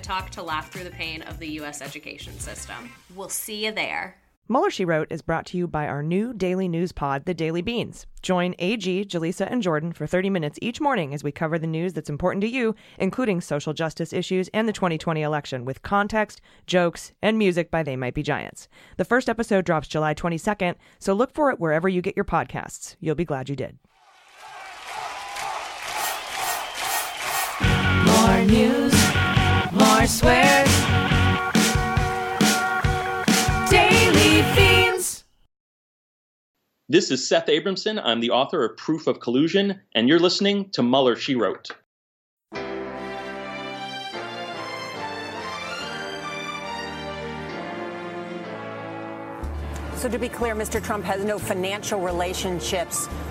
Talk to laugh through the pain of the U.S. education system. We'll see you there. Mueller, She Wrote is brought to you by our new daily news pod, The Daily Beans. Join AG, Jaleesa, and Jordan for 30 minutes each morning as we cover the news that's important to you, including social justice issues and the 2020 election, with context, jokes, and music by They Might Be Giants. The first episode drops July 22nd, so look for it wherever you get your podcasts. You'll be glad you did. More news, more swears. Daily Fiends. This is Seth Abramson. I'm the author of Proof of Collusion, and you're listening to Mueller, She Wrote. So, to be clear, Mr. Trump has no financial relationships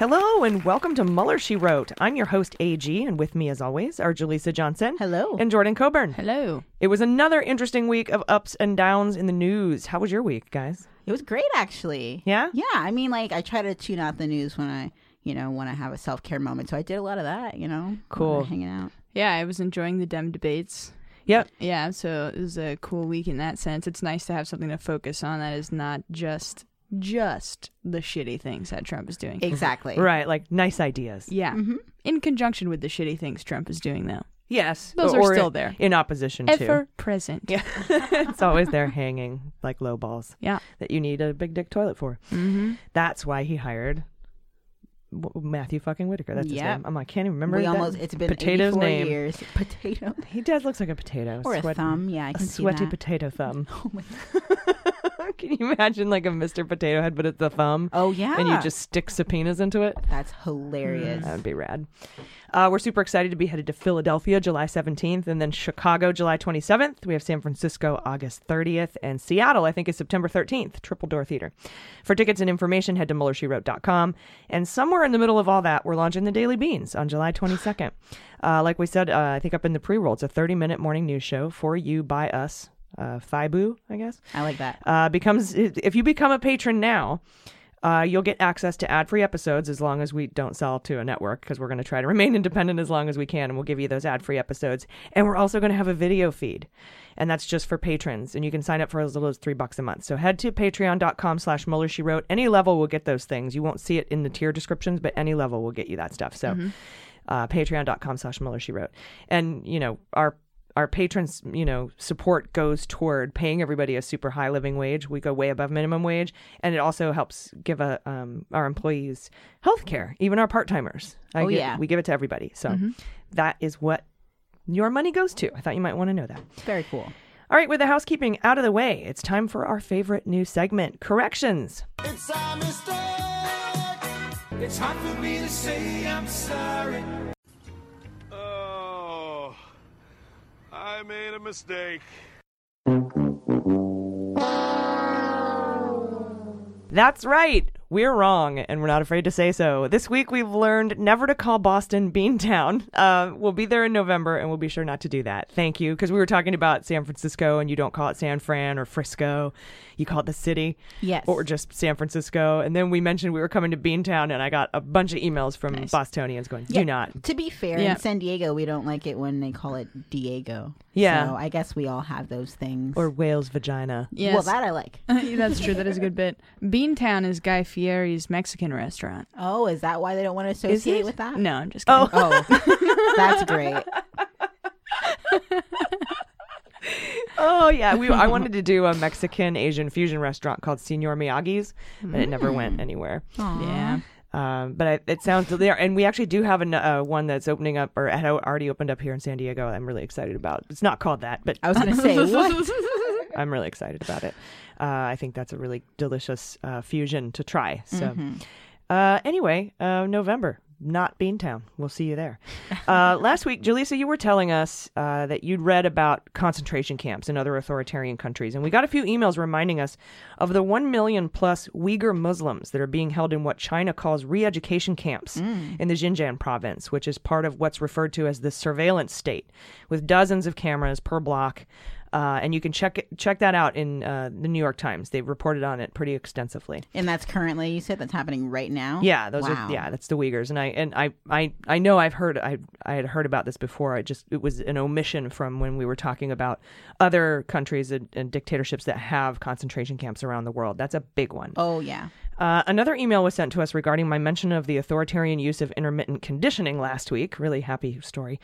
Hello and welcome to Mueller, She Wrote. I'm your host, AG, and with me, as always, are Jaleesa Johnson. Hello. And Jordan Coburn. Hello. It was another interesting week of ups and downs in the news. How was your week, guys? It was great, actually. Yeah? Yeah. I mean, like, I try to tune out the news when I, you know, when I have a self care moment. So I did a lot of that, you know? Cool. Hanging out. Yeah, I was enjoying the Dem debates. Yep. Yeah, so it was a cool week in that sense. It's nice to have something to focus on that is not just just the shitty things that Trump is doing. Exactly. Right, like nice ideas. Yeah. In conjunction with the shitty things Trump is doing though. Yes. Those or are still there. In opposition Ever to. present. Yeah. it's always there hanging like low balls. Yeah. That you need a big dick toilet for. Mm-hmm. That's why he hired w- Matthew fucking Whitaker. That's his Yep. name. I'm, I can't even remember we that almost, it's been potato's 84 name. years. Potato. He does looks like a potato. Or a Sweat- thumb. Yeah, I a can see sweaty that. potato thumb. Oh my Can you imagine like a Mr. Potato Head, but it's a thumb? Oh, yeah. And you just stick subpoenas into it? That's hilarious. Mm, that would be rad. Uh, we're super excited to be headed to Philadelphia July 17th and then Chicago July 27th. We have San Francisco August 30th and Seattle, I think, is September 13th, Triple Door Theater. For tickets and information, head to MuellerSheWrote.com. And somewhere in the middle of all that, we're launching the Daily Beans on July 22nd. Uh, like we said, uh, I think up in the pre roll, it's a 30 minute morning news show for you by us. Uh, Fibu, I guess. I like that. Uh, becomes if you become a patron now, uh, you'll get access to ad-free episodes as long as we don't sell to a network because we're going to try to remain independent as long as we can, and we'll give you those ad-free episodes. And we're also going to have a video feed, and that's just for patrons, and you can sign up for as little as three bucks a month. So head to patreon.com slash Mueller, She Wrote. Any level will get those things. You won't see it in the tier descriptions, but any level will get you that stuff. So. Uh, patreon.com slash Mueller, She Wrote, and you know our our patrons, you know, support goes toward paying everybody a super high living wage. We go way above minimum wage, and it also helps give a, um, our employees health care, even our part timers. Oh, yeah. we give it to everybody. So Mhm. that is what your money goes to. I thought you might want to know that. Very cool. All right, with the housekeeping out of the way, it's time for our favorite new segment, corrections. It's a mistake. It's hard for me to say I'm sorry. I made a mistake. That's right. We're wrong, and we're not afraid to say so. This week, we've learned never to call Boston Beantown. Uh, we'll be there in November, and we'll be sure not to do that. Thank you, because we were talking about San Francisco, and you don't call it San Fran or Frisco. You call it the city. Yes. Or just San Francisco. And then we mentioned we were coming to Beantown, and I got a bunch of emails from Bostonians going, do Yeah. not. To be fair, Yeah. in San Diego, we don't like it when they call it Diego. Yeah. So I guess we all have those things. Or whale's vagina. Yes. Well, that I like. That's true. That is a good bit. Beantown is Guy Fieri's Mexican restaurant. Oh, is that why they don't want to associate with that? No, I'm just kidding. Oh, that's great. Oh yeah, we. I wanted to do a Mexican Asian fusion restaurant called Senor Miyagi's, but it never went anywhere. Yeah. Um, but I, it sounds there, and we actually do have an, uh, one that's opening up or had already opened up here in San Diego. I'm really excited about. It's not called that, but I was gonna say, what? I'm really excited about it. Uh, I think that's a really delicious uh, fusion to try. So, Mhm. uh, anyway, uh, November, not Beantown. We'll see you there. Uh, last week, Jaleesa, you were telling us uh, that you'd read about concentration camps in other authoritarian countries, and we got a few emails reminding us of the one million plus Uyghur Muslims that are being held in what China calls re-education camps in the Xinjiang province, which is part of what's referred to as the surveillance state, with dozens of cameras per block. Uh, and you can check it, check that out in uh, the New York Times. They've reported on it pretty extensively. And that's currently you said that's happening right now. Yeah, those wow. are yeah, that's the Uyghurs, and I and I I I know I've heard I I had heard about this before. I just it was an omission from when we were talking about other countries and, and dictatorships that have concentration camps around the world. That's a big one. Oh yeah. Uh, another email was sent to us regarding my mention of the authoritarian use of intermittent conditioning last week. Really happy story.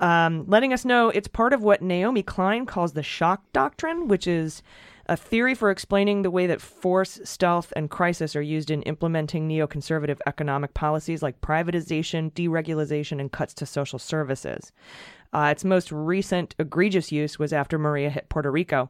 Um, letting us know it's part of what Naomi Klein calls the shock doctrine, which is a theory for explaining the way that force, stealth, and crisis are used in implementing neoconservative economic policies like privatization, deregulation, and cuts to social services. Uh, its most recent egregious use was after Maria hit Puerto Rico.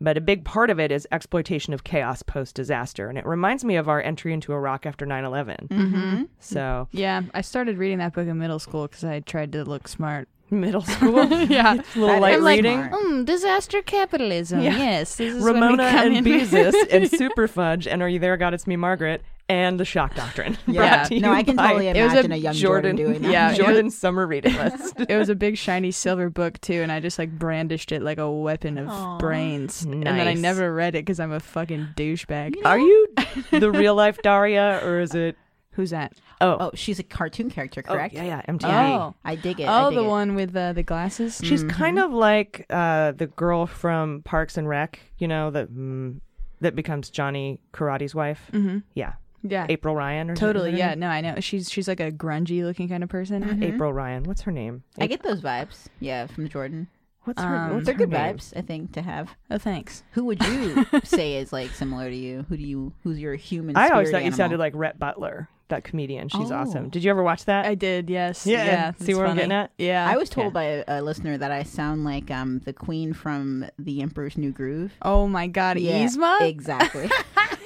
But a big part of it is exploitation of chaos post disaster. And it reminds me of our entry into Iraq after 9 11. Mhm. So, Yeah, I started reading that book in middle school because I tried to look smart. middle school? yeah, It's a little light I'm like, reading. mm, disaster capitalism. Yeah. Yes, this is when we Ramona and in." Beezus and Super Fudge and Are You There, God? It's Me, Margaret, and The Shock Doctrine. Yeah. Brought to No, I can by totally It was imagine a a, young Jordan, doing that. Yeah, it was- Jordan's summer reading list. it was a big shiny silver book too, and I just like brandished it like a weapon of Aw. brains. And then I never read it because I'm a fucking douchebag. Are you the real life Daria or is it? Who's that? Oh, Oh, she's a cartoon character, Oh, correct? yeah, yeah, MTV. Oh. I dig it. I Oh, dig the it. one with uh, the glasses. She's kind of like uh, the girl from Parks and Rec, you know, that mm, that becomes Johnny Karate's wife. Mm-hmm. Yeah, Yeah, April Ryan or totally. Yeah, no, I know. She's she's like a grungy looking kind of person. Mhm. April Ryan. What's her name? I get those vibes. Yeah, from Jordan. What's her? Um, what's They're her good name? vibes, I think, to have. Oh, thanks. Who would you say is like similar to you? Who do you? Who's your human? I always spirit thought you animal? sounded like Rhett Butler, that comedian. She's Oh. awesome. Did you ever watch that? I did. Yes. Yeah, Yeah. see it's where I'm funny. getting at? Yeah. I was told by a, a listener that I sound like um the queen from The Emperor's New Groove. Oh my God, Yeah, Yzma. Exactly.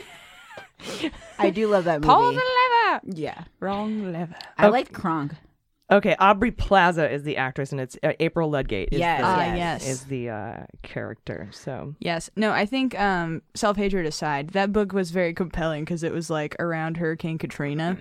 I do love that movie. Pull the lever. yeah, Wrong lever. I Okay. like Kronk. Okay, Aubrey Plaza is the actress, and it's uh, April Ludgate. Is Yes, the, Ah, yes. is the uh, character. So Yes. No, I think um, self hatred aside, that book was very compelling because it was like around Hurricane Katrina,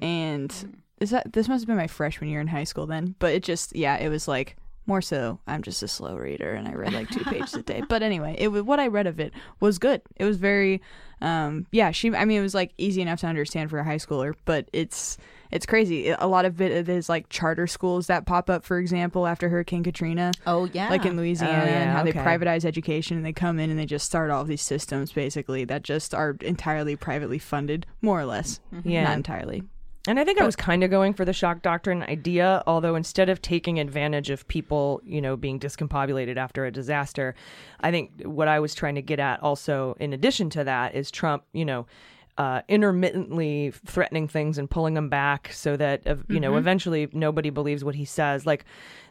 and is that this must have been my freshman year in high school then? But it just yeah, it was like more so. I'm just a slow reader and I read like two pages a day. But anyway, it was what I read of it was good. It was very um, yeah. She I mean it was like easy enough to understand for a high schooler, but it's it's crazy. A lot of it is like charter schools that pop up, for example, after Hurricane Katrina. Oh yeah, like in Louisiana, Oh, yeah, and how okay. they privatize education and they come in and they just start all these systems basically that just are entirely privately funded, more or less. Yeah. Not entirely. And I think I was kind of going for the shock doctrine idea, although instead of taking advantage of people, you know, being discombobulated after a disaster, I think what I was trying to get at also, in addition to that, is Trump, you know, uh, intermittently threatening things and pulling them back so that, uh, you know, Mhm. eventually nobody believes what he says. Like,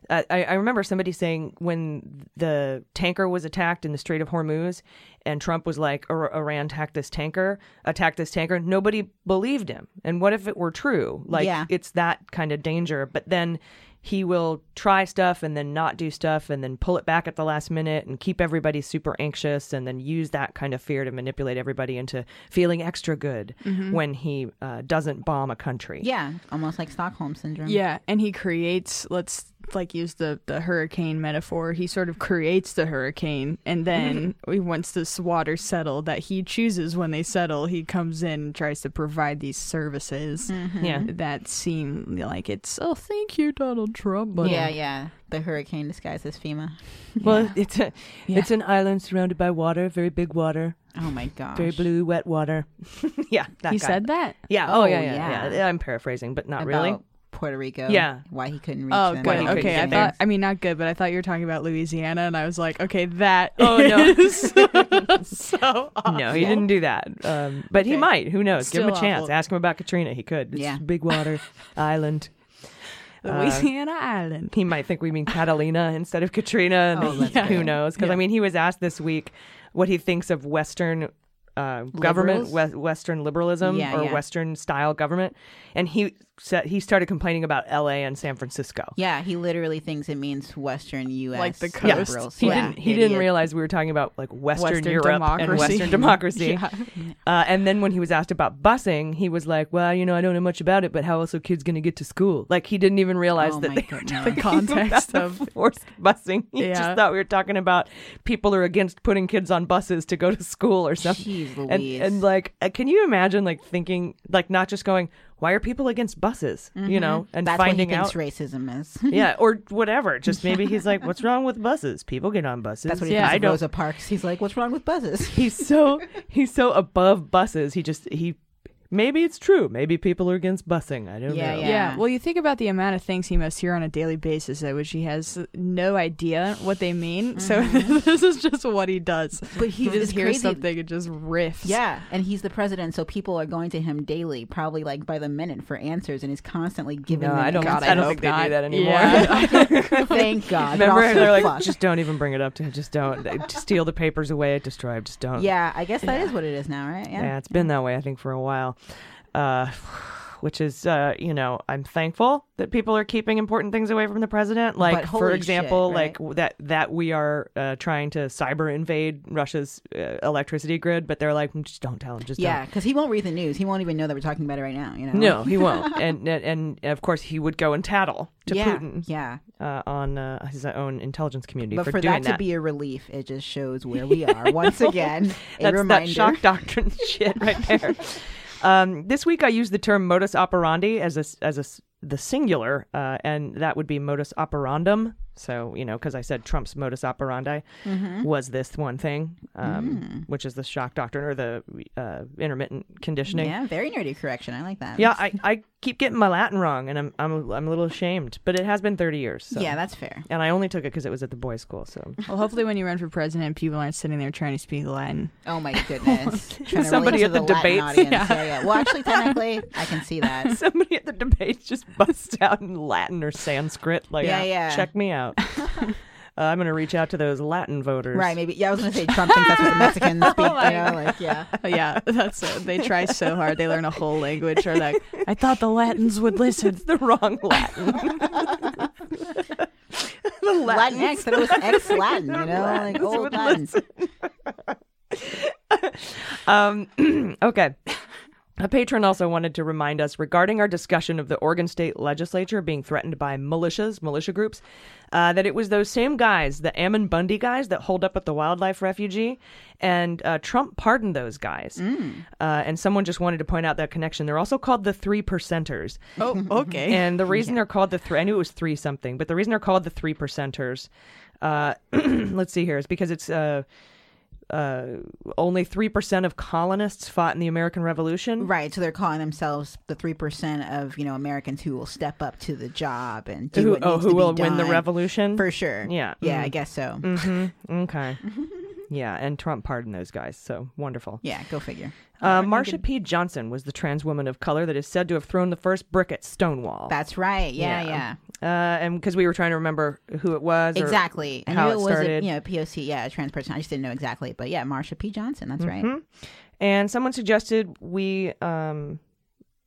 uh, I, I remember somebody saying when the tanker was attacked in the Strait of Hormuz, and Trump was like, "Ir- Iran attacked this tanker, attacked this tanker. Nobody believed him. And what if it were true? Like, Yeah. it's that kind of danger. But then he will try stuff and then not do stuff and then pull it back at the last minute and keep everybody super anxious and then use that kind of fear to manipulate everybody into feeling extra good Mhm. when he uh, doesn't bomb a country. Yeah, almost like Stockholm syndrome. Yeah, and he creates let's like use the the hurricane metaphor. He sort of creates the hurricane and then once this water settled that he chooses when they settle, he comes in and tries to provide these services Mhm. Yeah. that seem like it's oh thank you Donald Trump. But yeah, yeah. The hurricane disguised as FEMA. Well, it's a Yeah. it's an island surrounded by water, very big water, Oh my gosh. very blue, wet water. yeah, that he guy. said that? Yeah. Oh, Oh, yeah, yeah, yeah, yeah. I'm paraphrasing, but not About really. Puerto Rico. Yeah. Why he couldn't reach Oh, them. good. he Okay, I get there. thought. I mean, not good, but I thought you were talking about Louisiana, and I was like, okay, that. Oh, no. so awful. No, he didn't do that. Um, but he might. Who knows? Give him a chance. awful. Ask him about Katrina. He could. It's Yeah. Big water island. Uh, Louisiana Island. he might think we mean Catalina instead of Katrina. Oh, that's who knows? Because I mean, he was asked this week what he thinks of Western uh, government, we- Western liberalism, Yeah, or yeah. Western style government, and he said he started complaining about L.A. and San Francisco. Yeah, he literally thinks it means Western U.S. Like the Yeah. coast. liberals. He Yeah, didn't. He didn't realize we were talking about like Western, Western Europe and. Western democracy. Yeah. Uh, and then when he was asked about busing, he was like, "Well, you know, I don't know much about it, but how else are kids going to get to school?" Like he didn't even realize Oh that they were The context about of- forced busing. He Yeah. just thought we were talking about people are against putting kids on buses to go to school or something. Jeez and, and like, uh, can you imagine like thinking like not just going, "Why are people against buses?" You know, and Mm-hmm. That's finding what out. racism is. yeah, or whatever. Just maybe he's like, "What's wrong with buses? People get on buses." That's what he yeah, I. Rosa Parks. He's like, what's wrong with buses? he's so he's so above buses. He just he maybe it's true. Maybe people are against busing. I don't Yeah, know. yeah. Yeah. Well, you think about the amount of things he must hear on a daily basis at which he has no idea what they mean. So mm-hmm. this is just what he does. But he he just hears crazy. something and just riffs. Yeah, and he's the president, so people are going to him daily, probably like by the minute for answers, and he's constantly giving No, them I don't. answers. I don't hope think they not. do that anymore. Yeah. Thank God. Remember, they're like, just don't even bring it up to. Him. Just don't just steal the papers away. Destroy. Just don't. yeah, I guess that is what it is now, right? Yeah, it's been that way I think for a while. Uh, which is, uh, you know, I'm thankful that people are keeping important things away from the president. Like, for example, shit, like right? w- that that we are uh, trying to cyber invade Russia's uh, electricity grid, but they're like, "Mm, just don't tell him. Just Yeah, because he won't read the news. He won't even know that we're talking about it right now. You know? No, he won't. and, and and of course he would go and tattle to yeah, Putin Yeah, uh, on uh, his own intelligence community but for, for, doing that to be a relief, it just shows where we are once again. A That's reminder. that shock doctrine shit right there. Um, this week I used the term modus operandi as a as a the singular, uh, and that would be modus operandum. So you know, because I said Trump's modus operandi Mm-hmm. was this one thing, um, Mm. which is the shock doctrine or the uh, intermittent conditioning. Yeah, very nerdy correction. I like that. Yeah, I, I keep getting my Latin wrong, and I'm I'm a, I'm a little ashamed, but it has been 30 years. So. yeah, that's fair. and I only took it because it was at the boys' school. So Well, hopefully, when you run for president, people aren't sitting there trying to speak Latin. Oh my goodness! Somebody at to the Latin debates. Yeah. Yeah. yeah, Well, actually, technically, I can see that. somebody at the debates just busts out in Latin or Sanskrit. Like, Yeah, yeah. check me out. uh, I'm gonna reach out to those Latin voters. Right? Maybe. Yeah, I was gonna say Trump thinks that's what the Mexicans speak. Oh you know, like yeah. yeah, that's it. They try so hard. They learn a whole language. Or like, I thought the Latins would listen. It's the wrong Latin. the Latin. Latinx, that it was ex-Latin. You know, like old Latin. Um, okay. A patron also wanted to remind us regarding our discussion of the Oregon State Legislature being threatened by militias, militia groups, uh, that it was those same guys, the Ammon Bundy guys, that hold up at the wildlife refugee, and uh, Trump pardoned those guys. Uh, and someone just wanted to point out that connection. They're also called the Three Percenters. Oh, okay. And the reason they're called the three, I knew it was three something, but the reason they're called the three percenters, uh, let's see here, is because it's uh, only three percent of colonists fought in the American Revolution. Right, so they're calling themselves the three percent of you know Americans who will step up to the job and do Who, what oh, needs who to be will win the revolution? for sure. Yeah. yeah, Mhm. I guess so. hmm Okay. Yeah, and Trump pardoned those guys, so wonderful. Yeah, go figure. Uh, Marsha P. Johnson was the trans woman of color that is said to have thrown the first brick at Stonewall. That's right. Yeah, yeah. Uh, and because we were trying to remember who it was, or Exactly. I how knew it it was a, started. you know POC, yeah, a trans person. I just didn't know exactly, but yeah, Marsha P. Johnson. That's right. Mhm. And someone suggested we um,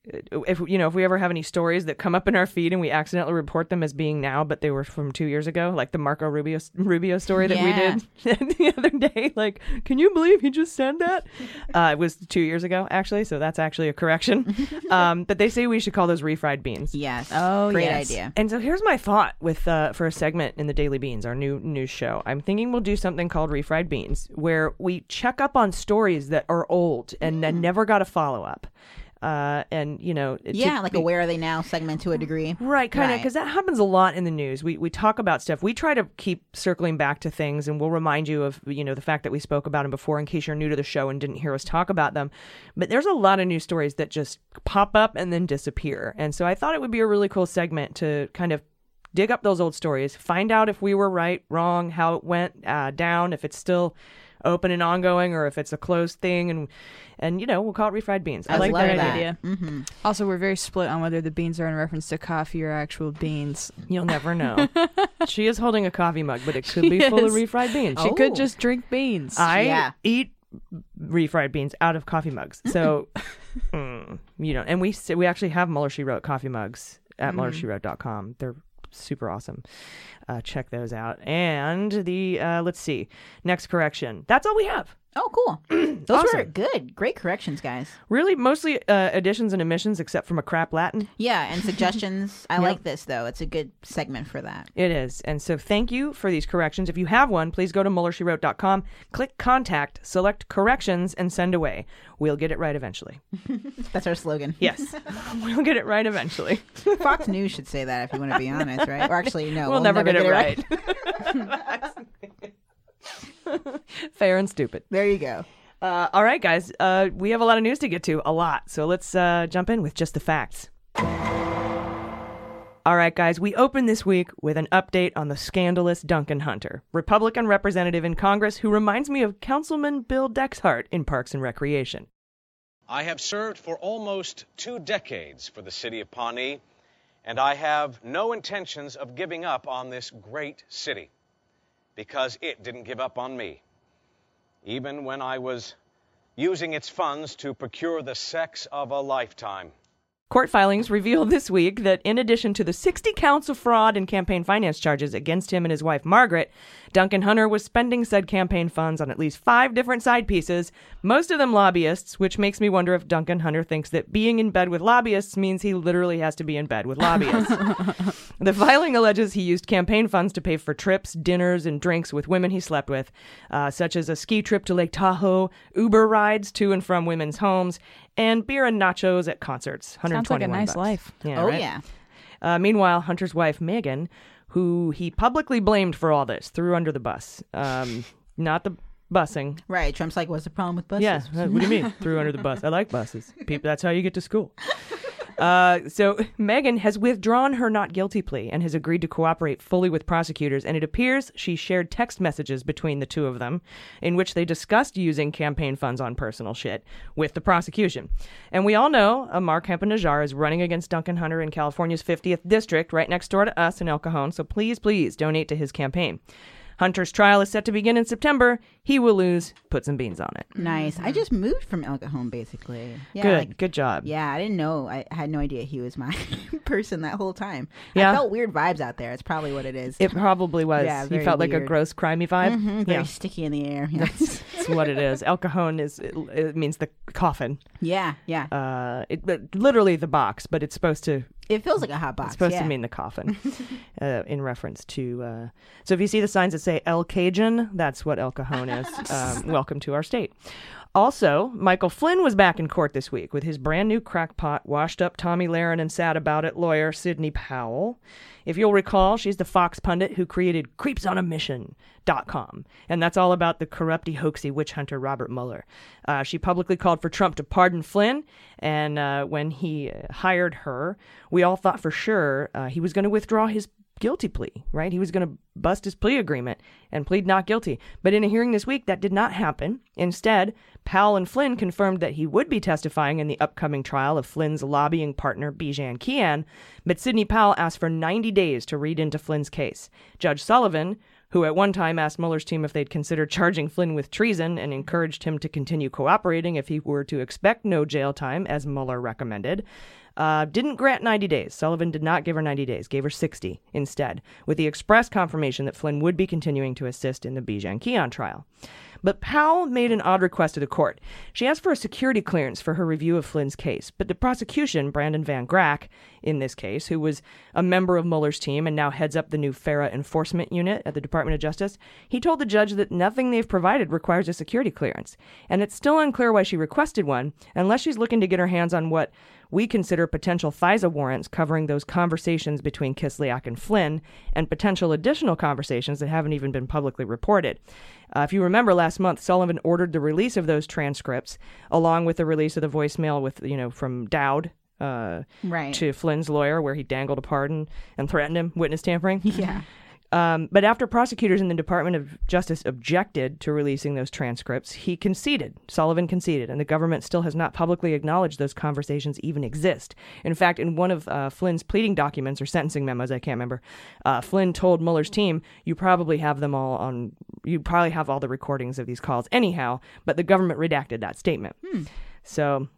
if you know if we ever have any stories that come up in our feed and we accidentally report them as being now, but they were from two years ago, like the Marco Rubio Rubio story that Yeah. we did the other day. Like, can you believe he just said that? uh, it was two years ago, actually, so that's actually a correction. um, but they say we should call those refried beans. Yes. Oh, Great yes. idea. And so here's my thought with uh, for a segment in the Daily Beans, our new news show. I'm thinking we'll do something called Refried Beans, where we check up on stories that are old and then never got a follow up. Uh, and you know, Yeah, like be- a where are they now segment to a degree. Right, kind of, Right. because that happens a lot in the news. We we talk about stuff. We try to keep circling back to things, and we'll remind you of you know the fact that we spoke about them before, in case you're new to the show and didn't hear us talk about them. But there's a lot of news stories that just pop up and then disappear, and so I thought it would be a really cool segment to kind of dig up those old stories, find out if we were right, wrong, how it went uh, down, if it's still open and ongoing, or if it's a closed thing, and and you know we'll call it refried beans. I, like love that, that. idea. Mm-hmm. Also, we're very split on whether the beans are in reference to coffee or actual beans. You'll never know. she is holding a coffee mug, but it could be She full of refried beans. She Oh. could just drink beans. I Yeah. eat refried beans out of coffee mugs. So, mm, you know, and we we actually have Mueller She Wrote coffee mugs at Mm-hmm. MuellerSheWrote.com. They're super awesome. Uh, check those out. And the uh, let's see, next correction. That's all we have. Oh, cool. Those were good. Great corrections, guys. Really, mostly uh, additions and omissions, except from a crap Latin. Yeah, and suggestions. I Yep. like this though. It's a good segment for that. It is. And so thank you for these corrections. If you have one, please go to MuellerSheWrote.com, click contact, select corrections, and send away. We'll get it right eventually. That's our slogan. Yes, we'll get it right eventually. Fox News should say that if you want to be honest, right? Or actually, no, we'll, never, get, it right. Fair and stupid. There you go. Uh, all right, guys. Uh, we have a lot of news to get to, a lot. So let's uh, jump in with just the facts. All right, guys, we open this week with an update on the scandalous Duncan Hunter, Republican representative in Congress who reminds me of Councilman Bill Dexhart in Parks and Recreation. I have served for almost two decades for the city of Pawnee, and I have no intentions of giving up on this great city because it didn't give up on me. Even when I was using its funds to procure the sex of a lifetime. Court filings reveal this week that in addition to the 60 counts of fraud and campaign finance charges against him and his wife Margaret, Duncan Hunter was spending said campaign funds on at least five different side pieces, most of them lobbyists, which makes me wonder if Duncan Hunter thinks that being in bed with lobbyists means he literally has to be in bed with lobbyists. the filing alleges he used campaign funds to pay for trips, dinners, and drinks with women he slept with, uh, such as a ski trip to Lake Tahoe, Uber rides to and from women's homes, and beer and nachos at concerts. Sounds like a 121 nice bucks. life. Yeah, oh right? yeah. Uh, meanwhile, Hunter's wife, Megan, who he publicly blamed for all this, threw under the bus. Um, not the busing. Right. Trump's like, what's the problem with buses? Yeah, what do you mean? threw under the bus. I like buses. People, that's how you get to school. Uh, so Megan has withdrawn her not guilty plea and has agreed to cooperate fully with prosecutors. And it appears she shared text messages between the two of them, in which they discussed using campaign funds on personal shit with the prosecution. And we all know uh, Ammar Campa-Najjar is running against Duncan Hunter in California's 50th district, right next door to us in El Cajon. So please, please donate to his campaign. Hunter's trial is set to begin in September. He will lose. Put some beans on it. Nice. I just moved from El Cajon, basically. Yeah, Good. like- Good job. yeah, I didn't know. I had no idea he was my person that whole time. Yeah. I felt weird vibes out there. It's probably what it is. It probably was. Yeah, he very felt like a gross, crimey vibe. Mhm, very yeah. sticky in the air. Yeah. That's, that's what it is. El Cajon is it, it means the coffin. yeah, yeah. Uh, it but literally the box, but it's supposed to. It feels like a hot box. It's supposed yeah. to mean the coffin, uh, in reference to. Uh, so if you see the signs that say El Cajun, that's what El Cajon is. Um, welcome to our state. Also, Michael Flynn was back in court this week with his brand new crackpot, washed up Tomi Lahren and sad about it lawyer Sidney Powell. If you'll recall, she's the Fox pundit who created creepsonamission.com. And that's all about the corrupty, hoaxy witch hunter Robert Mueller. Uh, she publicly called for Trump to pardon Flynn. And uh, when he uh, hired her, we all thought for sure uh, he was going to withdraw his guilty plea, right? He was going to bust his plea agreement and plead not guilty. But in a hearing this week, that did not happen. Instead, Powell and Flynn confirmed that he would be testifying in the upcoming trial of Flynn's lobbying partner, Bijan Kian. But Sidney Powell asked for 90 days to read into Flynn's case. Judge Sullivan, who at one time asked Mueller's team if they'd consider charging Flynn with treason and encouraged him to continue cooperating if he were to expect no jail time, as Mueller recommended, uh, didn't grant 90 days. Sullivan did not give her 90 days, gave her 60 instead, with the express confirmation that Flynn would be continuing to assist in the Bijan Kian trial. But Powell made an odd request to the court. She asked for a security clearance for her review of Flynn's case, but the prosecution, Brandon Van Grack, in this case, who was a member of Mueller's team and now heads up the new FARA enforcement unit at the Department of Justice, he told the judge that nothing they've provided requires a security clearance. And it's still unclear why she requested one, unless she's looking to get her hands on what we consider potential FISA warrants covering those conversations between Kislyak and Flynn and potential additional conversations that haven't even been publicly reported. Uh, if you remember last month, Sullivan ordered the release of those transcripts along with the release of the voicemail with, you know, from Dowd uh, Right. to Flynn's lawyer where he dangled a pardon and threatened him, witness tampering. Yeah. Um, but after prosecutors in the Department of Justice objected to releasing those transcripts, he conceded. Sullivan conceded, and the government still has not publicly acknowledged those conversations even exist. In fact, in one of uh, Flynn's pleading documents or sentencing memos, I can't remember, uh, Flynn told Mueller's team, "You probably have them all on. You probably have all the recordings of these calls, anyhow." But the government redacted that statement. So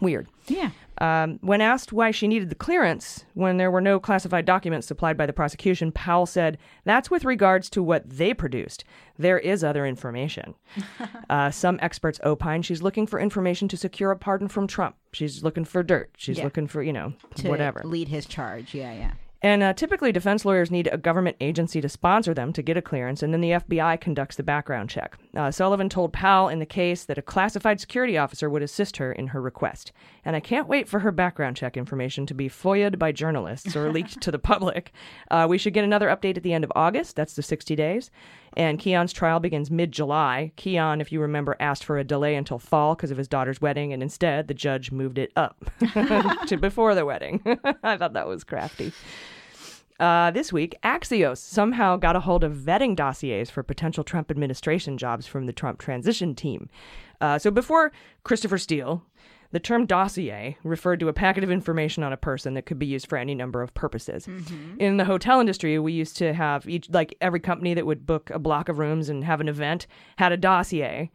weird. Yeah. Um, when asked why she needed the clearance when there were no classified documents supplied by the prosecution, Powell said, That's with regards to what they produced. There is other information. uh, some experts opine she's looking for information to secure a pardon from Trump. She's looking for dirt. She's Yeah. looking for, you know, To whatever. lead his charge. Yeah, yeah. And uh, typically, defense lawyers need a government agency to sponsor them to get a clearance, and then the FBI conducts the background check. Uh, Sullivan told Powell in the case that a classified security officer would assist her in her request. And I can't wait for her background check information to be FOIA'd by journalists or leaked to the public. Uh, we should get another update at the end of August. That's the 60 days. And Kian's trial begins mid July. Kian, if you remember, asked for a delay until fall because of his daughter's wedding, and instead the judge moved it up to before the wedding. I thought that was crafty. Uh, this week, Axios somehow got a hold of vetting dossiers for potential Trump administration jobs from the Trump transition team. Uh, so before Christopher Steele, the term dossier referred to a packet of information on a person that could be used for any number of purposes. Mm-hmm. In the hotel industry, we used to have each, like every company that would book a block of rooms and have an event had a dossier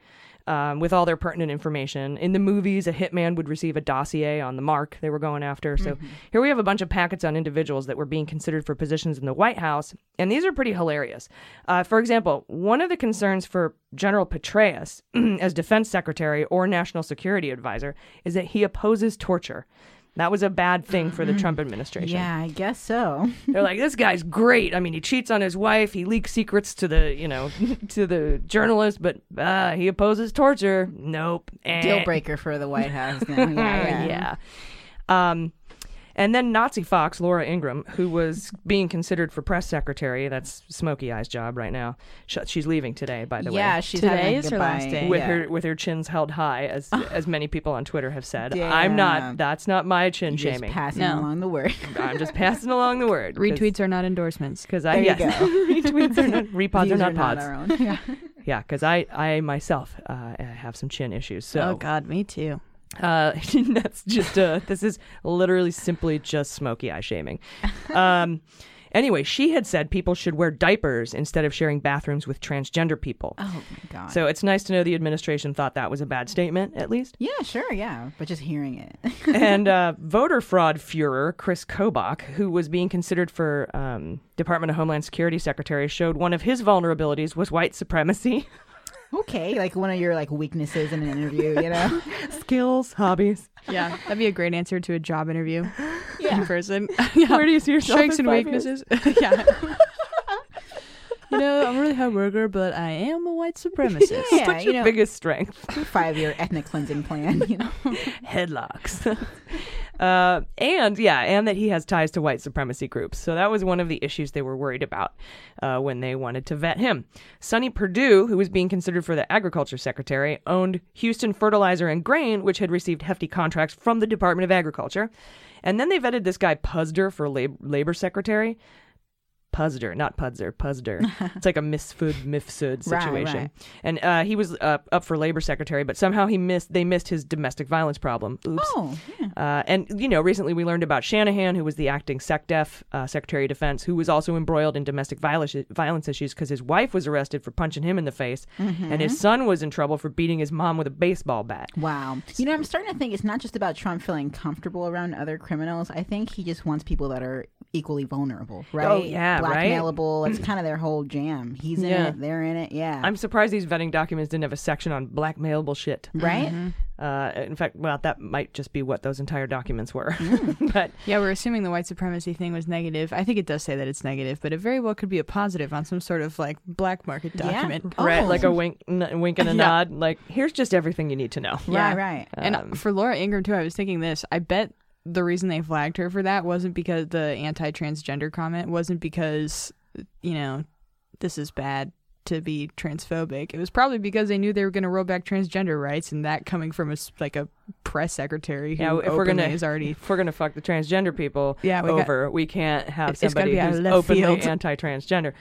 um, with all their pertinent information. In the movies, a hitman would receive a dossier on the mark they were going after. So here we have a bunch of packets on individuals that were being considered for positions in the White House, and these are pretty hilarious. Uh, for example, one of the concerns for General Petraeus as defense secretary or national security advisor is that he opposes torture. That was a bad thing for the Trump administration. Yeah, I guess so. They're like, this guy's great. I mean, he cheats on his wife. He leaks secrets to the, you know, to the journalist, but uh, he opposes torture. Nope. Eh. Deal breaker for the White House now. Yeah, yeah. yeah. Um, and then Nazi Fox, Laura Ingraham, who was being considered for press secretary. That's Smokey Eye's job right now. She's leaving today, by the way. Yeah, she's Today is her last day. with Yeah. her with her chins held high, as as many people on Twitter have said. I'm not. That's not my chin Just shaming. passing No. along the word. I'm just passing along the word. Retweets are not endorsements. because I There you yes, go. retweets are not repods These are not pods. our own. Yeah. Yeah, because I I myself uh, have some chin issues. So oh God, me too. Uh, that's just uh, this is literally simply just smoky eye shaming. Um, anyway, she had said people should wear diapers instead of sharing bathrooms with transgender people. Oh my god. So it's nice to know the administration thought that was a bad statement, at least. yeah, sure, yeah, but just hearing it. and uh, voter fraud Führer Chris Kobach, who was being considered for um, Department of Homeland Security Secretary, showed one of his vulnerabilities was white supremacy. okay, like one of your like weaknesses in an interview, you know? Skills, hobbies. Yeah, that'd be a great answer to a job interview. Yeah. In person. yeah. Where do you see yourself Strengths and weaknesses. yeah. You know, I'm a really hard worker, but I am a white supremacist. Yeah, What's you your know, biggest strength? five year ethnic cleansing plan, you know? Headlocks. uh, and yeah, and that he has ties to white supremacy groups. So that was one of the issues they were worried about uh, when they wanted to vet him. Sonny Perdue, who was being considered for the agriculture secretary, owned Houston Fertilizer and Grain, which had received hefty contracts from the Department of Agriculture. And then they vetted this guy Puzder for lab- labor secretary. Puzder, not Pudzer, Puzder. it's like a misfood, mifsud situation. right. right. And uh, he was uh, up for labor secretary, but somehow he missed. They missed his domestic violence problem. Oops. Oh, Uh, and you know, recently we learned about Shanahan, who was the acting SecDef uh, Secretary of Defense, who was also embroiled in domestic violence violence issues because his wife was arrested for punching him in the face, Mhm. and his son was in trouble for beating his mom with a baseball bat. Wow. You know, I'm starting to think it's not just about Trump feeling comfortable around other criminals. I think he just wants people that are equally vulnerable, right? Oh, yeah, right? Blackmailable. It's kind of their whole jam. He's in Yeah. it, they're in it. Yeah. I'm surprised these vetting documents didn't have a section on blackmailable shit. Right? Mhm. Uh, in fact, well, that might just be what those entire documents were. Mm. but Yeah, we're assuming the white supremacy thing was negative. I think it does say that it's negative, but it very well could be a positive on some sort of like black market Yeah. document. right, Oh. like a wink, n- wink and a Yeah. nod. Like, here's just everything you need to know. Right, right. And Um, for Laura Ingraham too, I was thinking this. I bet the reason they flagged her for that wasn't because the anti-transgender comment wasn't because you know this is bad to be transphobic. It was probably because they knew they were going to roll back transgender rights, and that coming from a like a press secretary who Yeah, if we're gonna openly is already if we're gonna fuck the transgender people Yeah, we got- over, we can't have somebody be out of who's openly anti-transgender.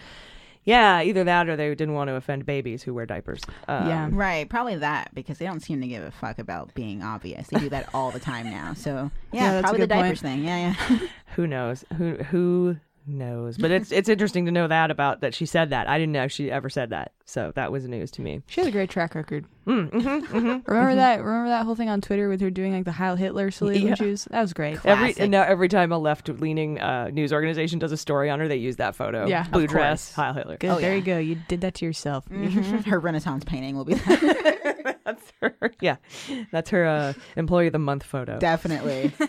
Yeah, either that or they didn't want to offend babies who wear diapers. Um, Right, probably that because they don't seem to give a fuck about being obvious. They do that all the time now. So yeah, Yeah, probably the good point. diapers thing. Yeah, yeah. Who knows? Who who knows? But it's it's interesting to know that about that she said that. I didn't know she ever said that, so that was news to me. She has a great track record. Mm, mhm, mhm, Remember that? Remember that whole thing on Twitter with her doing like the Heil Hitler salute Yeah. when she was? That was great. Every and now every time a left leaning uh, news organization does a story on her, they use that photo. Yeah, blue dress, course. Heil Hitler. Good. Oh, there yeah. you go. You did that to yourself. Mhm. Her Renaissance painting will be that's her. Yeah, that's her uh, employee of the month photo. definitely.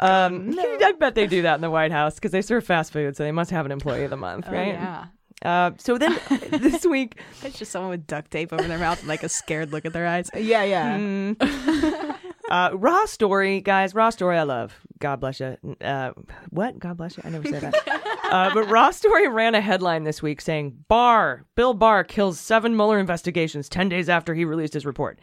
Um, I bet they do that in the White House because they serve fast food, so they must have an employee of the month, Oh, right? yeah. Uh, so then this week, It's just someone with duct tape over their mouth and like a scared look at their eyes. yeah, yeah. Mm. Uh, Raw Story, guys. Raw Story, I love. God bless you. Uh, what? God bless you. I never said that. uh, but Raw Story ran a headline this week saying Barr, Bill Barr kills seven Mueller investigations 10 days after he released his report.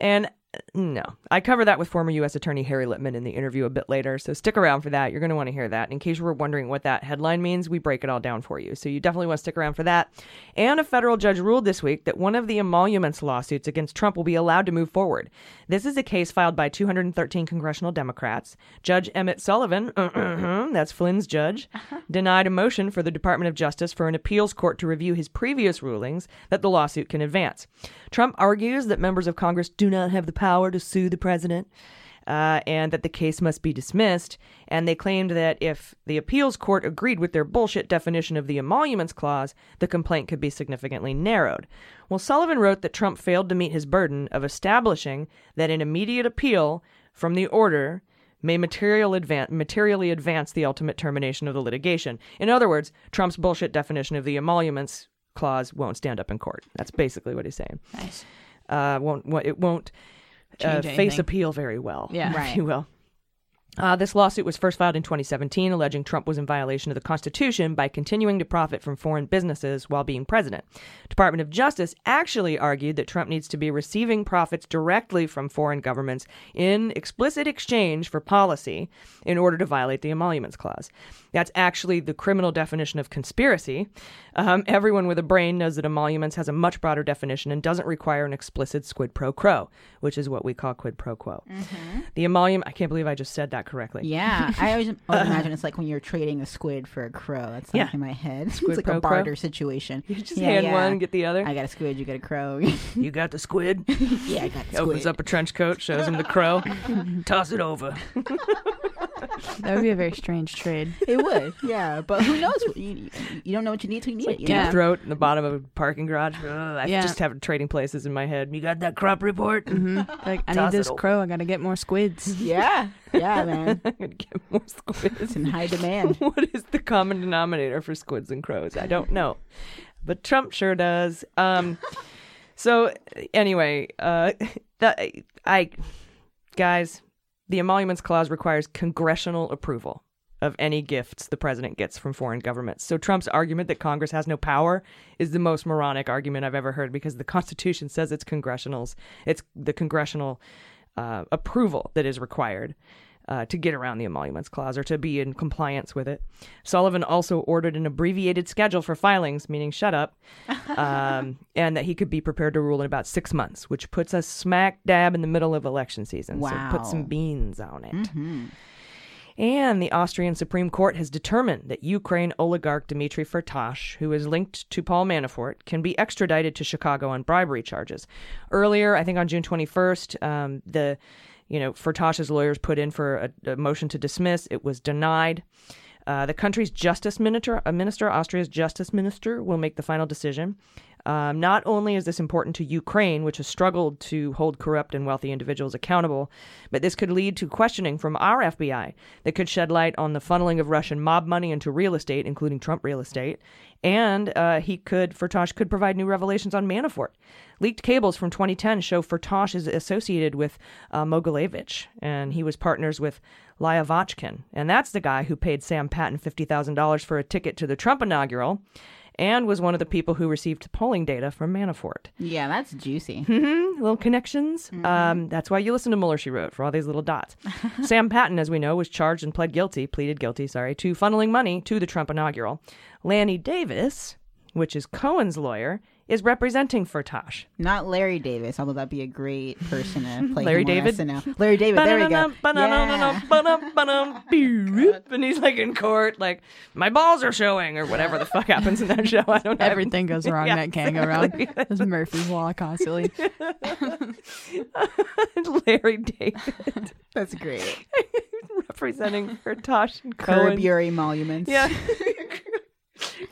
And no, I cover that with former U.S. Attorney Harry Litman in the interview a bit later. So stick around for that. You're going to want to hear that. In case you were wondering what that headline means, we break it all down for you. So you definitely want to stick around for that. And a federal judge ruled this week that one of the emoluments lawsuits against Trump will be allowed to move forward. This is a case filed by 213 congressional Democrats. Judge Emmett Sullivan, that's Flynn's judge, uh-huh. denied a motion for the Department of Justice for an appeals court to review his previous rulings that the lawsuit can advance. Trump argues that members of Congress do not have the power to sue the president. Uh, and that the case must be dismissed. And they claimed that if the appeals court agreed with their bullshit definition of the emoluments clause, the complaint could be significantly narrowed. Well, Sullivan wrote that Trump failed to meet his burden of establishing that an immediate appeal from the order may material advan- materially advance the ultimate termination of the litigation. In other words, Trump's bullshit definition of the emoluments clause won't stand up in court. That's basically what he's saying. Nice. Uh, won't won't- it won't uh, face anything. appeal very well, Yeah. if Right. you will. Uh, this lawsuit was first filed in 2017, alleging Trump was in violation of the Constitution by continuing to profit from foreign businesses while being president. Department of Justice actually argued that Trump needs to be receiving profits directly from foreign governments in explicit exchange for policy in order to violate the emoluments clause. That's actually the criminal definition of conspiracy. Um, everyone with a brain knows that emoluments has a much broader definition and doesn't require an explicit quid pro quo, which is what we call quid pro quo. The emolument, I can't believe I just said that correctly. Yeah, I always, always imagine it's like when you're trading a squid for a crow. That's like Yeah. in my head. Squid it's like a crow. barter situation. You just hand one, get the other. I got a squid, you got a crow. You got the squid. yeah, I got the Opens up a trench coat, shows him the crow. Toss it over. That would be a very strange trade. It would, yeah. But who knows? You, you don't know what you need till you need it. You Yeah. know? Throat in the bottom of a parking garage. Ugh, I Yeah. just have trading places in my head. You got that crop report? hmm Like I Toss need this crow. I gotta get more squids. Yeah, yeah, man. I'm gonna get more squids. It's in high demand. what is the common denominator for squids and crows? I don't know, but Trump sure does. Um, so anyway, uh, that I guys, the emoluments clause requires congressional approval of any gifts the president gets from foreign governments. So Trump's argument that Congress has no power is the most moronic argument I've ever heard because the Constitution says it's congressional's, it's the congressional uh, approval that is required. Uh, to get around the emoluments clause or to be in compliance with it. Sullivan also ordered an abbreviated schedule for filings, meaning shut up, um, and that he could be prepared to rule in about six months, which puts us smack dab in the middle of election season. So put some beans on it. Mm-hmm. And the Austrian Supreme Court has determined that Ukraine oligarch Dmitry Firtash, who is linked to Paul Manafort, can be extradited to Chicago on bribery charges. Earlier, I think on June 21st, um, the you know Firtash's lawyers put in for a, a motion to dismiss. It was denied. Uh, the country's justice minister, uh, minister, Austria's justice minister, will make the final decision. Um, not only is this important to Ukraine, which has struggled to hold corrupt and wealthy individuals accountable, but this could lead to questioning from our FBI that could shed light on the funneling of Russian mob money into real estate, including Trump real estate. And uh, he could, Firtash could provide new revelations on Manafort. Leaked cables from 2010 show Firtash is associated with uh, Mogilevich, and he was partners with Lyovochkin. And that's the guy who paid Sam Patten $50,000 for a ticket to the Trump inaugural and was one of the people who received polling data from Manafort. Yeah, that's juicy. hmm Little connections. Um, that's why you listen to Mueller, she wrote, for all these little dots. Sam Patten, as we know, was charged and pled guilty, pleaded guilty, sorry, to funneling money to the Trump inaugural. Lanny Davis, which is Cohen's lawyer, is representing Firtash. Not Larry Davis, although that'd be a great person to play Larry David? SNL. Larry David, there we go. Yeah. and he's like in court, like, my balls are showing, or whatever the fuck happens in that show. I don't know. Everything goes wrong Yeah, that can't go wrong. exactly. It's Murphy's Law constantly. Larry David. That's great. representing Firtash and Cohen. Curb your emoluments. Yeah.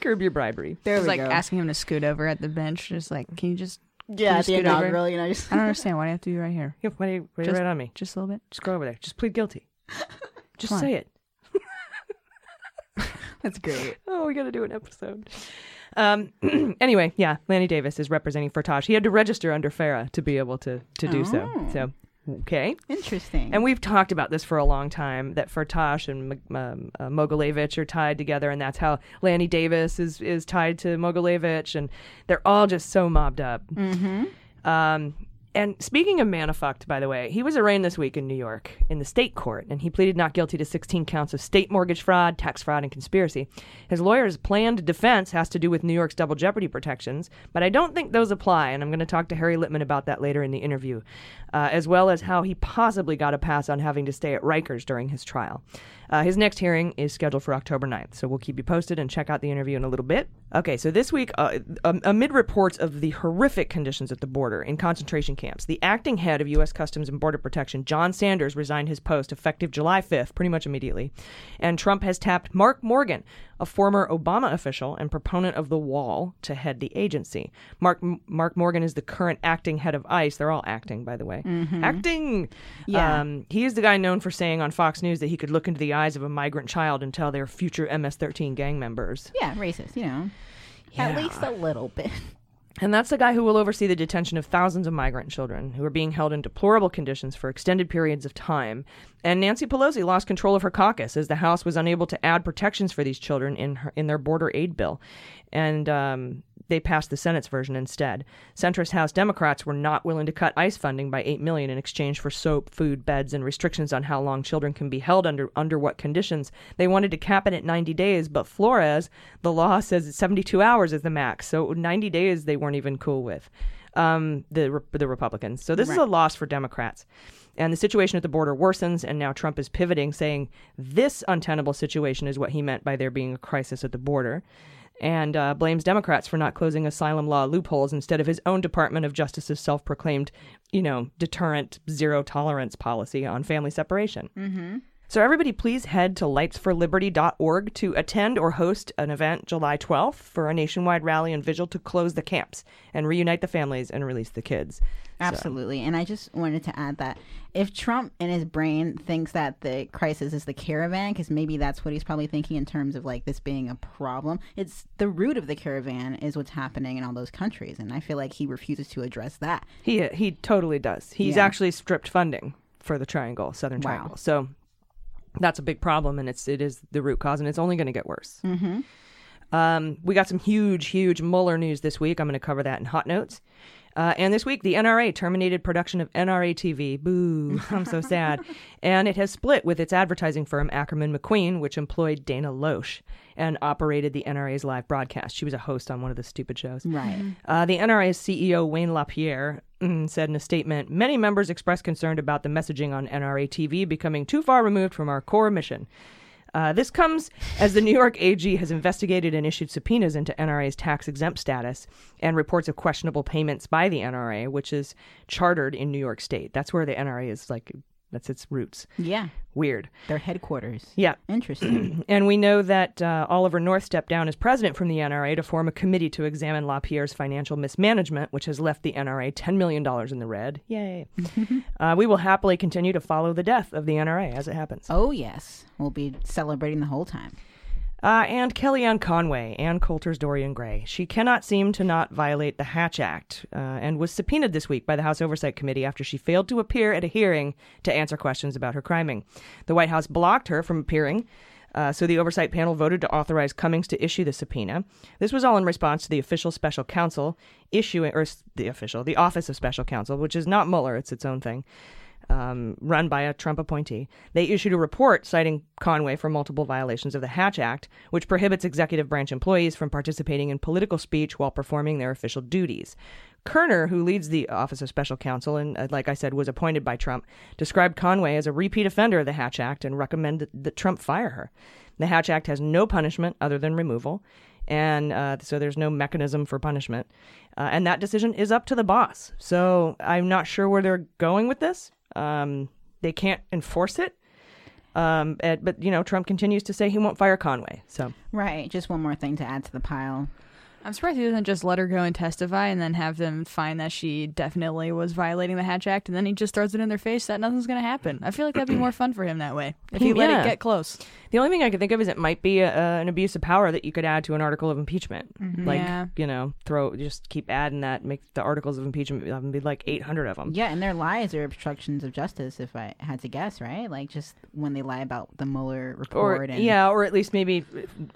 Curb your bribery. There It's we like go. asking him to scoot over at the bench, just like, can you just can Yeah, you at the scoot over? inaugural, you know, just- I don't understand. Why do you have to be right here? Yeah, why do you, why do you Just- right on me? Just a little bit. Just go over there. Just plead guilty. Just Come on. say it. That's great. Oh, we got to do an episode. Um, anyway, yeah, Lanny Davis is representing Firtash. He had to register under FARA to be able to, to do so. Oh. So, okay. Interesting. And we've talked about this for a long time that Firtash and um, uh, Mogilevich are tied together, and that's how Lanny Davis is, is tied to Mogilevich, and they're all just so mobbed up. Mm-hmm. Um, and speaking of Manafucked, by the way, he was arraigned this week in New York in the state court, and he pleaded not guilty to 16 counts of state mortgage fraud, tax fraud, and conspiracy. His lawyer's planned defense has to do with New York's double jeopardy protections, but I don't think those apply, and I'm going to talk to Harry Litman about that later in the interview, uh, as well as how he possibly got a pass on having to stay at Rikers during his trial. Uh, his next hearing is scheduled for October 9th, so we'll keep you posted and check out the interview in a little bit. Okay, so this week, uh, um, amid reports of the horrific conditions at the border in concentration camps, the acting head of U.S. Customs and Border Protection, John Sanders, resigned his post effective July 5th, pretty much immediately. And Trump has tapped Mark Morgan, a former Obama official and proponent of the wall, to head the agency. Mark Mark Morgan is the current acting head of ICE. They're all acting, by the way. Mhm. Acting. Yeah. Um, he is the guy known for saying on Fox News that he could look into the eyes of a migrant child and tell they're future MS-13 gang members. Yeah, racist, you know. Yeah. At least a little bit. And that's the guy who will oversee the detention of thousands of migrant children who are being held in deplorable conditions for extended periods of time. And Nancy Pelosi lost control of her caucus as the House was unable to add protections for these children in her, in their border aid bill, and um, they passed the Senate's version instead. Centrist House Democrats were not willing to cut ICE funding by eight million in exchange for soap, food, beds, and restrictions on how long children can be held under under what conditions. They wanted to cap it at 90 days, but Flores, the law says 72 hours is the max. So 90 days they weren't even cool with. Um, the the Republicans. So this is a loss for Democrats. And the situation at the border worsens, and now Trump is pivoting, saying this untenable situation is what he meant by there being a crisis at the border, and uh, blames Democrats for not closing asylum law loopholes instead of his own Department of Justice's self proclaimed, you know, deterrent zero tolerance policy on family separation. Mm-hmm. So, everybody, please head to lightsforliberty.org to attend or host an event July 12th for a nationwide rally and vigil to close the camps and reunite the families and release the kids. So- Absolutely. And I just wanted to add that if Trump in his brain thinks that the crisis is the caravan, because maybe that's what he's probably thinking in terms of like this being a problem, it's the root of the caravan is what's happening in all those countries. And I feel like he refuses to address that. He he totally does. He's Yeah. actually stripped funding for the Triangle, Southern Triangle. Wow. Triangle. So that's a big problem, and it's it is the root cause, and it's only going to get worse. Mm-hmm. Um, we got some huge, huge Mueller news this week. I'm going to cover that in hot notes. Uh, and this week, the NRA terminated production of NRA TV. Boo, I'm so sad. and it has split with its advertising firm, Ackerman McQueen, which employed Dana Loesch and operated the NRA's live broadcast. She was a host on one of the stupid shows. Right. Uh, the NRA's CEO, Wayne LaPierre, said in a statement Many members expressed concern about the messaging on NRA TV becoming too far removed from our core mission. Uh, this comes as the New York AG has investigated and issued subpoenas into NRA's tax exempt status and reports of questionable payments by the NRA, which is chartered in New York State. That's where the NRA is like, that's its roots. Yeah. Weird. Their headquarters. Yeah. Interesting. and we know that uh, Oliver North stepped down as president from the NRA to form a committee to examine LaPierre's financial mismanagement, which has left the NRA $10 million in the red. Yay. uh, we will happily continue to follow the death of the NRA as it happens. oh, yes. We'll be celebrating the whole time. Uh, and Kellyanne Conway, Ann Coulter's Dorian Gray. She cannot seem to not violate the Hatch Act uh, and was subpoenaed this week by the House Oversight Committee after she failed to appear at a hearing to answer questions about her criming. The White House blocked her from appearing. Uh, so the oversight panel voted to authorize Cummings to issue the subpoena. This was all in response to the official special counsel issuing, or the official, the Office of Special Counsel, which is not Mueller, it's its own thing, um, run by a Trump appointee. They issued a report citing Conway for multiple violations of the Hatch Act, which prohibits executive branch employees from participating in political speech while performing their official duties. Kerner, who leads the Office of Special Counsel and, uh, like I said, was appointed by Trump, described Conway as a repeat offender of the Hatch Act and recommended that Trump fire her. The Hatch Act has no punishment other than removal, and uh, so there's no mechanism for punishment. Uh, and that decision is up to the boss. So I'm not sure where they're going with this. Um, they can't enforce it. Um, and- but you know, Trump continues to say he won't fire Conway. So Right. Just one more thing to add to the pile. I'm surprised he doesn't just let her go and testify and then have them find that she definitely was violating the Hatch Act and then he just throws it in their face that nothing's going to happen. I feel like that'd be more fun for him that way if he let it get close. The only thing I could think of is it might be a, uh, an abuse of power that you could add to an article of impeachment. Mhm. Like, Yeah. you know, throw just keep adding that, make the articles of impeachment um, be like 800 of them. Yeah, and their lies are obstructions of justice, if I had to guess, right? Like just when they lie about the Mueller Or report. and yeah, or at least maybe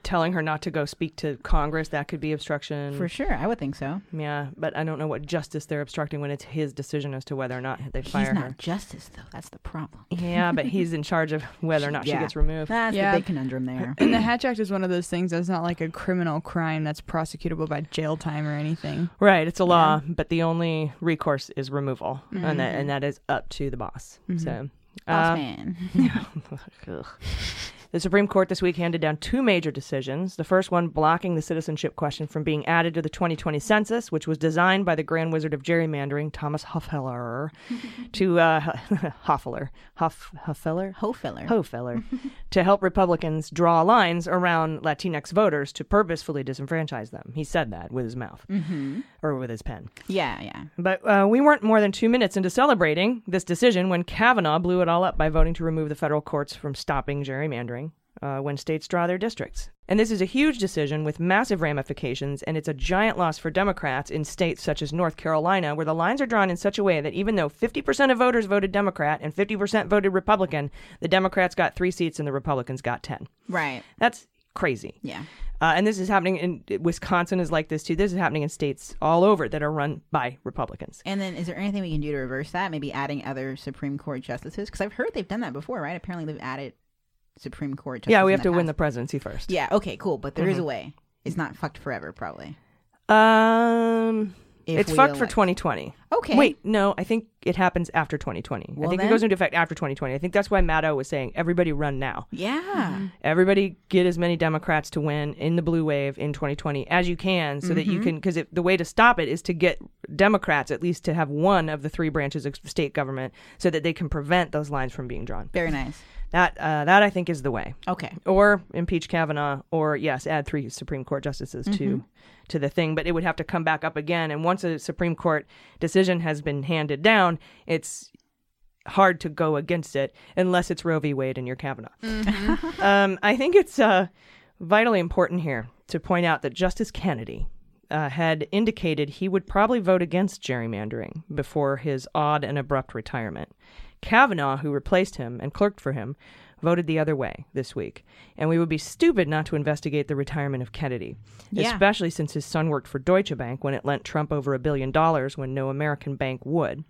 telling her not to go speak to Congress. That could be obstruction For sure, I would think so. Yeah, but I don't know what justice they're obstructing when it's his decision as to whether or not they He's fire not her. justice, though. That's the problem. Yeah, but he's in charge of whether or not she gets removed. That's Yeah. the big conundrum there. And the Hatch Act is one of those things that's not like a criminal crime that's prosecutable by jail time or anything. Right, it's a law, but the only recourse is removal, and that and that is up to the boss. Mhm. So, Boss uh, man. The Supreme Court this week handed down two major decisions. The first one blocking the citizenship question from being added to the 2020 census, which was designed by the grand wizard of gerrymandering, Thomas Hofeller, to uh, Hofeller, Hoff, Hoffeler, Hofeller, Hofeller, to help Republicans draw lines around Latinx voters to purposefully disenfranchise them. He said that with his mouth hmm or with his pen. Yeah, yeah. But uh, we weren't more than two minutes into celebrating this decision when Kavanaugh blew it all up by voting to remove the federal courts from stopping gerrymandering uh, when states draw their districts. And this is a huge decision with massive ramifications, and it's a giant loss for Democrats in states such as North Carolina, where the lines are drawn in such a way that even though 50% of voters voted Democrat and 50% voted Republican, the Democrats got three seats and the Republicans got 10. Right. That's crazy. Yeah. Uh, and this is happening in Wisconsin is like this too. This is happening in states all over that are run by Republicans. And then, is there anything we can do to reverse that? Maybe adding other Supreme Court justices? Because I've heard they've done that before, right? Apparently, they've added Supreme Court. Yeah, we have to win the presidency first. Yeah, okay, cool. But there is Mhm. a way. It's not fucked forever, probably. Um, If it's fucked for 2020. Okay. Wait, no, I think it happens after 2020. I think then- it goes into effect after 2020. I think that's why Maddow was saying everybody run now. Yeah. Everybody get as many Democrats to win in the blue wave in 2020 as you can so that you Mhm. can, because the way to stop it is to get Democrats at least to have one of the three branches of state government so that they can prevent those lines from being drawn. Very nice. That uh, that I think is the way. Okay. Or impeach Kavanaugh, or yes, add three Supreme Court justices Mhm. to to the thing. But it would have to come back up again. And once a Supreme Court decision has been handed down, it's hard to go against it unless it's Roe v. Wade and you're Kavanaugh. um, I think it's uh, vitally important here to point out that Justice Kennedy uh, had indicated he would probably vote against gerrymandering before his odd and abrupt retirement. Kavanaugh, who replaced him and clerked for him, voted the other way this week. And we would be stupid not to investigate the retirement of Kennedy, Yeah. especially since his son worked for Deutsche Bank when it lent Trump over a billion dollars when no American bank would.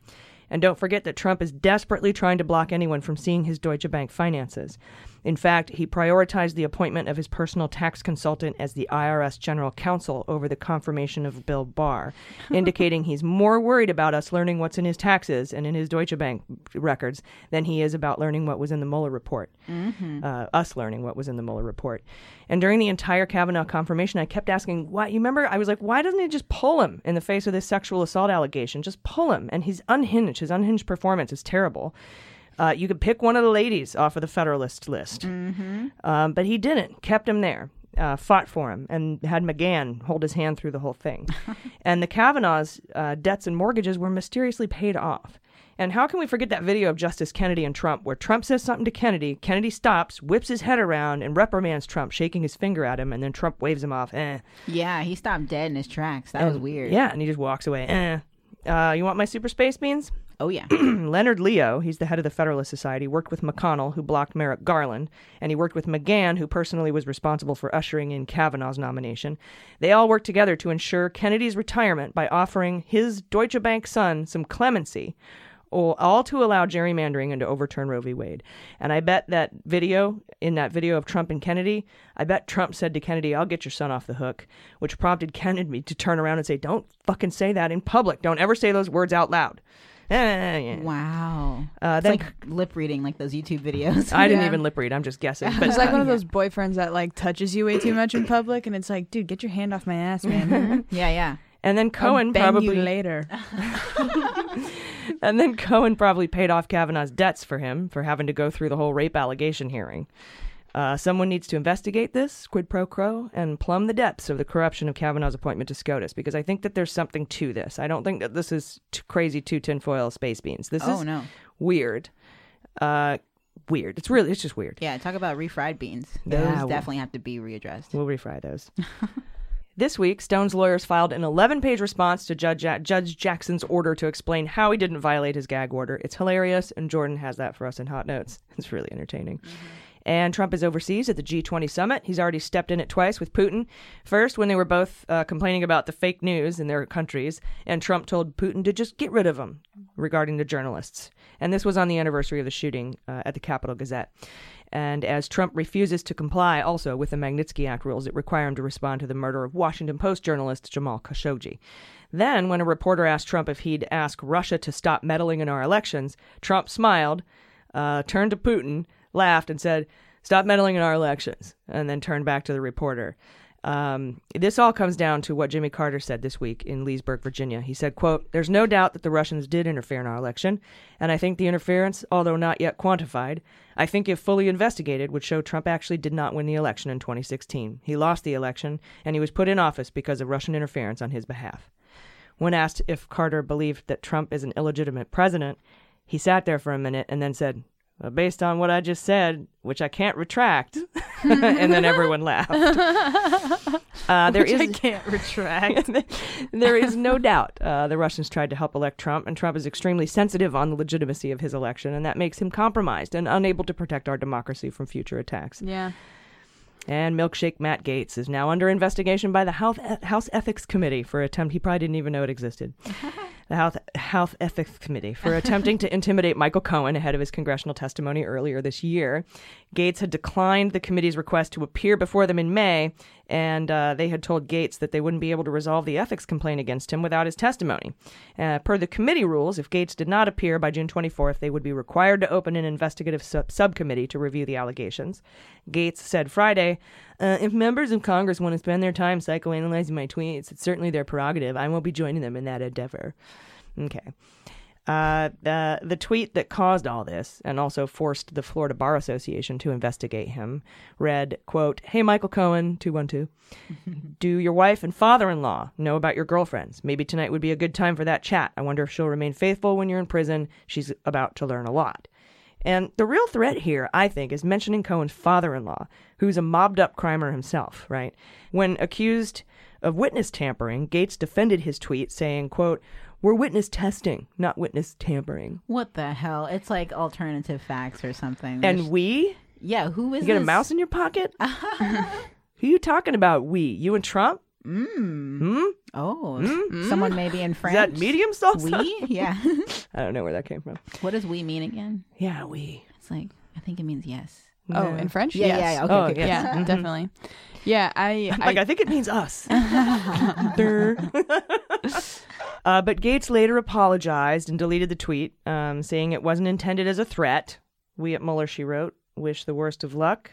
And don't forget that Trump is desperately trying to block anyone from seeing his Deutsche Bank finances. In fact, he prioritized the appointment of his personal tax consultant as the IRS general counsel over the confirmation of Bill Barr, indicating he's more worried about us learning what's in his taxes and in his Deutsche Bank records than he is about learning what was in the Mueller report. Mhm. Uh, us learning what was in the Mueller report. And during the entire Kavanaugh confirmation, I kept asking, why? You remember, I was like, why doesn't he just pull him in the face of this sexual assault allegation? Just pull him. And he's unhinged. His unhinged performance is terrible. Uh, you could pick one of the ladies off of the Federalist list. Mm-hmm. Um, but he didn't, kept him there, uh, fought for him, and had McGahn hold his hand through the whole thing. and the Kavanaugh's uh, debts and mortgages were mysteriously paid off. And how can we forget that video of Justice Kennedy and Trump where Trump says something to Kennedy, Kennedy stops, whips his head around, and reprimands Trump, shaking his finger at him, and then Trump waves him off. Eh. Yeah, he stopped dead in his tracks. That was weird. Yeah, and he just walks away. Eh. Uh, you want my super space beans? Oh yeah. Leonard Leo, he's the head of the Federalist Society, worked with McConnell, who blocked Merrick Garland, and he worked with McGahn, who personally was responsible for ushering in Kavanaugh's nomination. They all worked together to ensure Kennedy's retirement by offering his Deutsche Bank son some clemency, all all to allow gerrymandering and to overturn Roe v. Wade. And I bet that video, in that video of Trump and Kennedy, I bet Trump said to Kennedy, I'll get your son off the hook, which prompted Kennedy to turn around and say, Don't fucking say that in public. Don't ever say those words out loud. Wow. Uh, it's then like lip reading, like those YouTube videos. I didn't Yeah. even lip read. I'm just guessing. But But it's like one of those boyfriends that like touches you way too much in public, and it's like, dude, get your hand off my ass, man. yeah, yeah. And then Cohen I'll bang probably you later. and then Cohen probably paid off Kavanaugh's debts for him for having to go through the whole rape allegation hearing. Uh, someone needs to investigate this quid pro quo and plumb the depths of the corruption of Kavanaugh's appointment to SCOTUS because I think that there's something to this. I don't think that this is t- crazy two tinfoil space beans. This Oh, is no. weird. Uh, weird. It's really it's just weird. Yeah, talk about refried beans. Those Yeah, well- definitely have to be readdressed. We'll refry those. this week, Stone's lawyers filed an 11 page response to Judge, Ja- Judge Jackson's order to explain how he didn't violate his gag order. It's hilarious, and Jordan has that for us in Hot Notes. It's really entertaining. And Trump is overseas at the G20 summit. He's already stepped in it twice with Putin. First, when they were both uh, complaining about the fake news in their countries, and Trump told Putin to just get rid of them regarding the journalists. And this was on the anniversary of the shooting uh, at the Capitol Gazette. And as Trump refuses to comply also with the Magnitsky Act rules that require him to respond to the murder of Washington Post journalist Jamal Khashoggi. Then, when a reporter asked Trump if he'd ask Russia to stop meddling in our elections, Trump smiled, uh, turned to Putin, laughed, and said, Stop meddling in our elections, and then turned back to the reporter. Um, this all comes down to what Jimmy Carter said this week in Leesburg, Virginia. He said, quote, There's no doubt that the Russians did interfere in our election, and I think the interference, although not yet quantified, I think if fully investigated, would show Trump actually did not win the election in 2016. He lost the election, and he was put in office because of Russian interference on his behalf. When asked if Carter believed that Trump is an illegitimate president, he sat there for a minute and then said, well, based on what I just said, which I can't retract, and then everyone laughed. Uh, there Which I can't retract. there is no doubt uh, the Russians tried to help elect Trump, and Trump is extremely sensitive on the legitimacy of his election, and that makes him compromised and unable to protect our democracy from future attacks. Yeah. And milkshake Matt Gaetz is now under investigation by the House, House Ethics Committee for attempt he probably didn't even know it existed. The House, House Ethics Committee for attempting to intimidate Michael Cohen ahead of his congressional testimony earlier this year. Gaetz had declined the committee's request to appear before them in May, and uh, they had told Gaetz that they wouldn't be able to resolve the ethics complaint against him without his testimony. Uh, per the committee rules, if Gaetz did not appear by June 24th, they would be required to open an investigative sub- subcommittee to review the allegations. Gaetz said Friday, uh, if members of Congress want to spend their time psychoanalyzing my tweets, it's certainly their prerogative. I won't be joining them in that endeavor. Okay. Uh, the, the tweet that caused all this and also forced the Florida Bar Association to investigate him read, quote, Hey, Michael Cohen, 212, do your wife and father-in-law know about your girlfriends? Maybe tonight would be a good time for that chat. I wonder if she'll remain faithful when you're in prison. She's about to learn a lot. And the real threat here, I think, is mentioning Cohen's father in law, who's a mobbed up crimer himself, right? When accused of witness tampering, Gaetz defended his tweet, saying, quote, We're witness testing, not witness tampering. What the hell? It's like alternative facts or something. And we? Yeah, who is You get a mouse in your pocket? Who you talking about? We? You and Trump? Mm. Hmm? Oh, Hmm? someone maybe in French. Is France. that medium salsa? We? Yeah. I don't know where that came from. what does we mean again? Yeah, we. It's like I think it means yes. Oh, in French? Yeah, yes. yeah, yeah. Okay, Oh, okay, yes. Yeah, Mhm. definitely. Yeah, I, like I think it means us. Durr. uh, but Gaetz later apologized and deleted the tweet, um, saying it wasn't intended as a threat. We at Mueller, she wrote, wish the worst of luck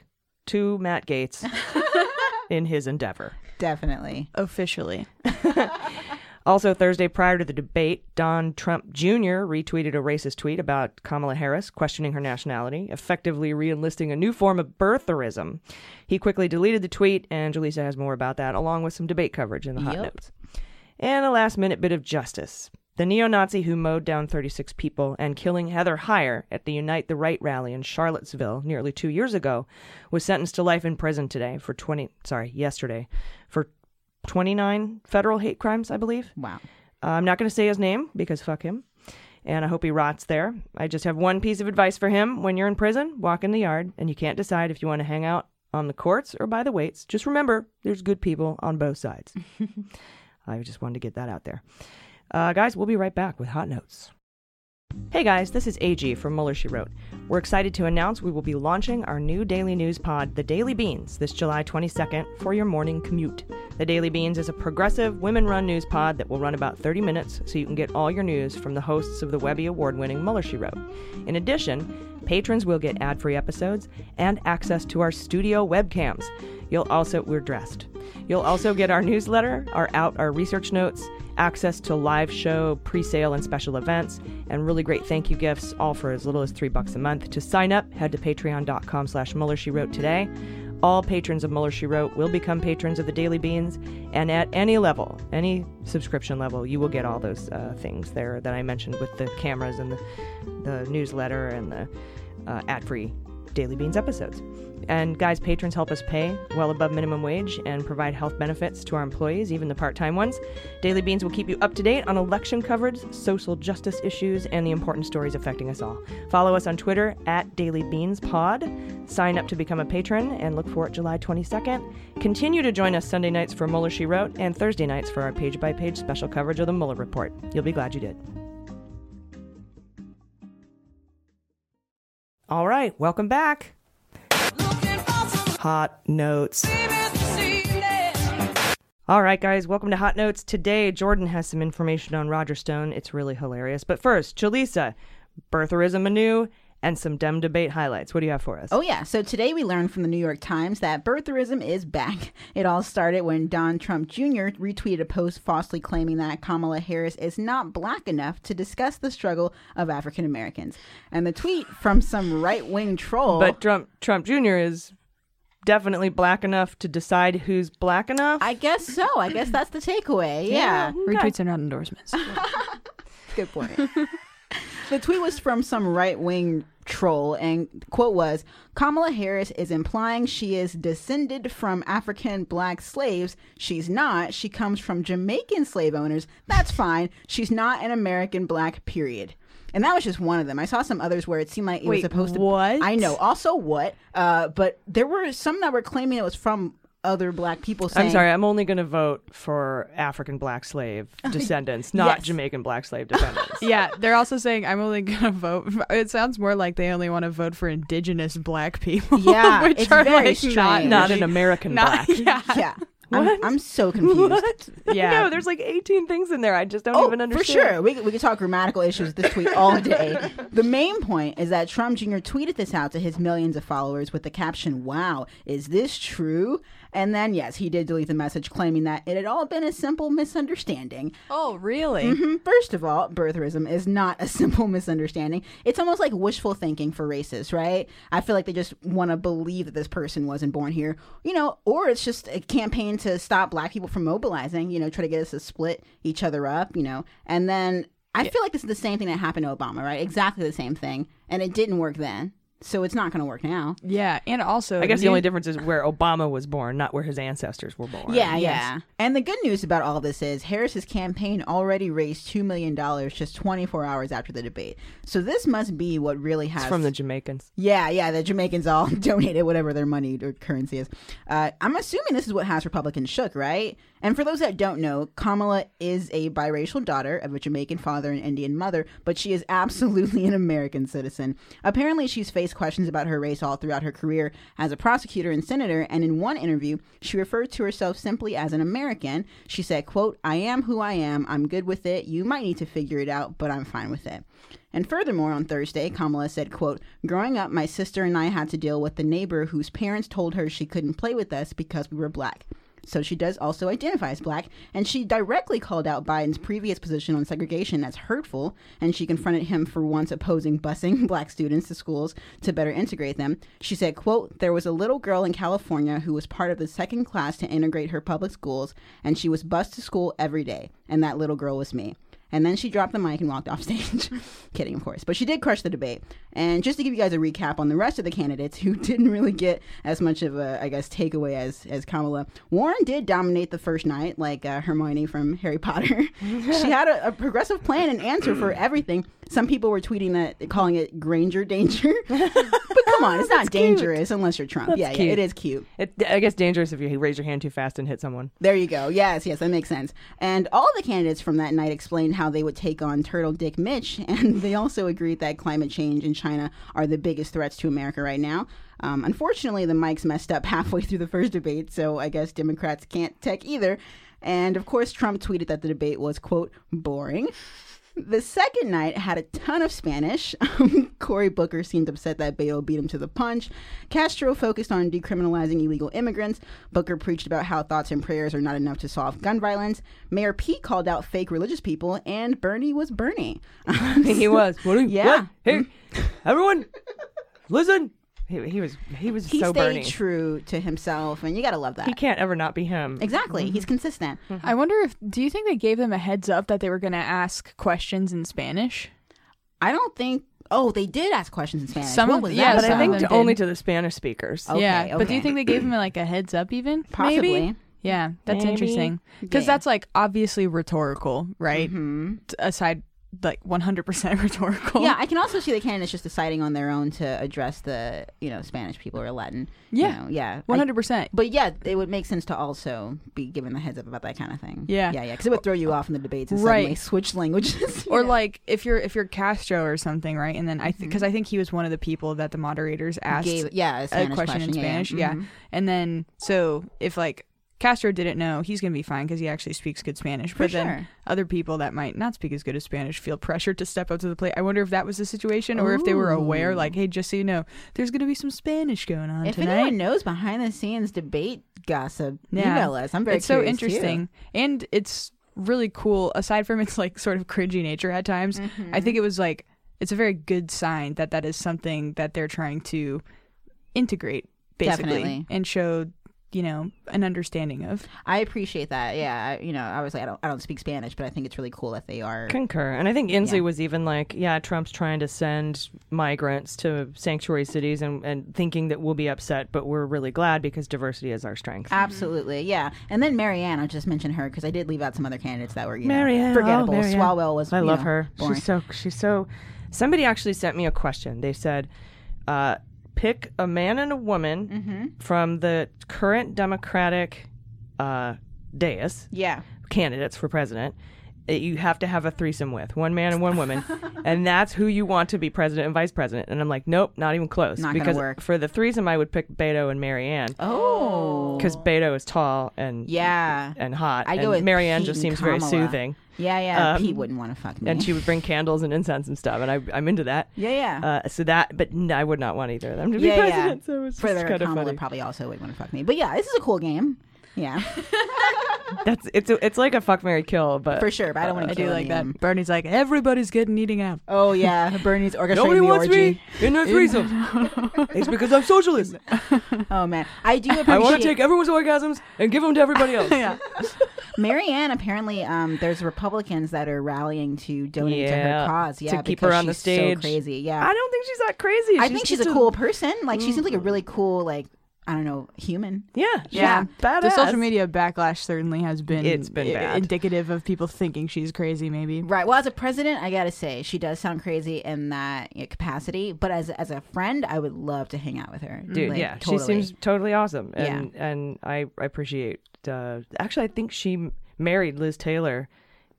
to Matt Gaetz in his endeavor. Definitely. officially. Also, Thursday prior to the debate, Don Trump Jr. retweeted a racist tweet about Kamala Harris questioning her nationality, effectively reenlisting a new form of birtherism. He quickly deleted the tweet, and Jaleesa has more about that, along with some debate coverage in the hot Yep. notes. And a last minute bit of justice. The neo Nazi who mowed down 36 people and killing Heather Heyer at the Unite the Right rally in Charlottesville nearly two years ago was sentenced to life in prison today for 20, sorry, yesterday, for 29 federal hate crimes, I believe. Wow. Uh, I'm not going to say his name because fuck him. And I hope he rots there. I just have one piece of advice for him. When you're in prison, walk in the yard and you can't decide if you want to hang out on the courts or by the weights. Just remember, there's good people on both sides. I just wanted to get that out there. Uh, guys, we'll be right back with Hot Notes. Hey guys, this is AG from Mueller She Wrote. We're excited to announce we will be launching our new daily news pod, The Daily Beans, this July 22nd for your morning commute. The Daily Beans is a progressive, women run news pod that will run about 30 minutes so you can get all your news from the hosts of the Webby Award winning Mueller She Wrote. In addition, patrons will get ad free episodes and access to our studio webcams. You'll also, we're dressed. You'll also get our newsletter, our out, our research notes, access to live show, pre-sale, and special events, and really great thank you gifts, all for as little as three bucks a month. To sign up, head to patreon.com slash Mueller She Wrote today. All patrons of Mueller She Wrote will become patrons of the Daily Beans, and at any level, any subscription level, you will get all those uh, things there that I mentioned with the cameras and the, the newsletter and the uh, ad-free Daily Beans episodes. And guys, patrons help us pay well above minimum wage and provide health benefits to our employees, even the part time ones. Daily Beans will keep you up to date on election coverage, social justice issues, and the important stories affecting us all. Follow us on Twitter at Daily Beans Pod. Sign up to become a patron and look for it July 22nd. Continue to join us Sunday nights for Mueller She Wrote and Thursday nights for our page by page special coverage of the Mueller Report. You'll be glad you did. All right, welcome back. Hot Notes. All right, guys, welcome to Hot Notes. Today, Jordan has some information on Roger Stone. It's really hilarious. But first, Jaleesa, birtherism anew, and some dumb debate highlights. What do you have for us? Oh, yeah. So today we learned from the New York Times that birtherism is back. It all started when Don Trump Jr. retweeted a post falsely claiming that Kamala Harris is not black enough to discuss the struggle of African Americans. And the tweet from some right wing troll. But Trump Trump Jr. is definitely black enough to decide who's black enough. I guess so. I guess that's the takeaway. Yeah. Retweets are not endorsements. Good point. the tweet was from some right wing troll, and quote was Kamala Harris is implying she is descended from African black slaves. She's not. She comes from Jamaican slave owners. That's fine. She's not an American black, period. And that was just one of them. I saw some others where it seemed like it Wait, was supposed to. what? I know. Also, what? Uh, but there were some that were claiming it was from other black people. Saying, I'm sorry, I'm only going to vote for African black slave descendants, not Yes. Jamaican black slave descendants. yeah, they're also saying I'm only gonna vote. For, It sounds more like they only want to vote for indigenous black people. Yeah, which it's are very like strange. not not an American not- black. Yeah, Yeah. I'm, I'm so confused. What? Yeah. no, there's like 18 things in there. I just don't Oh, even understand. for sure. We, could- we could talk grammatical issues with this tweet all day. the main point is that Trump Jr. tweeted this out to his millions of followers with the caption, Wow, is this true? And then, yes, he did delete the message claiming that it had all been a simple misunderstanding. Oh, really? Mhm. First of all, birtherism is not a simple misunderstanding. It's almost like wishful thinking for racists, right? I feel like they just want to believe that this person wasn't born here, you know, or it's just a campaign to stop black people from mobilizing, you know, try to get us to split each other up, you know. And then I feel like this is the same thing that happened to Obama, right? Exactly the same thing. And it didn't work then. So it's not going to work now. Yeah, and also I guess the only difference is where Obama was born, not where his ancestors were born. Yeah, yeah. And the good news about all this is Harris's campaign already raised $2 million just 24 hours after the debate. So this must be what really has. It's from the Jamaicans. Yeah, yeah, the Jamaicans all donated whatever their money or currency is. Uh, I'm assuming this is what has Republicans shook, right? And for those that don't know, Kamala is a biracial daughter of a Jamaican father and Indian mother, but she is absolutely an American citizen. Apparently, she's faced questions about her race all throughout her career as a prosecutor and senator, and in one interview, she referred to herself simply as an American. She said, quote, I am who I am. I'm good with it. You might need to figure it out, but I'm fine with it. And furthermore, on Thursday, Kamala said, quote, Growing up, my sister and I had to deal with the neighbor whose parents told her she couldn't play with us because we were black. So she does also identify as black, and she directly called out Biden's previous position on segregation as hurtful, and she confronted him for once opposing busing black students to schools to better integrate them. She said, quote, There was a little girl in California who was part of the second class to integrate her public schools, and she was bused to school every day, and that little girl was me. And then she dropped the mic and walked off stage. Kidding, of course. But she did crush the debate. And just to give you guys a recap on the rest of the candidates who didn't really get as much of a, I guess, takeaway as, as Kamala, Warren did dominate the first night, like uh, Hermione from Harry Potter. she had a, a progressive plan and answer for everything. Some people were tweeting that, calling it Granger danger. but come on, it's not dangerous unless you're Trump. That's yeah, cute. yeah, it is cute. It, I guess dangerous if you raise your hand too fast and hit someone. There you go. Yes, yes, that makes sense. And all the candidates from that night explained how they would take on Turtle Dick Mitch, and they also agreed that climate change and China are the biggest threats to America right now. Um, unfortunately, the mics messed up halfway through the first debate, so I guess Democrats can't tech either. And of course, Trump tweeted that the debate was, quote, boring. The second night had a ton of Spanish. Um, Cory Booker seemed upset that Beto beat him to the punch. Castro focused on decriminalizing illegal immigrants. Booker preached about how thoughts and prayers are not enough to solve gun violence. Mayor Pete called out fake religious people, and Bernie was Bernie. he was. What you- Yeah. what? Hey, everyone, listen. He, he was. He was He so stayed Bernie. true to himself, and you gotta love that. He can't ever not be him. Exactly. He's consistent. I wonder if do you think they gave them a heads up that they were going to ask questions in Spanish? I don't think. Oh, they did ask questions in Spanish. Some what of- was yeah, that? but I think of to them only to the Spanish speakers. Okay, yeah, but do you think they gave him like a heads up even? Possibly. Maybe? Yeah, that's Maybe. interesting because Yeah. that's like obviously rhetorical, right? Mhm. Aside, like one hundred percent rhetorical. Yeah, I can also see the candidates just deciding on their own to address the you know Spanish people or Latin. you Yeah. know, yeah, hundred percent. But yeah, it would make sense to also be given the heads up about that kind of thing. Yeah. yeah, yeah, because it would throw you off in the debates and Right. suddenly switch languages. Or like if you're if you're Castro or something, right? And then I because I think he was one of the people that the moderators asked Mm-hmm. Gave- yeah, a a Spanish question, in yeah, yeah. Spanish, yeah. Mhm. And then so if like Castro didn't know, he's gonna be fine because he actually speaks good Spanish. For but then other people that might not speak as good as Spanish feel pressured to step up to the plate. I wonder if that was the situation, or if they were aware, like, hey, just so you know, there's gonna be some Spanish going on if tonight. anyone knows behind the scenes debate gossip, Yeah. email us. I'm very it's so curious, too. interesting and it's really cool aside from its like sort of cringy nature at times i Mm-hmm. think it was like it's a very good sign that that is something that they're trying to integrate basically Definitely. and show you know an understanding of I appreciate that. Yeah, I, you know, obviously I don't I don't speak Spanish, but I think it's really cool that they are. Concur. And I think Inslee Yeah. was even like, yeah, Trump's trying to send migrants to sanctuary cities and, and thinking that we'll be upset, but we're really glad because diversity is our strength. Absolutely, yeah. And then Marianne, I'll just mention her because I did leave out some other candidates that were you know, Marianne, forgettable. oh, Marianne. Swalwell was. I love know, her. boring. She's so she's so. Somebody actually sent me a question. They said, uh, "Pick a man and a woman Mm-hmm. from the current Democratic uh, dais, Yeah. candidates for president." That You have to have a threesome with one man and one woman, and that's who you want to be president and vice president. And I'm like, nope, not even close. Not gonna because work. for the threesome, I would pick Beto and Marianne Oh. because Beto is tall and Yeah. and hot. I and go with Marianne Pete just seems very Kamala. soothing. Yeah, yeah. Um, Pete wouldn't want to fuck me. and she would bring candles and incense and stuff, and I, I'm into that. Yeah, yeah. Uh, so that, but I would not want either of them to be yeah, president. yeah. So it's Further, just kind of Kamala funny. probably also would want to fuck me. But yeah, this is a cool game. Yeah. That's it's a, it's like a fuck Mary kill, but For sure, but I don't wanna I do kill like that. Bernie's like, everybody's getting eating out. Oh yeah, Bernie's orchestrating Nobody the wants orgy. me in their threesome. it's because I'm socialist. Oh man, I do appreciate. I want to take everyone's orgasms and give them to everybody else. yeah. Marianne, apparently, um, there's Republicans that are rallying to donate to Yeah, her cause. Yeah. To Yeah, keep because her on the she's stage. So crazy. Yeah, I don't think she's that crazy. I think she's a cool person. Like she seems like a really cool, like I don't know, human. Yeah, Yeah. badass. The social media backlash certainly has been It's been i- bad. indicative of people thinking she's crazy maybe. Right. Well, as a president, I gotta say she does sound crazy in that you know, capacity. But as as a friend, I would love to hang out with her. dude. Like, yeah, totally. she seems totally awesome, and and I I appreciate. Uh, actually, I think she married Liz Taylor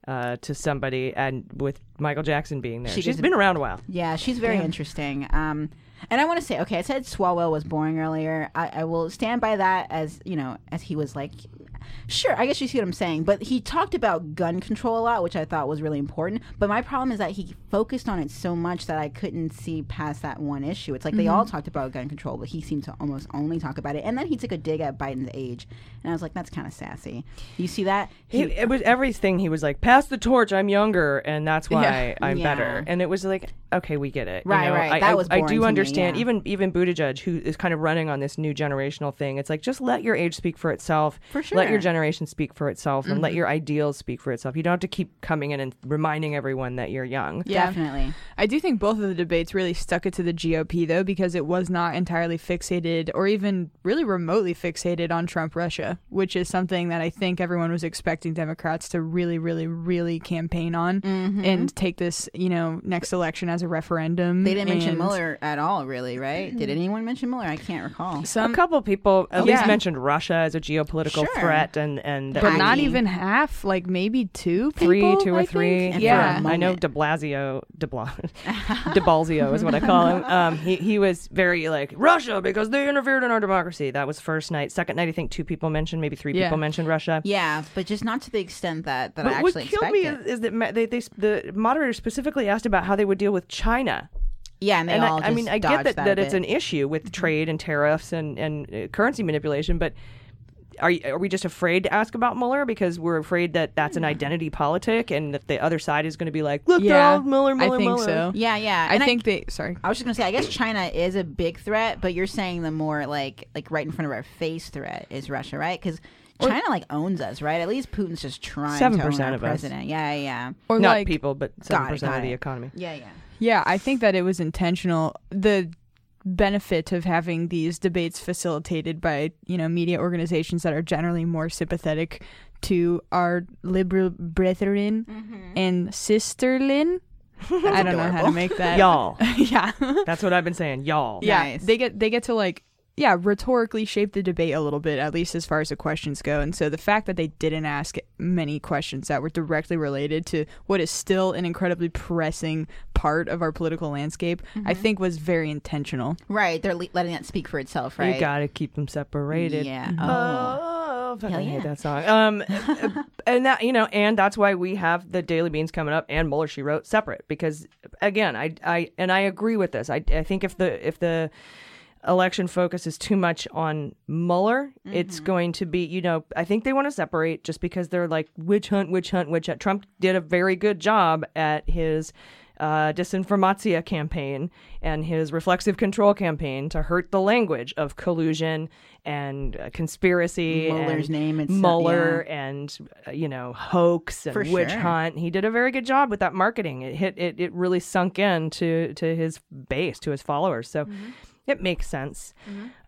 uh, to somebody, and with Michael Jackson being there, She she's does- been around a while. Yeah, she's very Yeah. interesting. Um, and I want to say, okay, I said Swalwell was boring earlier. I, I will stand by that as you know, as he was like, sure, I guess you see what I'm saying. But he talked about gun control a lot, which I thought was really important. But my problem is that he focused on it so much that I couldn't see past that one issue. It's like they Mm-hmm. all talked about gun control, but he seemed to almost only talk about it. And then he took a dig at Biden's age, and I was like, that's kind of sassy. You see that? He, it was everything. He was like, "Pass the torch. I'm younger, and that's why Yeah. I'm Yeah. better." And it was like, "Okay, we get it." You Right, know, right. I, That I, was I do me, understand. yeah. Even even Buttigieg, who is kind of running on this new generational thing, it's like just let your age speak for itself. For Let your generation speak for itself, and let Mhm. your ideals speak for itself. You don't have to keep coming in and reminding everyone that you're young. Yeah. Definitely. I do think both of the debates really stuck it to the GOP though because it was not entirely fixated or even really remotely fixated on Trump Russia, which is something that I think everyone was expecting Democrats to really really really campaign on Mhm. and take this, you know, next election as a referendum. They didn't mention and- Mueller at all, really, right? Did anyone mention Mueller? I can't recall. a couple people at Yeah. least mentioned Russia as a geopolitical Sure. threat, and and But not even half, like maybe two three, people, two or I three. think. Yeah. I know moment. De Blasio, De, Bla, De Balzio is what I call him. Um, he he was very like Russia because they interfered in our democracy. That was first night. Second night, I think two people mentioned, maybe three Yeah. people mentioned Russia. Yeah, but just not to the extent that, that But I what actually killed me is, is that ma- they, they the moderator specifically asked about how they would deal with China. yeah, and they and all I, just I mean, I get that, that, that, it's an issue with trade and tariffs and and uh, currency manipulation, but. Are, are we just afraid to ask about Mueller because we're afraid that that's an hmm. identity politic and that the other side is going to be like, look, they're all Mueller, Mueller, I think Mueller. so. Yeah, yeah. I and think they sorry. I was just gonna say, I guess China is a big threat, but you're saying the more like like right in front of our face threat is Russia, right? Because China like owns us, right? At least Putin's just trying to own 7% our of us. president. Yeah, yeah, Or Not like people, but Got seven percent got of the economy. yeah, yeah. Yeah, I think that it was intentional. The benefit of having these debates facilitated by, you know, media organizations that are generally more sympathetic to our liberal brethren mm-hmm. and sisterlin. I don't know how to make that. Y'all. yeah. That's what I've been saying, y'all. yeah. Nice. They get they get to like yeah, rhetorically shape the debate a little bit, at least as far as the questions go. And so the fact that they didn't ask many questions that were directly related to what is still an incredibly pressing part of our political landscape, I think was very intentional. Right, they're le- letting that speak for itself, right? You gotta keep them separated. Yeah. Oh, I Hell hate that song. Um, and that you know, and that's why we have the Daily Beans coming up and Mueller she wrote separate because again, I I and I agree with this. I I think if the if the election focus is too much on Mueller, it's Mm-hmm. going to be, you know, I think they want to separate just because they're like witch hunt, witch hunt, witch hunt. Trump did a very good job at his uh, disinformatia campaign and his reflexive control campaign to hurt the language of collusion and uh, conspiracy Mueller's and name itself, Mueller and uh, you know hoax and For witch sure. hunt. He did a very good job with that marketing. It hit it. It really sunk in to to his base, to his followers. So Mm-hmm. It makes sense.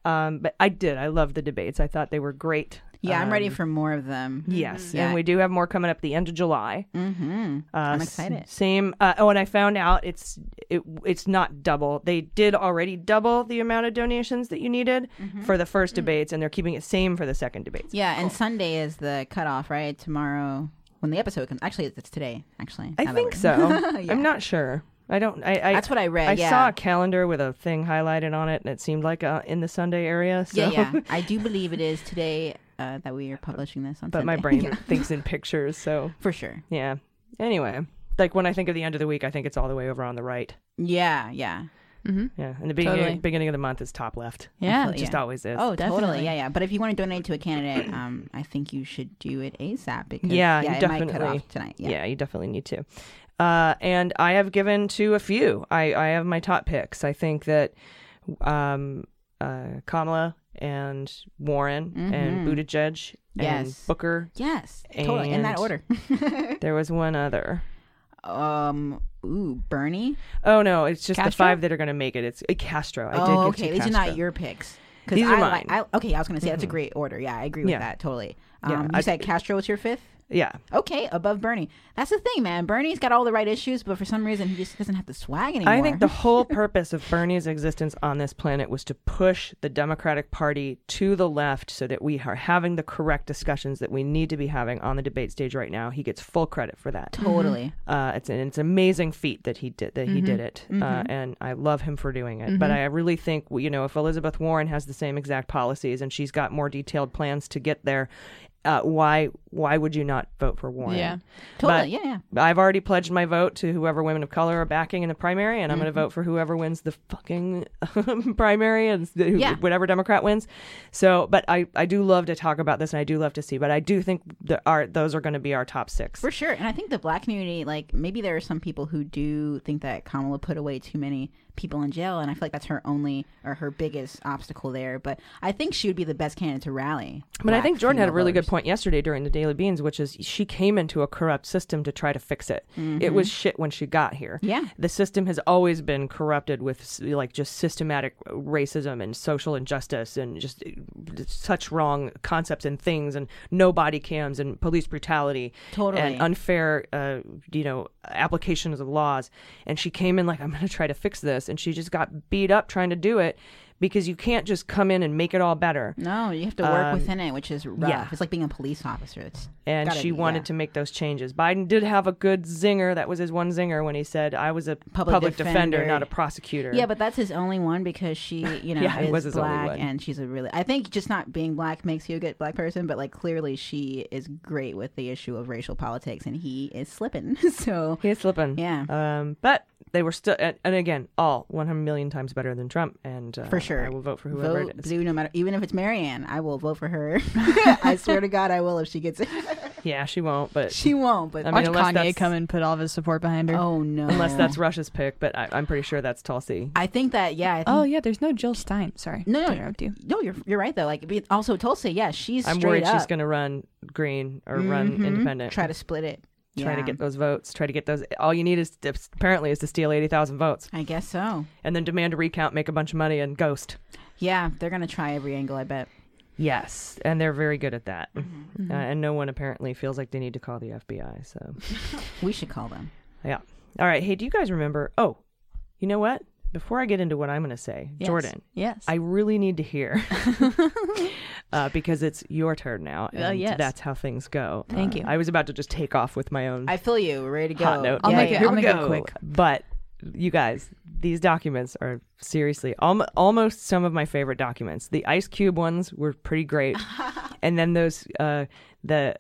Um, but I did. I loved the debates. I thought they were great. Yeah, I'm ready Um, for more of them. Yes, Yeah. and we do have more coming up the end of July. Mm-hmm. Uh, I'm excited. Same. Uh, oh, and I found out it's it it's not double. They did already double the amount of donations that you needed Mm-hmm. for the Mm. first debates, and they're keeping it same for the second debates. Yeah, and Sunday is the cutoff, right? Tomorrow, when the episode comes. Actually, it's today. Actually, I think so. Yeah. I'm not sure. I don't. I, I That's what I read, I yeah. saw a calendar with a thing highlighted on it, and it seemed like uh, in the Sunday area. So. Yeah, yeah. I do believe it is today uh, that we are publishing this on. but my brain Yeah. thinks in pictures, so for sure. yeah. Anyway, like when I think of the end of the week, I think it's all the way over on the right. Yeah, yeah. Mm-hmm. Yeah, and the beginning Totally. beginning of the month is top left. Yeah, it just yeah. always is. Oh, totally. Yeah, yeah. But if you want to donate to a candidate, um, I think you should do it ASAP because yeah, yeah, you it definitely might cut off tonight. Yeah. you definitely need to. Uh, and I have given to a few. I, I have my top picks. I think that um, uh, Kamala and Warren and Mhm. Buttigieg and Yes. Booker. Yes, totally in that order. there was one other. Um, ooh, Bernie. Oh no, it's just the five that are going to make it. It's uh, Castro. I oh, okay. These are not your picks. These are I mine. like- I, okay, I was going to say that's a great order. Yeah, I agree with Yeah. that totally. Yeah, Um, you I- said Castro was your fifth. Yeah. Okay, above Bernie. That's the thing, man. Bernie's got all the right issues, but for some reason he just doesn't have the swag anymore. I think the whole purpose of Bernie's existence on this planet was to push the Democratic Party to the left so that we are having the correct discussions that we need to be having on the debate stage right now. He gets full credit for that. Totally. Uh, it's an it's an amazing feat that he did that he Mhm. did it, uh, Mhm. and I love him for doing it. But Mhm. I really think you know if Elizabeth Warren has the same exact policies and she's got more detailed plans to get there. Uh, why why would you not vote for Warren? Yeah. But Totally, yeah, yeah. I've already pledged my vote to whoever women of color are backing in the primary, and I'm going Mhm. to vote for whoever wins the fucking primary and the- who- Yeah. whatever Democrat wins. So, but I, I do love to talk about this, and I do love to see. But I do think that our those are going to be our top six. For sure. And I think the black community, like maybe there are some people who do think that Kamala put away too many people in jail, and I feel like that's her only or her biggest obstacle there. But I think she would be the best candidate to rally. But I think Jordan had a really voters. good point yesterday during the Daily Beans, which is she came into a corrupt system to try to fix it. It was Mhm. shit when she got here. Yeah. The system has always been corrupted with like just systematic racism and social injustice and just uh, such wrong concepts and things and no body cams and police brutality Totally. and unfair uh, you know applications of laws. And she came in like I'm going to try to fix this and she just got beat up trying to do it because you can't just come in and make it all better. No, you have to work Um, within it, which is rough. yeah. It's like being a police officer. It's and gotta she wanted yeah. to make those changes. Biden did have a good zinger. That was his one zinger when he said, "I was a Public public, defender, defender. not a prosecutor." Yeah, but that's his only one because she, you know, Yeah, is black and she's a really. I think just not being black makes you a good black person, but like clearly she is great with the issue of racial politics, and he is slipping. so he is slipping. Yeah, Um, but they were still, and, and again, all 100 million times better than Trump. And uh, for sure, I will vote for whoever vote it is. blue no matter, even if it's Marianne, I will vote for her. I swear to God, I will if she gets it. Yeah, she won't, but She won't, but I Watch mean, unless Kanye that's- come and put all of his support behind her. Oh no! Unless that's Russia's pick, but I, I'm pretty sure that's Tulsi. I think that yeah. I think, Oh yeah, there's no Jill Stein. Sorry. No, to no, you. no, you're you're right though. Like also Tulsi, yeah, she's I'm straight worried up. she's going to run green or run Mhm. independent. Try to split it. Try to get those votes. Try to get those. All you need is to, apparently is to steal eighty thousand votes. I guess so. And then demand a recount, make a bunch of money, and ghost. Yeah, they're gonna try every angle. I bet. Yes, and they're very good at that. Mhm. Uh, and no one apparently feels like they need to call the FBI. So, We should call them. yeah. All right. Hey, do you guys remember? Oh, you know what? Before I get into what I'm going to say, Yes. Jordan. Yes. I really need to hear uh, because it's your turn now, and Uh, yes. that's how things go. Thank Uh, you. I was about to just take off with my own I feel you. Ready to go. hot note. I'll Yeah, make it- here I'll we make it go. quick. But you guys, these documents are seriously al- almost some of my favorite documents. The Ice Cube ones were pretty great, and then those uh, the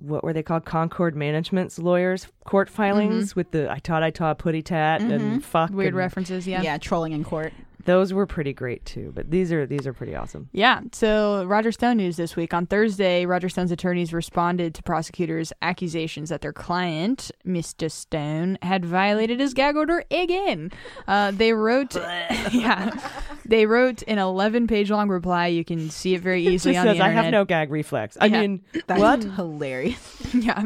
what were they called? Concord Management's lawyers court filings with the I taught I taught putty tat Mhm. and fuck Weird and references. Yeah. Yeah, trolling in court. Those were pretty great too. But these are these are pretty awesome. Yeah. So Roger Stone news this week. On Thursday, Roger Stone's attorneys responded to prosecutors' accusations that their client, Mr. Stone, had violated his gag order again. Uh, they wrote, yeah, they wrote an 11-page long reply. You can see it very It easily just on the says I have no gag reflex. I Yeah. mean, That's what? hilarious. yeah.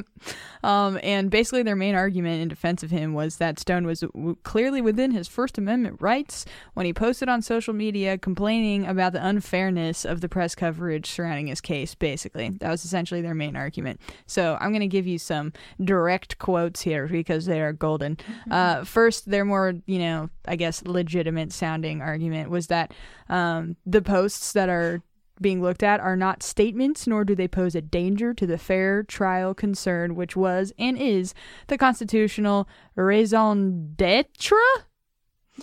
Um, and basically, their main argument in defense of him was that Stone was w- clearly within his First Amendment rights when he posted on social media complaining about the unfairness of the press coverage surrounding his case. Basically, that was essentially their main argument. So I'm going to give you some direct quotes here because they are golden. Uh, first, their more, you know, I guess legitimate sounding argument was that um, the posts that are being looked at are not statements, nor do they pose a danger to the fair trial concern, which was and is the constitutional raison d'etre.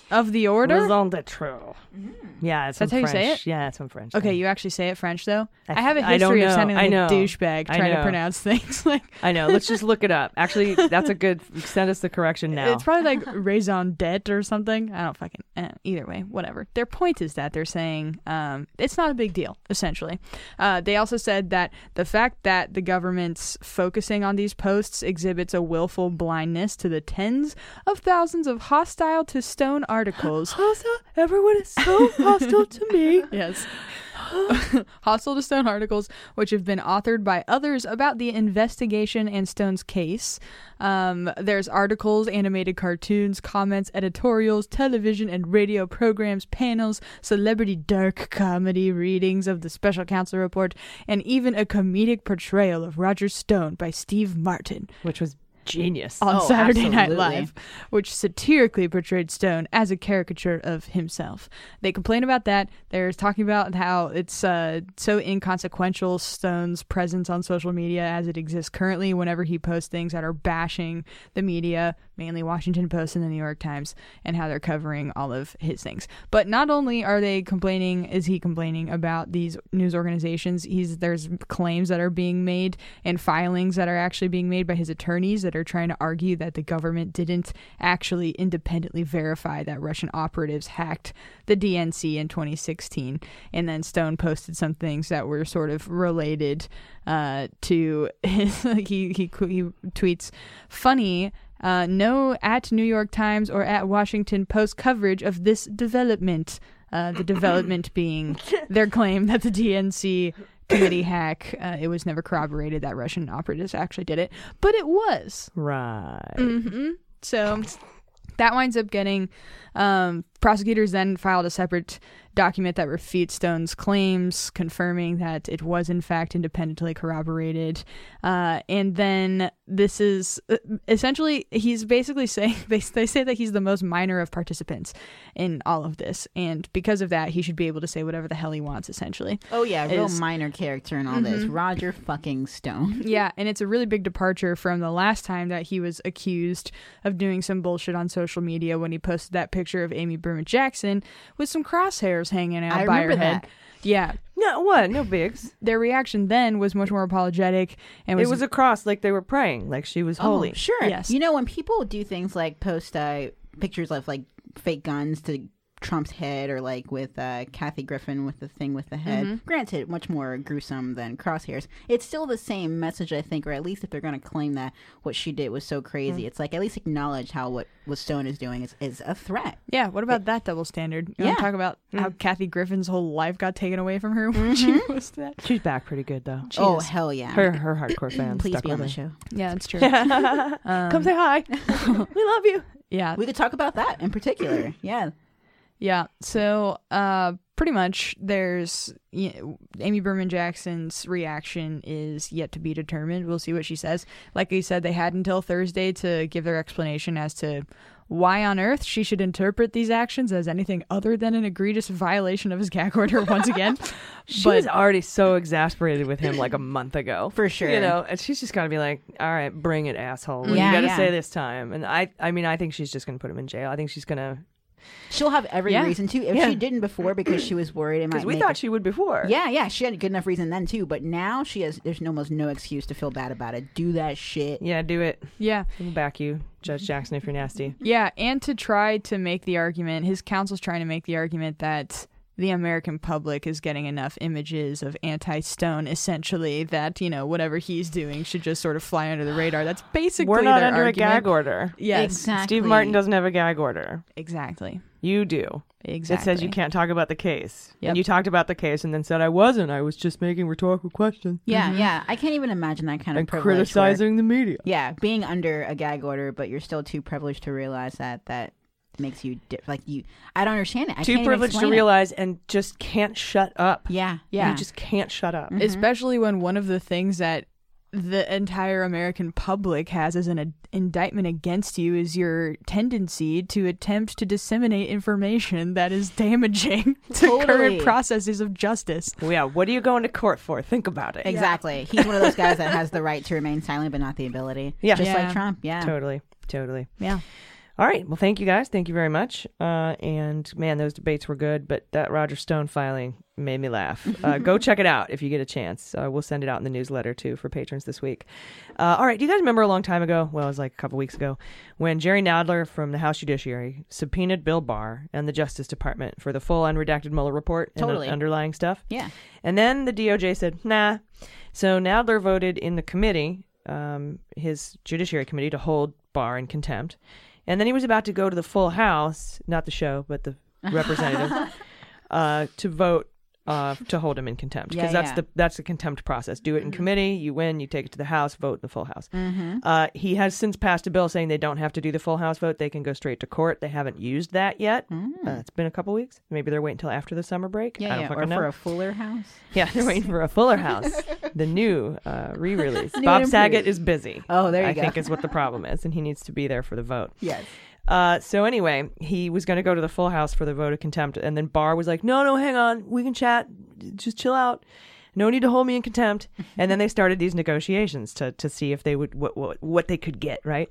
Of the order. Raison d'être. Yeah, it's That's how you say it? Yeah, it's from French. Okay, you actually say it French though. I, have a I history of sounding like a douchebag trying to pronounce things. like I know. Let's just look it up. Actually, that's a good. Send us the correction now. It's probably like raison d'etre or something. I don't fucking. Eh, either way, whatever. Their point is that they're saying um, it's not a big deal. Essentially, uh, they also said that the fact that the government's focusing on these posts exhibits a willful blindness to the tens of thousands of hostile to Stone articles. hostile. Everyone is so hostile to me. Yes. Hostile to Stone articles, which have been authored by others about the investigation and Stone's case. Um, there's articles, animated cartoons, comments, editorials, television and radio programs, panels, celebrity dark comedy readings of the special counsel report, and even a comedic portrayal of Roger Stone by Steve Martin which was genius. on Oh, Saturday Night. Live, which satirically portrayed Stone as a caricature of himself. They complain about that. They're talking about how it's uh, so inconsequential, Stone's presence on social media as it exists currently, whenever he posts things that are bashing the media, mainly Washington Post and the New York Times, and how they're covering all of his things. But not only are they complaining, is he complaining about these news organizations, he's there's claims that are being made and filings that are actually being made by his attorneys that are trying to argue that the government didn't actually independently verify that Russian operatives hacked the DNC in 2016. And then Stone posted some things that were sort of related uh, to his, he, he, he tweets, funny. Uh, no at New York Times or at Washington Post coverage of this development. Uh, the development being their claim that the DNC committee hack, uh, it was never corroborated that Russian operatives actually did it, but it was. Right. hmm So that winds up getting um, prosecutors then filed a separate document that refutes Stone's claims, confirming that it was in fact independently corroborated. Uh, and then this is uh, essentially he's basically saying they they say that he's the most minor of participants in all of this, and because of that, he should be able to say whatever the hell he wants. Essentially. Oh yeah, real Is- minor character in all this. Mhm. Roger fucking Stone. Yeah, and it's a really big departure from the last time that he was accused of doing some bullshit on social media when he posted that picture of Amy Berman Jackson with some crosshairs hanging out I by her remember head. that. Yeah. No, what? No bigs. Their reaction then was much more apologetic and was, it was a cross, like they were praying, like she was holy. Oh, sure. Yes. You know when people do things like post uh, pictures of like fake guns to Trump's head, or like with uh, Kathy Griffin with the thing with the head. Mhm. Granted, much more gruesome than crosshairs. It's still the same message, I think, or at least if they're going to claim that what she did was so crazy, Mm. it's like at least acknowledge how what what Stone is doing is, is a threat. Yeah, what about that double standard? You Yeah. want to talk about how Kathy Griffin's whole life got taken away from her when she posted that? She's back pretty good though. She oh is. hell yeah! Her her hardcore fans. Please stuck be on the her. show. Yeah, that's true. Come Um, say hi. we love you. Yeah. We could talk about that in particular. yeah. Yeah. So, uh, pretty much, there's y Amy Berman Jackson's reaction is yet to be determined. We'll see what she says. Like I said, they had until Thursday to give their explanation as to why on earth she should interpret these actions as anything other than an egregious violation of his gag order once again. She but was already so exasperated with him like a month ago. For sure. You know, and she's just got to be like, all right, bring it, asshole. What Yeah, you got to yeah. say this time. And I, I mean, I think she's just going to put him in jail. I think she's going to. She'll have every Yeah. reason to. If Yeah. she didn't before because she was worried it Because we thought it- she would before. Yeah, yeah, she had a good enough reason then too, but now she has. There's almost no excuse to feel bad about it. Do that shit. Yeah, do it. yeah. We'll back you, Judge Jackson, if you're nasty. Yeah, and to try to make the argument, his counsel's trying to make the argument that the American public is getting enough images of anti-stone, essentially, that you know whatever he's doing should just sort of fly under the radar. That's basically We're not their under argument. a gag order. Yes, Exactly. Steve Martin doesn't have a gag order. exactly, You do. exactly. It says you can't talk about the case. Yep. And you talked about the case and then said I wasn't. I was just making rhetorical questions. Yeah, mm-hmm. yeah. I can't even imagine that kind of And where- criticizing the media. yeah, being under a gag order, but you're still too privileged to realize that that makes you di- like you. I don't understand it. I Too can't privileged to explain it. realize and just can't shut up. Yeah, yeah. You just can't shut up. Mm-hmm. especially when one of the things that the entire American public has as an ad- indictment against you is your tendency to attempt to disseminate information that is damaging to Totally. current processes of justice. Well, yeah, what are you going to court for? Think about it. Exactly. He's one of those guys that has the right to remain silent, but not the ability. Yeah. just Yeah. like Trump. Yeah. Totally. Totally. Yeah. All right. Well, thank you guys. Thank you very much. Uh, and man, those debates were good, but that Roger Stone filing made me laugh. Uh, go check it out if you get a chance. Uh, we'll send it out in the newsletter too for patrons this week. Uh, all right. Do you guys remember a long time ago? Well, it was like a couple weeks ago when Jerry Nadler from the House Judiciary subpoenaed Bill Barr and the Justice Department for the full unredacted Mueller report and the underlying stuff. Yeah. And then the DOJ said, nah. So Nadler voted in the committee, um, his Judiciary Committee, to hold Barr in contempt. And then he was about to go to the full House, not the show, but the representative, uh, to vote uh, to hold him in contempt because Yeah, that's yeah. the that's the contempt process. Do it in committee, you win, you take it to the House, vote in the full House. Mhm. Uh, he has since passed a bill saying they don't have to do the full House vote; they can go straight to court. They haven't used that yet. Uh, it's been a couple weeks. Maybe they're waiting until after the summer break. I Yeah, don't yeah. Or know. for a fuller house. Yeah, they're waiting for a Fuller House, the new uh, re-release. New Bob Saget is busy. Oh, there you I go. think is what the problem is, and he needs to be there for the vote. Yes. Uh, so anyway, he was going to go to the full house for the vote of contempt, and then Barr was like, "No, no, hang on, we can chat. Just chill out. No need to hold me in contempt." and then they started these negotiations to to see if they would what what, what they could get right.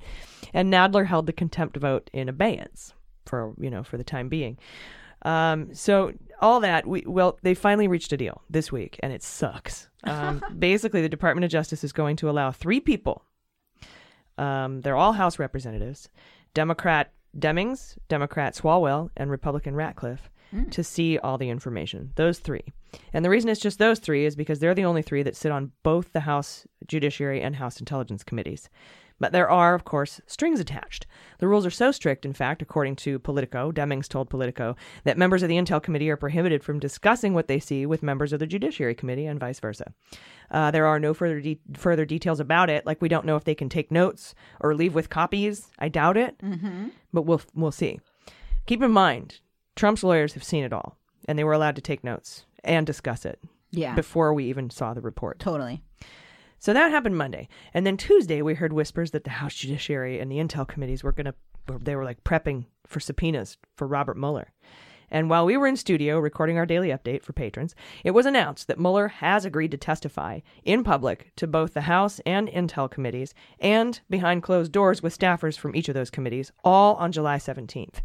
And Nadler held the contempt vote in abeyance for you know for the time being. Um, so all that we well they finally reached a deal this week, and it sucks. Um, basically, the Department of Justice is going to allow three people um, they're all House representatives, Democrat Demings, Democrat Swalwell, and Republican Ratcliffe, hmm. to see all the information. Those three. And the reason it's just those three is because they're the only three that sit on both the House Judiciary and House Intelligence Committees. But there are, of course, strings attached. The rules are so strict, in fact, according to Politico, Demings told Politico, that members of the Intel Committee are prohibited from discussing what they see with members of the Judiciary Committee and vice versa. Uh, there are no further de- further details about it, like we don't know if they can take notes or leave with copies. I doubt it, Mm-hmm. but we'll we'll see. Keep in mind, Trump's lawyers have seen it all, and they were allowed to take notes and discuss it. Yeah. Before we even saw the report. Totally. So that happened Monday, and then Tuesday we heard whispers that the House Judiciary and the Intel committees were gonna they were like prepping for subpoenas for Robert Mueller. And while we were in studio recording our daily update for patrons, it was announced that Mueller has agreed to testify in public to both the House and Intel committees and behind closed doors with staffers from each of those committees, all on July 17th.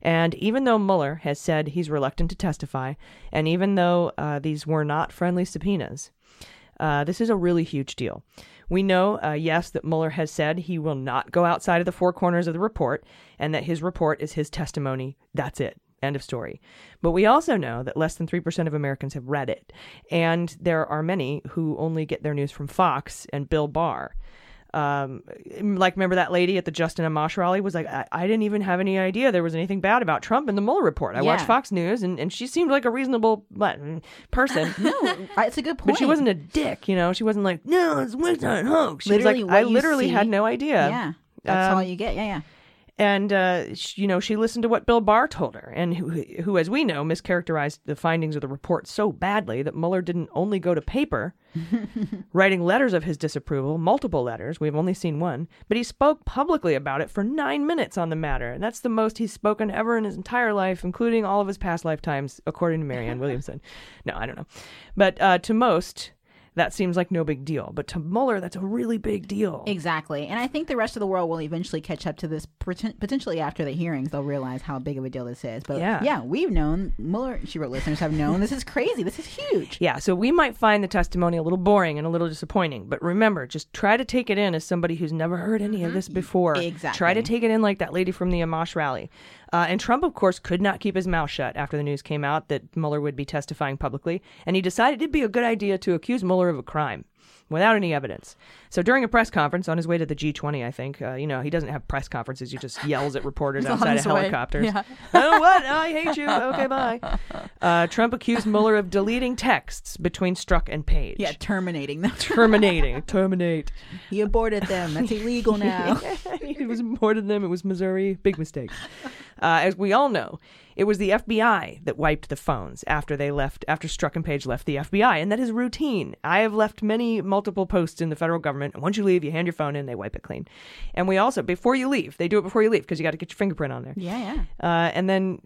And even though Mueller has said he's reluctant to testify, and even though uh, these were not friendly subpoenas, uh, this is a really huge deal. We know, uh, yes, that Mueller has said he will not go outside of the four corners of the report and that his report is his testimony. That's it. End of story. But we also know that less than 3% of Americans have read it. And there are many who only get their news from Fox and Bill Barr. Um, like, remember that lady at the Justin Amash rally was like, I, I didn't even have any idea there was anything bad about Trump in the Mueller report. I watched Fox News and, and she seemed like a reasonable but, person. no, it's a good point. But she wasn't a dick, you know. She wasn't like, no, it's Winston hoax. She Literally was like, I literally see- had no idea. Yeah. That's Um, all you get. Yeah, yeah. And uh, you know, she listened to what Bill Barr told her, and who, who, as we know, mischaracterized the findings of the report so badly that Mueller didn't only go to paper, writing letters of his disapproval, multiple letters. We've only seen one, but he spoke publicly about it for nine minutes on the matter, and that's the most he's spoken ever in his entire life, including all of his past lifetimes, according to Marianne Williamson. No, I don't know, but uh, to most. That seems like no big deal, but to Mueller, that's a really big deal. Exactly. And I think the rest of the world will eventually catch up to this potentially after the hearings. They'll realize how big of a deal this is. But Yeah. yeah, we've known, Mueller, she wrote listeners have known this is crazy. This is huge. Yeah, so we might find the testimony a little boring and a little disappointing, but remember, just try to take it in as somebody who's never heard any of mm-hmm. this before. Exactly. Try to take it in like that lady from the Amash rally. Uh, and Trump, of course, could not keep his mouth shut after the news came out that Mueller would be testifying publicly, and he decided it'd be a good idea to accuse Mueller of a crime without any evidence. So during a press conference on his way to the G20, I think, uh, you know, he doesn't have press conferences. He just yells at reporters outside of helicopters. Yeah. oh, what? I hate you. Okay, bye. Uh, Trump accused Mueller of deleting texts between Strzok and Page. Yeah, terminating them. Terminating. Terminate. He aborted them. That's illegal now. he was aborted them. It was Missouri. Big mistake. Uh, as we all know, it was the FBI that wiped the phones after they left, after Strzok and Page left the FBI, and that is routine. I have left many multiple posts in the federal government, and once you leave, you hand your phone in, they wipe it clean. And we also, before you leave, they do it before you leave because you got to get your fingerprint on there. Yeah, yeah. Uh, and then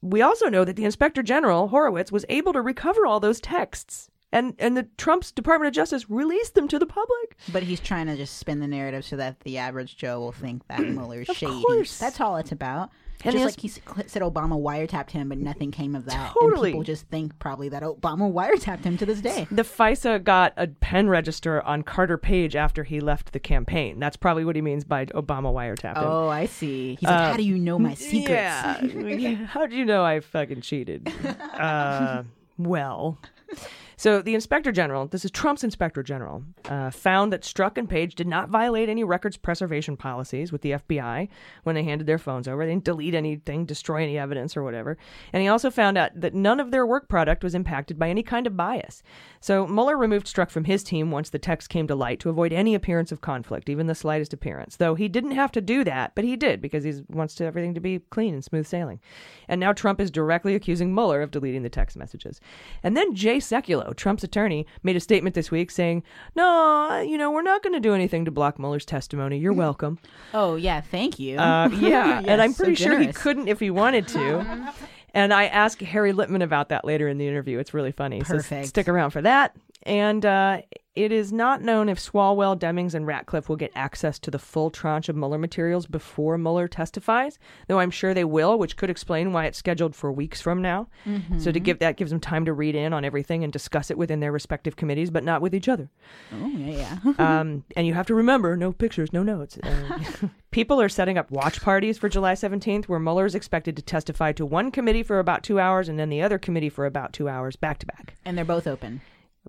we also know that the Inspector General, Horowitz, was able to recover all those texts And and the Trump's Department of Justice released them to the public. But he's trying to just spin the narrative so that the average Joe will think that Mueller's shady. course. That's all it's about. And just like he said, Obama wiretapped him, but nothing came of that. Totally. And people just think probably that Obama wiretapped him to this day. The FISA got a pen register on Carter Page after he left the campaign. That's probably what he means by Obama wiretapped him. Oh, I see. He's like, Uh, how do you know my secrets? Yeah. yeah. How do you know I fucking cheated? Uh, well. So the inspector general, this is Trump's inspector general, uh, found that Strzok and Page did not violate any records preservation policies with the FBI when they handed their phones over. They didn't delete anything, destroy any evidence, or whatever. And he also found out that none of their work product was impacted by any kind of bias. So Mueller removed Strzok from his team once the text came to light to avoid any appearance of conflict, even the slightest appearance. Though he didn't have to do that, but he did because he wants to everything to be clean and smooth sailing. And now Trump is directly accusing Mueller of deleting the text messages. And then Jay Sekulow, Trump's attorney, made a statement this week saying, "No, you know, we're not going to do anything to block Mueller's testimony. You're welcome." Oh yeah, thank you. Uh, yeah, and I'm so pretty sure he couldn't if he wanted to. and I asked Harry Litman about that later in the interview. It's really funny. So Perfect. stick around for that. And uh, it is not known if Swalwell, Demings, and Ratcliffe will get access to the full tranche of Mueller materials before Mueller testifies, though I'm sure they will, which could explain why it's scheduled for weeks from now. So to Mhm. give that gives them time to read in on everything and discuss it within their respective committees, but not with each other. Oh yeah, yeah. um, and you have to remember no pictures, no notes. Uh, people are setting up watch parties for July 17th where Mueller is expected to testify to one committee for about two hours and then the other committee for about two hours back to back. and they're both open.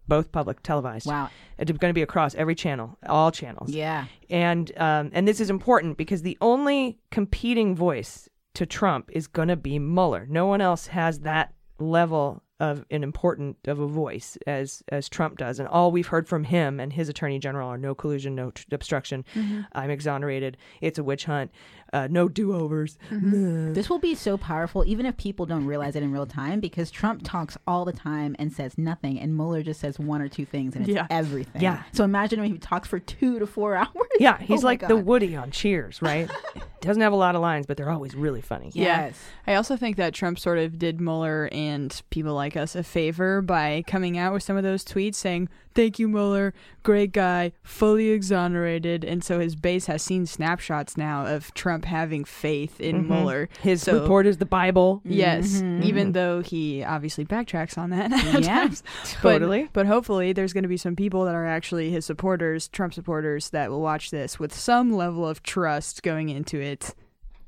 Both public, televised. Wow. It's going to be across every channel, all channels. Yeah. And um, and this is important because the only competing voice to Trump is going to be Mueller. No one else has that level of an important of a voice as as Trump does. And all we've heard from him and his attorney general are no collusion, no tr- obstruction. Mhm. I'm exonerated. It's a witch hunt. Uh, no do overs. This will be so powerful, even if people don't realize it in real time, because Trump talks all the time and says nothing, and Mueller just says one or two things, and it's Yeah. everything. Yeah. So imagine when he talks for two to four hours. Yeah, Oh he's my like the Woody on Cheers, right? Doesn't have a lot of lines, but they're always really funny. Yeah. I also think that Trump sort of did Mueller and people like us a favor by coming out with some of those tweets saying, Thank you, Mueller. Great guy. Fully exonerated. And so his base has seen snapshots now of Trump having faith in Mhm. Mueller. His So- report is the Bible. Yes, Mhm. even though he obviously backtracks on that. Yeah, times. But- totally. But, hopefully, there's going to be some people that are actually his supporters, Trump supporters, that will watch this with some level of trust going into it.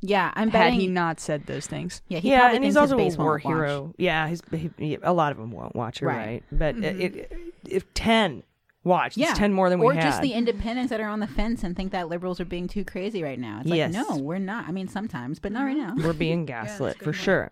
Yeah, I'm had betting he not said those things. Yeah, he yeah, probably and he's also a war won't watch. hero. Yeah, he's he, he- a lot of them won't watch. You're Right. right, but Mhm. it, it, if ten watch, Yeah, it's ten more than we or had. just the independents that are on the fence and think that liberals are being too crazy right now. It's Yes. like, no, we're not. I mean, sometimes, but not right now. We're being gaslit for sure.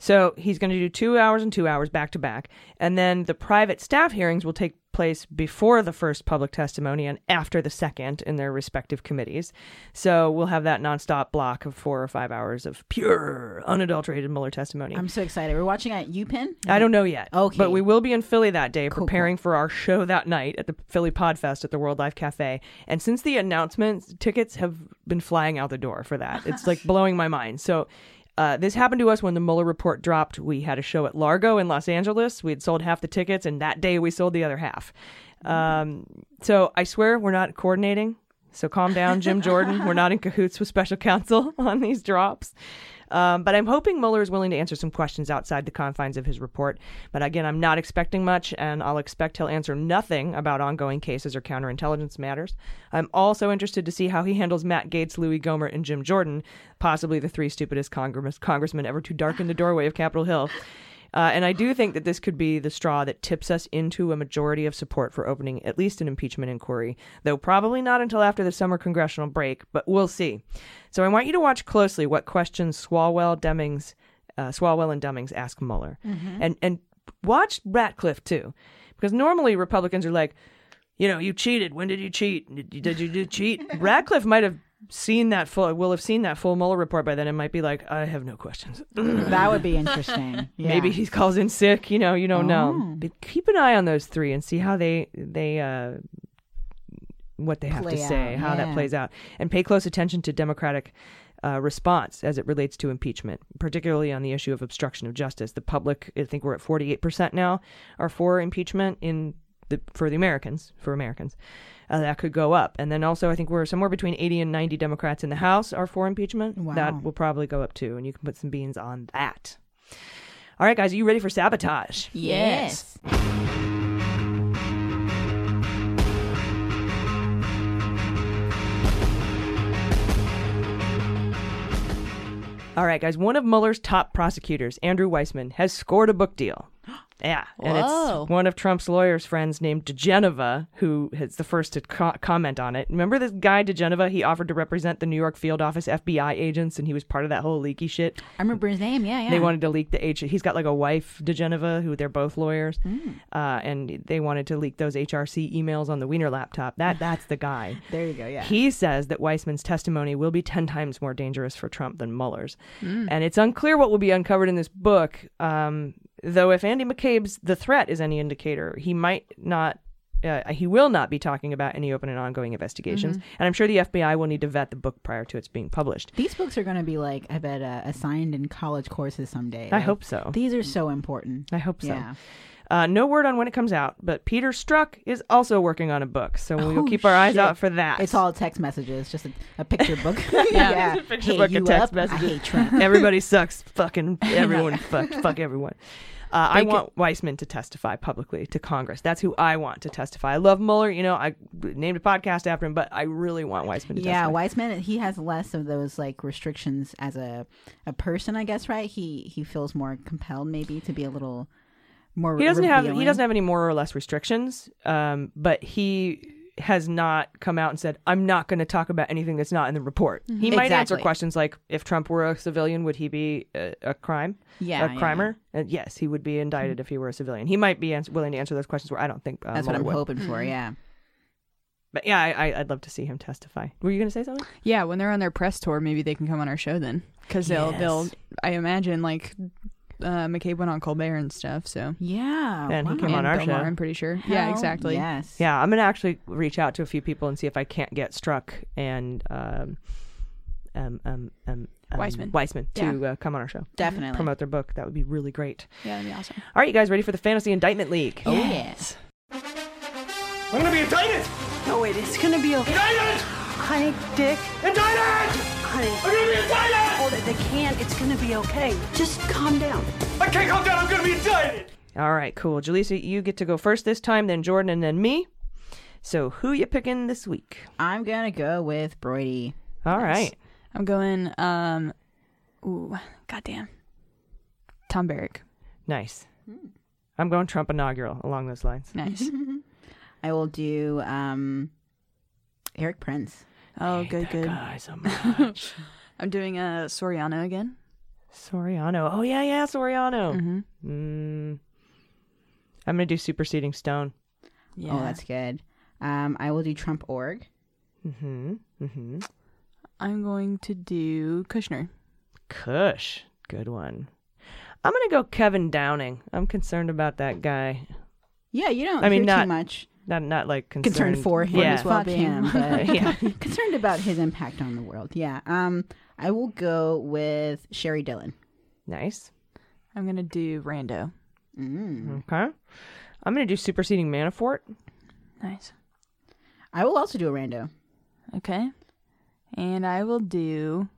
So he's going to do two hours and two hours back to back. And then the private staff hearings will take place before the first public testimony and after the second in their respective committees. So we'll have that nonstop block of four or five hours of pure, unadulterated Mueller testimony. I'm so excited. We're watching at UPenn. I don't know yet. Okay. But we will be in Philly that day preparing for our show that night at the Philly Podfest at the World Life Cafe. And since the announcement, tickets have been flying out the door for that. It's like blowing my mind. So uh, this happened to us when the Mueller report dropped. We had a show at Largo in Los Angeles. We had sold half the tickets, and that day we sold the other half. Um, so I swear we're not coordinating. So calm down, Jim Jordan. We're not in cahoots with special counsel on these drops. Um, but I'm hoping Mueller is willing to answer some questions outside the confines of his report. But again, I'm not expecting much, and I'll expect he'll answer nothing about ongoing cases or counterintelligence matters. I'm also interested to see how he handles Matt Gaetz, Louis Gohmert, and Jim Jordan, possibly the three stupidest congress- congressmen ever to darken the doorway of Capitol Hill. Uh, and I do think that this could be the straw that tips us into a majority of support for opening at least an impeachment inquiry, though probably not until after the summer congressional break, but we'll see. So I want you to watch closely what questions Swalwell, Demings, uh, Swalwell and Demings ask Mueller, Mhm. and and watch Ratcliffe too, because normally Republicans are like, you know, you cheated. When did you cheat? Did you, did you, did you cheat? Ratcliffe might have seen that full. Will have seen that full Mueller report by then. It might be like, I have no questions. That would be interesting. Maybe Yeah. he calls in sick. You know, you don't know. Oh. But keep an eye on those three and see how they they uh, what they have to Play say, out, how that plays out, and pay close attention to Democratic uh, response as it relates to impeachment, particularly on the issue of obstruction of justice. The public, I think we're at 48% now, are for impeachment in the, for the Americans, for Americans. Uh, that could go up. And then also, I think we're somewhere between 80 and 90 Democrats in the House are for impeachment. Wow. That will probably go up too. And you can put some beans on that. All right, guys, are you ready for sabotage? Yes. All right, guys. One of Mueller's top prosecutors, Andrew Weissmann, has scored a book deal. Yeah, and Whoa. it's one of Trump's lawyers' friends named diGenova who is the first to co- comment on it. Remember this guy diGenova? He offered to represent the New York field office FBI agents, and he was part of that whole leaky shit. I remember his name. Yeah, yeah. They wanted to leak the H. He's got like a wife, diGenova, who they're both lawyers, uh, and they wanted to leak those HRC emails on the Wiener laptop. That that's the guy. There you go. Yeah. He says that Weissmann's testimony will be 10 times more dangerous for Trump than Mueller's. Mm. And it's unclear what will be uncovered in this book, um, though if Andy McCabe's The Threat is any indicator, he might not. Uh, he will not be talking about any open and ongoing investigations, Mhm. and I'm sure the FBI will need to vet the book prior to its being published. These books are going to be like, I bet, uh, assigned in college courses someday. I Like, hope so. These are so important. I hope so. Yeah. Uh, no word on when it comes out, but Peter Strzok is also working on a book, so we'll Oh, keep our eyes shit. out for that. It's all text messages, just a, a picture book. yeah, It's a picture Hey, book you text up? messages. I hate Trump. Everybody sucks. Fucking everyone. fuck, fuck everyone. Uh, I want Weissmann to testify publicly to Congress. That's who I want to testify. I love Mueller. You know, I named a podcast after him, but I really want Weissmann to Yeah, testify. Yeah, Weissmann, he has less of those like restrictions as a a person, I guess, right? He he feels more compelled maybe to be a little more he doesn't have he doesn't have any more or less restrictions um, but he has not come out and said i'm not going to talk about anything that's not in the report. Mhm. he might answer questions like if trump were a civilian would he be a, a crime? Yeah, a yeah, crimer? And yes he would be indicted if he were a civilian. He might be ans- willing to answer those questions where i don't think uh, That's what I'm would. hoping for, yeah. but yeah I, I, i'd love to see him testify. Were you going to say something? Yeah, when they're on their press tour, maybe they can come on our show then, because they'll they'll. I imagine like uh, McCabe went on Colbert and stuff. So yeah, and he came on our Bill show Maher, I'm pretty sure. yeah, exactly. Yes. yeah i'm going to actually reach out to a few people and see if i can't get Strzok and um um um, um um, Weissmann. Weissmann to Yeah. uh, come on our show. Definitely. promote their book. That would be really great. Yeah, that'd be awesome. All right, you guys ready for the Fantasy Indictment League? Oh yes. I'm gonna be indicted! No, wait, it's gonna be okay. Indicted! Honey, Dick. Indicted! Honey. I'm gonna be indicted! Hold it, they can't. It's gonna be okay. Just calm down. I can't calm down, I'm gonna be indicted! All right, cool. Jaleesa, you get to go first this time, then Jordan, and then me. So who you picking this week? I'm gonna go with Broidy. All right. I'm going. Um, ooh, goddamn. Tom Barrack. Nice. I'm going Trump inaugural along those lines. Nice. I will do um Erik Prince. Oh, good, good. Guy so much. I'm doing uh, Soriano again. Soriano. Oh yeah, yeah, Soriano. Mm-hmm. Mm. I'm gonna do superseding Stone. Yeah. Oh, that's good. Um, I will do Trump org. Mm-hmm. Mm-hmm. I'm going to do Kushner. Kush. Good one. I'm gonna go Kevin Downing. I'm concerned about that guy. Yeah, you don't I mean, hear not too much Not not like concerned, concerned for him yeah. as well him, but yeah. concerned about his impact on the world. Yeah. Um, I will go with Sheri Dillon. Nice. I'm gonna do Rando. Mm. Okay. I'm gonna do superseding Manafort. Nice. I will also do a rando. Okay. And I will do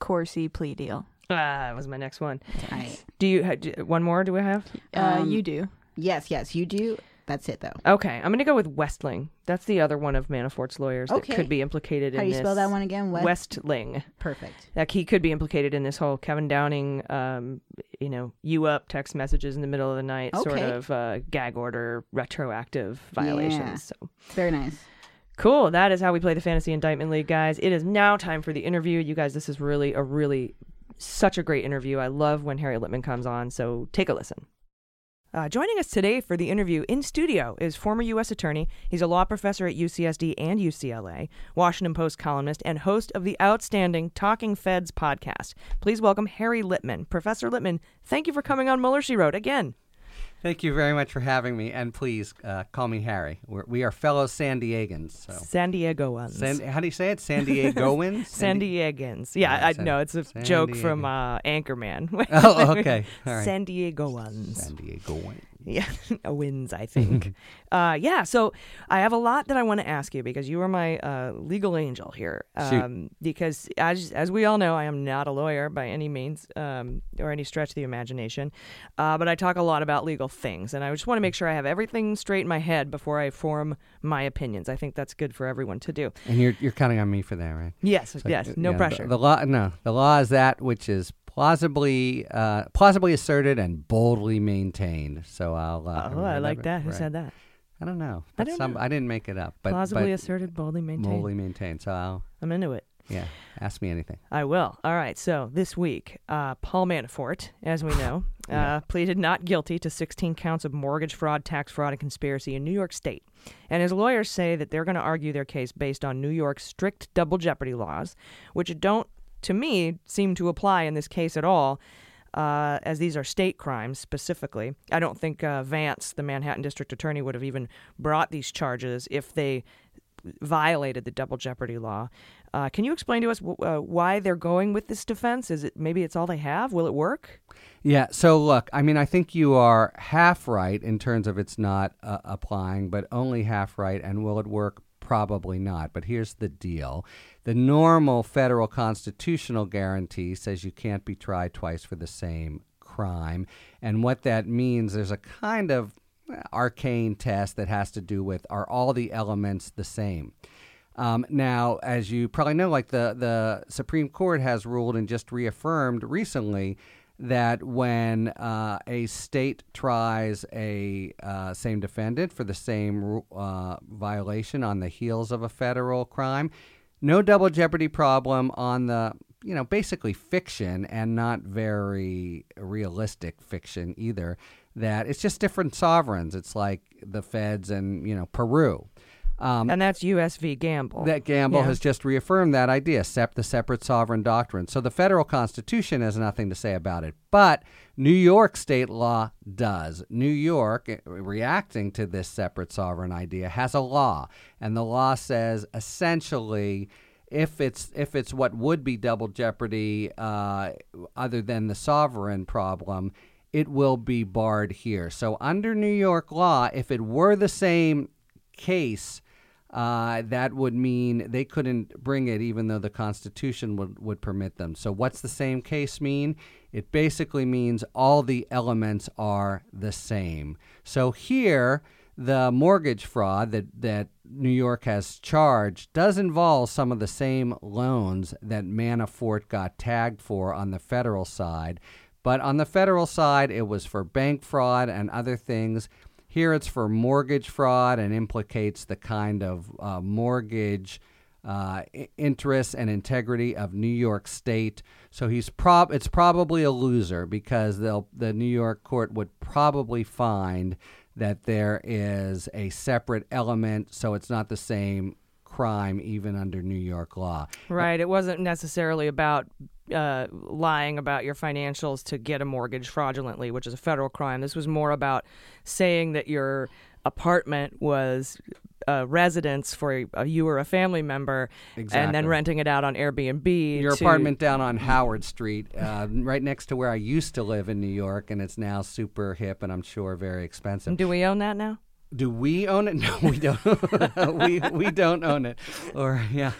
Corsi plea deal. Ah, that was my next one. Right. Do you do, one more? Do we have? Uh, Um, you do. Yes, yes, you do. That's it though. Okay, I'm gonna go with Westling. That's the other one of Manafort's lawyers that could be implicated in. How in do you spell that one again? West- Westling. Perfect. Like he could be implicated in this whole Kevin Downing, um, you know, you up text messages in the middle of the night, sort Okay. of uh, gag order retroactive violations. Yeah. So Very nice. Cool. That is how we play the Fantasy Indictment League, guys. It is now time for the interview. You guys, this is really a really such a great interview. I love when Harry Litman comes on, so take a listen. Uh, joining us today for the interview in studio is former U.S. Attorney. He's a law professor at UCSD and UCLA, Washington Post columnist, and host of the outstanding Talking Feds podcast. Please welcome Harry Litman. Professor Litman, thank you for coming on Mueller, She Wrote again. Thank you very much for having me, and please uh, call me Harry. We're, we are fellow San Diegans. So. San Diegoans. San, how do you say it? San Diegoans? San Diegans. Yeah, Yeah, I San- know it's a San joke Diego. from uh, Anchorman. Oh, okay. All right. San Diegoans. San Diegoans. Yeah, wins, I think. uh, yeah, so I have a lot that I want to ask you because you are my uh, legal angel here. Um, because as as we all know, I am not a lawyer by any means um, or any stretch of the imagination, uh, but I talk a lot about legal things, and I just want to make sure I have everything straight in my head before I form my opinions. I think that's good for everyone to do. And you're you're counting on me for that, right? Yes, So, yes, uh, no yeah, the- pressure. The, law, no, the law is that which is plausibly uh, plausibly asserted and boldly maintained. So I'll. Uh, Oh, I like that. Who right. said that? I don't know. I don't some, know. I didn't make it up. But Plausibly but asserted, boldly maintained. Boldly maintained. So I'll. I'm into it. Yeah. Ask me anything. I will. All right. So this week, uh, Paul Manafort, as we know, uh, pleaded not guilty to 16 counts of mortgage fraud, tax fraud, and conspiracy in New York State. And his lawyers say that they're going to argue their case based on New York's strict double jeopardy laws, which don't, to me, seem to apply in this case at all. Uh, as these are state crimes specifically, I don't think uh, Vance, the Manhattan District Attorney, would have even brought these charges if they violated the double jeopardy law. Uh, can you explain to us w- uh, why they're going with this defense? Is it maybe it's all they have? Will it work? Yeah. So look, I mean, I think you are half right in terms of it's not uh, applying, but only half right. And will it work? Probably not. But here's the deal: the normal federal constitutional guarantee says you can't be tried twice for the same crime, and what that means there's a kind of arcane test that has to do with are all the elements the same. Um, now, as you probably know, like the, the Supreme Court has ruled and just reaffirmed recently that when uh, a state tries a uh, same defendant for the same uh, violation on the heels of a federal crime, no double jeopardy problem on the you know basically fiction and not very realistic fiction either. That it's just different sovereigns. It's like the feds and you know Peru. Um, and that's U.S. v. Gamble. that Gamble Yeah. has just reaffirmed that idea, sep- the separate sovereign doctrine. So the federal constitution has nothing to say about it, but New York state law does. New York, eh, reacting to this separate sovereign idea, has a law, and the law says essentially. If it's if it's what would be double jeopardy, uh, other than the sovereign problem, it will be barred here. So under New York law, if it were the same case, uh, that would mean they couldn't bring it even though the Constitution would, would permit them. So, what's the same case mean? It basically means all the elements are the same. So, here, the mortgage fraud that, that New York has charged does involve some of the same loans that Manafort got tagged for on the federal side. But on the federal side, it was for bank fraud and other things. Here it's for mortgage fraud and implicates the kind of uh, mortgage uh, interests and integrity of New York State. So he's prob it's probably a loser because they'll the New York court would probably find that there is a separate element, so it's not the same crime even under New York law. Right. It wasn't necessarily about uh, lying about your financials to get a mortgage fraudulently, which is a federal crime. This was more about saying that your apartment was a residence for a, you or a family member, and then renting it out on Airbnb. Your to- apartment down on Howard Street, uh, right next to where I used to live in New York, and it's now super hip and I'm sure very expensive. Do we own that now? Do we own it? No, we don't. we we don't own it. Or yeah,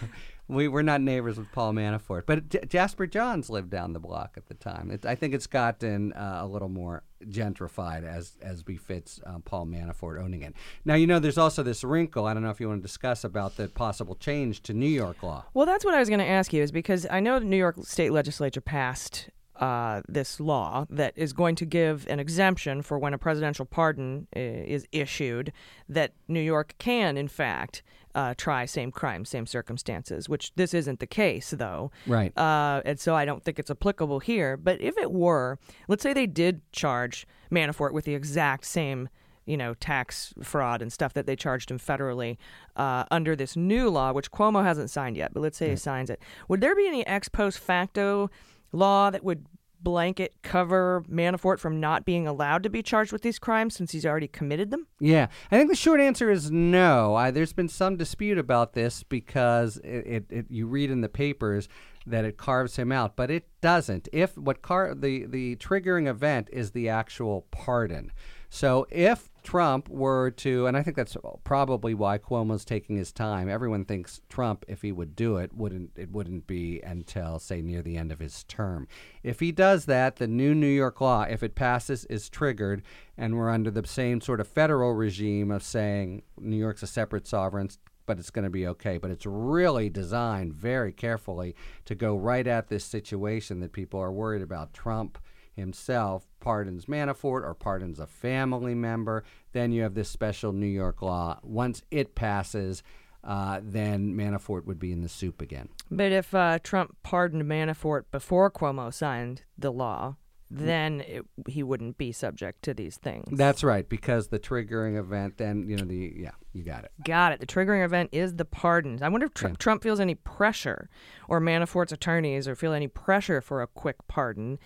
we we're not neighbors with Paul Manafort. But J- Jasper Johns lived down the block at the time. It, I think it's gotten uh, a little more gentrified as as befits uh, Paul Manafort owning it. Now you know there's also this wrinkle. I don't know if you want to discuss about the possible change to New York law. Well, that's what I was going to ask you, is because I know the New York State Legislature passed uh, this law that is going to give an exemption for when a presidential pardon is issued, that New York can, in fact, uh, try same crime, same circumstances, which this isn't the case, though. Right. Uh, and so I don't think it's applicable here. But if it were, let's say they did charge Manafort with the exact same you know, tax fraud and stuff that they charged him federally uh, under this new law, which Cuomo hasn't signed yet, but let's say he signs it. Would there be any ex post facto law that would blanket cover Manafort from not being allowed to be charged with these crimes since he's already committed them? Yeah, I think the short answer is no. I, there's been some dispute about this because it, it, it, you read in the papers that it carves him out, but it doesn't. If what car the the triggering event is the actual pardon. So if Trump were to, and I think that's probably why Cuomo's taking his time. Everyone thinks Trump, if he would do it, wouldn't it wouldn't be until say near the end of his term. If he does that, the new New York law, if it passes, is triggered, and we're under the same sort of federal regime of saying New York's a separate sovereign, but it's going to be okay. But it's really designed very carefully to go right at this situation that people are worried about. Trump himself pardons Manafort or pardons a family member, then you have this special New York law. Once it passes, uh, then Manafort would be in the soup again. But if uh, Trump pardoned Manafort before Cuomo signed the law, then it, he wouldn't be subject to these things. That's right, because the triggering event, then, you know, the, yeah, you got it. Got it. The triggering event is the pardons. I wonder if Yeah. Trump feels any pressure or Manafort's attorneys or feel any pressure for a quick pardon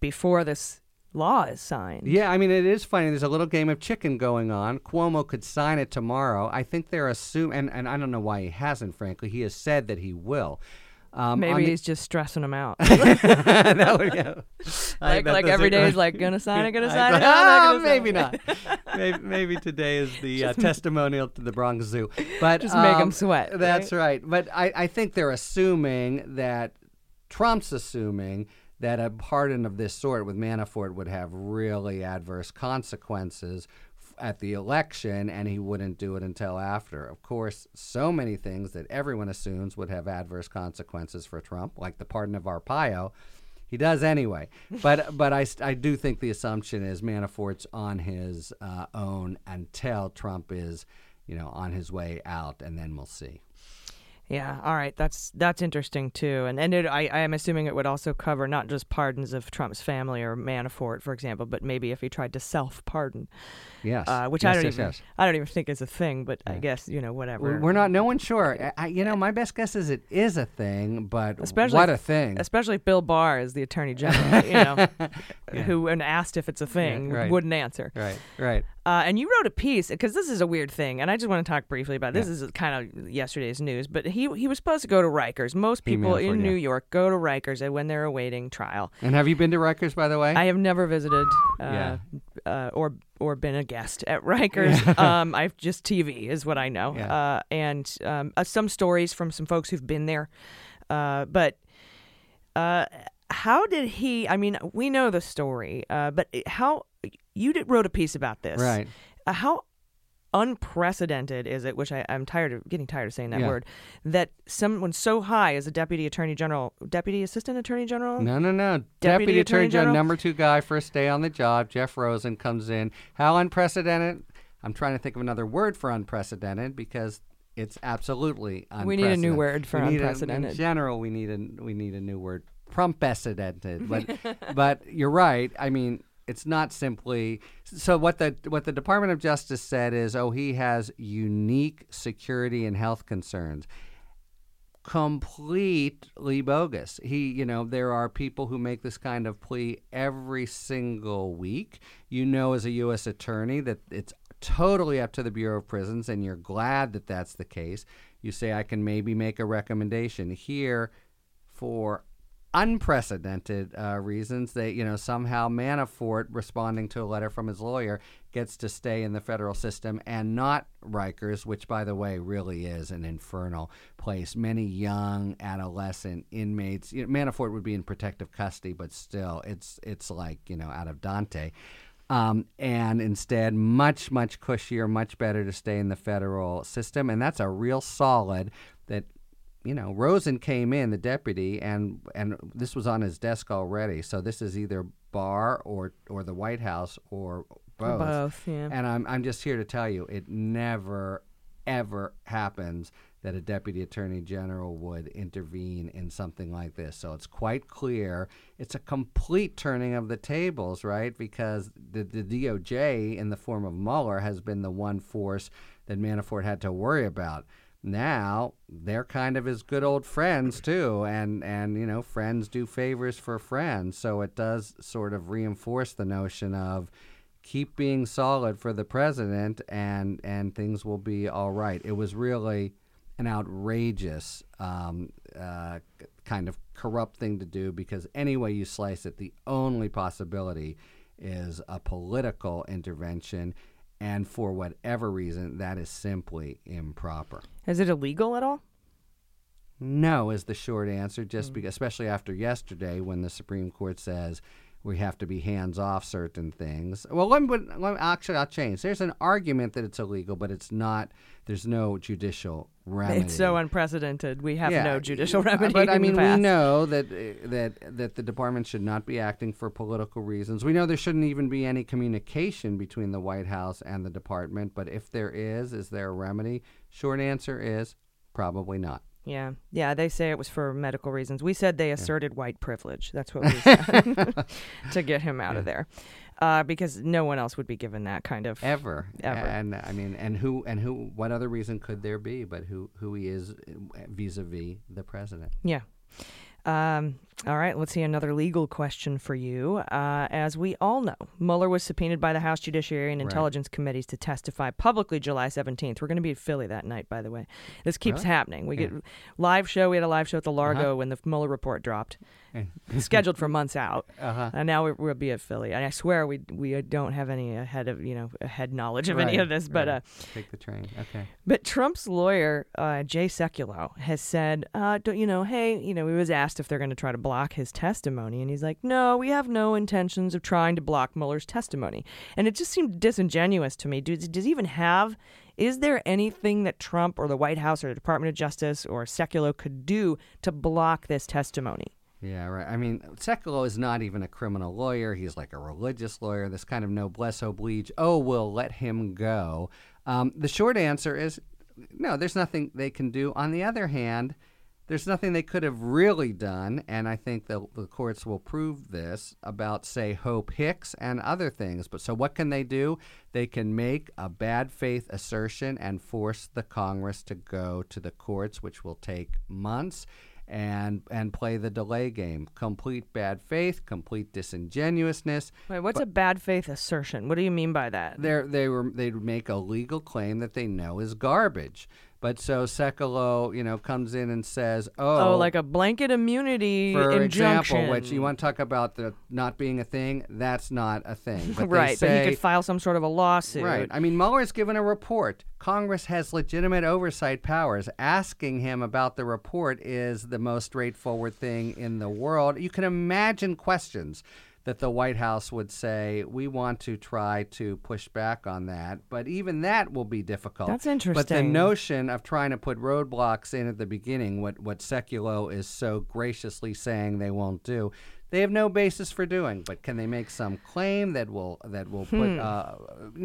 before this law is signed. Yeah, I mean, it is funny. There's a little game of chicken going on. Cuomo could sign it tomorrow. I think they're assuming, and, and I don't know why he hasn't, frankly. He has said that he will. Um, Maybe the- he's just stressing him out. That would- yeah. Like like every is like gonna sign it, gonna sign it. thought- No, Ah, maybe not. maybe, maybe today is the uh, testimonial to the Bronx Zoo. But Just make um, sweat, That's right. But I, I think they're assuming that Trump's assuming that a pardon of this sort with Manafort would have really adverse consequences f- at the election, and he wouldn't do it until after. Of course, so many things that everyone assumes would have adverse consequences for Trump, like the pardon of Arpaio. He does anyway, but but I, I do think the assumption is Manafort's on his uh, own until Trump is, you know, on his way out, and then we'll see. Yeah, all right. That's that's interesting too, and and it, I I am assuming it would also cover not just pardons of Trump's family or Manafort, for example, but maybe if he tried to self pardon. Yes. uh, which I don't yes, even yes. I don't even think is a thing, but I guess you know whatever. We're not. No one's sure. I, you know, my best guess is it is a thing, but Especially what a thing. Especially if Bill Barr is the attorney general, you know, Yeah. who when asked if it's a thing right. wouldn't answer. Right. Right. Uh, and you wrote a piece because this is a weird thing, and I just want to talk briefly about this. Yeah. This is kind of yesterday's news, but he he was supposed to go to Rikers. Most people in yeah. New York go to Rikers when they're awaiting trial. And have you been to Rikers, by the way? I have never visited uh, Yeah. uh, or or been a guest at Rikers. um, I've just TV is what I know, Yeah. uh, and um, uh, some stories from some folks who've been there. Uh, but uh, how did he? I mean, we know the story, uh, but how you did, wrote a piece about this, Right. Uh, how unprecedented is it? Which I, I'm tired of getting tired of saying that Yeah. word. That someone so high as a deputy attorney general, deputy assistant attorney general, No, no, no. Deputy Deputy, Attorney Attorney General, General? number two guy, first day on the job, Jeff Rosen comes in. How unprecedented? I'm trying to think of another word for unprecedented because it's absolutely unprecedented. We need a new word for We need a- unprecedented. in general, we need a we need a new word. Prumprecedented. But but you're right. I mean, it's not simply so what the what the Department of Justice said is, oh, he has unique security and health concerns completely bogus. He, you know, there are people who make this kind of plea every single week. You know, as a U.S. attorney, that it's totally up to the Bureau of Prisons, and you're glad that that's the case. You say, I can maybe make a recommendation here for unprecedented uh, reasons that you know somehow Manafort responding to a letter from his lawyer gets to stay in the federal system and not Rikers which by the way really is an infernal place. Many young adolescent inmates you know, Manafort would be in protective custody but still it's it's like you know out of Dante. Um, and instead much much cushier much better to stay in the federal system. And that's a real solid that you know, Rosen came in, the deputy, and and this was on his desk already. So this is either Barr or or the White House or both. Both, yeah. And I'm I'm just here to tell you, it never ever happens that a deputy attorney general would intervene in something like this. So it's quite clear it's a complete turning of the tables, right? Because the, the DOJ, in the form of Mueller, has been the one force that Manafort had to worry about. Now they're kind of his good old friends too and and you know friends do favors for friends. So it does sort of reinforce the notion of keep being solid for the president and and things will be all right. It was really an outrageous um, uh, kind of corrupt thing to do because any way you slice it the only possibility is a political intervention and for whatever reason that is simply improper Is it illegal at all? no is the short answer, just hmm. because, especially after yesterday when the Supreme Court says we have to be hands off certain things. Well, let me, let me- actually, I'll change. There's an argument that it's illegal, but it's not. There's no judicial remedy. It's so unprecedented. We have Yeah, no judicial remedy. But I mean, we know that uh, that that the department should not be acting for political reasons. We know there shouldn't even be any communication between the White House and the department. But if there is, is there a remedy? Short answer is probably not. Yeah, yeah. They say it was for medical reasons. We said they asserted white privilege. That's what we said to get him out of there, uh, because no one else would be given that kind of ever ever. and i mean and who and who what other reason could there be but who who he is uh, vis-a-vis the president Yeah. Um, all right, let's see another legal question for you. Uh, as we all know, Mueller was subpoenaed by the House Judiciary and Right. Intelligence Committees to testify publicly July 17th. We're going to be at Philly that night, by the way. This keeps Really? happening. We Yeah. get live show. We had a live show at the Largo Uh-huh. when the Mueller report dropped. Scheduled for months out, Uh-huh. and now we- we'll be at Philly. And I swear we we don't have any ahead of you know ahead knowledge of any of this, but right. uh, take the train okay but Trump's lawyer, uh, Jay Sekulow, has said, uh, don't, you know, hey, you know, he was asked if they're going to try to block his testimony, and he's like, no, we have no intentions of trying to block Mueller's testimony. And it just seemed disingenuous to me. Does, does he even have, is there anything that Trump or the White House or the Department of Justice or Sekulow could do to block this testimony? Yeah, right. I mean, Sekulow is not even a criminal lawyer. He's like a religious lawyer. This kind of noblesse oblige. Oh, we'll let him go. Um, the short answer is no, there's nothing they can do. On the other hand, there's nothing they could have really done, and I think the, the courts will prove this about, say, Hope Hicks and other things. But so what can they do? They can make a bad faith assertion and force the Congress to go to the courts, which will take months and and play the delay game. Complete bad faith, complete disingenuousness. Wait, what's a bad faith assertion? What do you mean by that? They they were they'd make a legal claim that they know is garbage. But so Sekulow, you know, comes in and says, "Oh, Oh, like a blanket immunity for injunction. example, which you want to talk about the not being a thing. That's not a thing. But they right, but he could file some sort of a lawsuit. Right. I mean, Mueller's given a report. Congress has legitimate oversight powers. Asking him about the report is the most straightforward thing in the world. You can imagine questions that the White House would say, we want to try to push back on that. But even that will be difficult. That's interesting. But the notion of trying to put roadblocks in at the beginning, what, what Sekulow is so graciously saying they won't do, they have no basis for doing. But can they make some claim that will that will put? Hmm. Uh,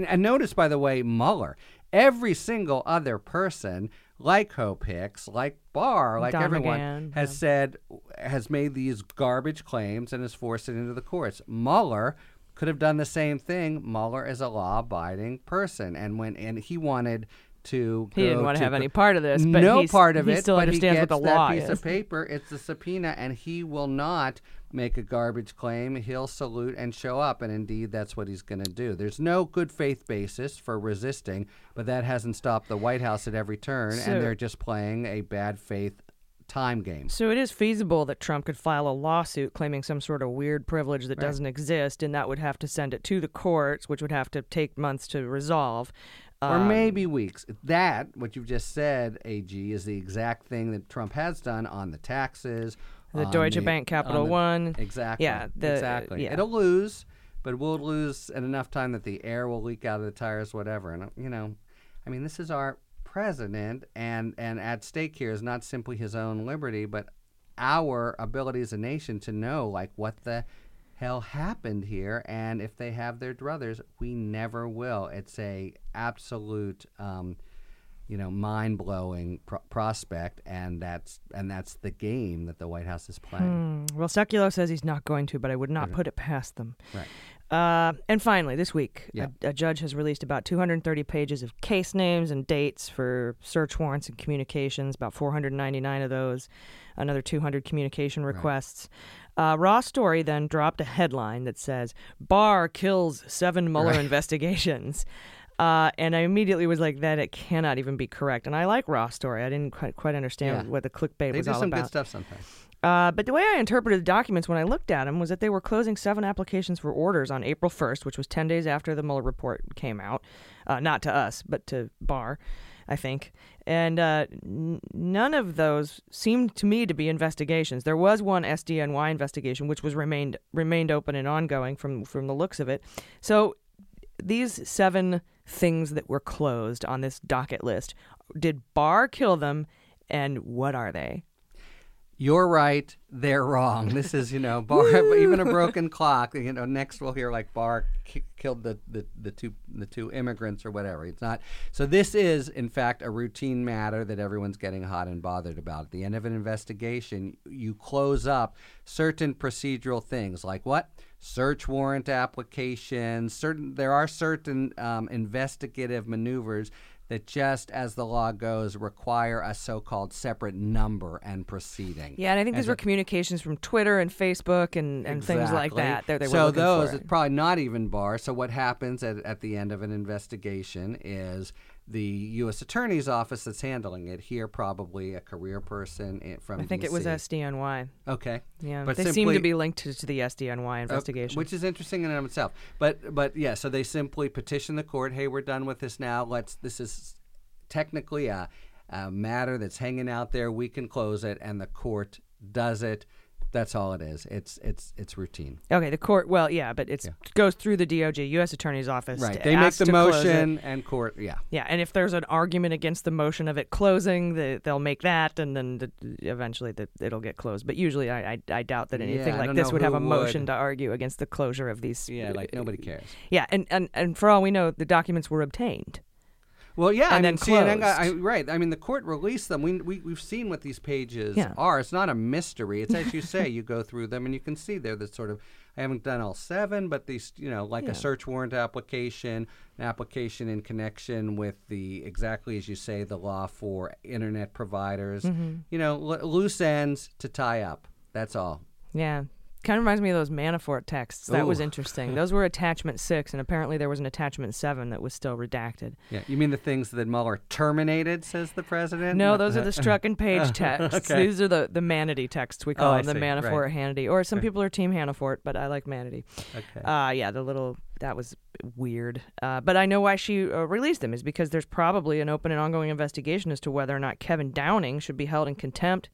and notice, by the way, Mueller, every single other person, like Hicks, like Barr, like Don everyone, McGahn, has said has made these garbage claims and has forced it into the courts. Mueller could have done the same thing. Mueller is a law-abiding person, and when and he wanted. To He didn't want to have any part of this, but no part of he it. still but understands he what gets the that law piece is. of paper. It's a subpoena, and he will not make a garbage claim. He'll salute and show up, and indeed, that's what he's going to do. There's no good faith basis for resisting, but that hasn't stopped the White House at every turn, So- and they're just playing a bad faith time game. So it is feasible that Trump could file a lawsuit claiming some sort of weird privilege that Right. doesn't exist, and that would have to send it to the courts, which would have to take months to resolve. or Um, maybe weeks. That, what you've just said, AG, is the exact thing that Trump has done on the taxes. The Deutsche the- Bank Capital on the- One. Exactly. Yeah, the- exactly. yeah. It'll lose, but we'll lose at enough time that the air will leak out of the tires, whatever. And, you know, I mean, this is our president, and, and at stake here is not simply his own liberty, but our ability as a nation to know, like, what the hell happened here and if they have their druthers we never will it's a absolute um, you know mind-blowing pro- prospect and that's and that's the game that the white house is playing Hmm. Well, Sekulow says he's not going to, but I would not put it past them. Right. Uh, and finally, this week, Yeah. a, a judge has released about 230 pages of case names and dates for search warrants and communications, about 499 of those, another 200 communication requests. Uh, Raw Story then dropped a headline that says, Barr kills seven Mueller Right. investigations. Uh, and I immediately was like, that it cannot even be correct. And I like Raw Story. I didn't quite, quite understand Yeah. what the clickbait They was do all some about. good stuff sometimes. Uh, but the way I interpreted the documents when I looked at them was that they were closing seven applications for orders on April 1st, which was 10 days after the Mueller report came out. Uh, not to us, but to Barr, I think. And uh, n- none of those seemed to me to be investigations. There was one SDNY investigation, which was remained remained open and ongoing from from the looks of it. So these seven things that were closed on this docket list, did Barr kill them, and what are they? You're right. They're wrong. This is, you know, Barr. even a broken clock. You know, next we'll hear like Barr ki- killed the, the, the two the two immigrants or whatever. It's not. So this is, in fact, a routine matter that everyone's getting hot and bothered about. At the end of an investigation, you close up certain procedural things like what search warrant applications. Certain there are certain um, investigative maneuvers that just as the law goes require a so-called separate number and proceeding. Yeah, and I think As these were communications from Twitter and Facebook and, and things like Exactly. that. That they so those it's probably not even Barr. So what happens at, at the end of an investigation is the U.S. Attorney's Office that's handling it here, probably a career person from. I think it was DC. SDNY. Okay. Yeah, But they seem to be linked to, to the SDNY Uh, investigation. which is interesting in and of itself. But but yeah, so they simply petition the court, "Hey, we're done with this now. Let's this is technically a, a matter that's hanging out there. We can close it." And the court does it. That's all it is. It's it's it's routine. okay, the court. Well, yeah, but it goes through the DOJ, U.S. Attorney's Office. Right. They make the to close it. motion and court. Yeah. Yeah, and if there's an argument against the motion of it closing, the, they'll make that, and then the, eventually the, it'll get closed. But usually, I, I, I doubt that anything I like this would have a motion would. to argue against the closure of these. Yeah, like nobody cares. Yeah, and, and, and for all we know, the documents were obtained. Well, yeah, and I then mean, CNN got, I, right. I mean, the court released them. We, we we've seen what these pages Yeah. are. It's not a mystery. It's as you say. You go through them and you can see they're the sort of. I haven't done all seven, but these, you know, like Yeah. a search warrant application, an application in connection with the exactly as you say the law for internet providers. Mhm. You know, l- loose ends to tie up. That's all. Yeah. Kind of reminds me of those Manafort texts. That was interesting. Those were attachment six, and apparently there was an attachment seven that was still redacted. Yeah, you mean the things that Mueller terminated? Says the president. No, those are the Strzok and page texts. okay. These are the, the Manatee texts we Oh, call I them, the. Manafort Right. Hannity. Or some people are Team Hanafort, but I like Manatee. Okay. Uh, yeah, the little that was weird. Uh, but I know why she uh, released them is because there's probably an open and ongoing investigation as to whether or not Kevin Downing should be held in contempt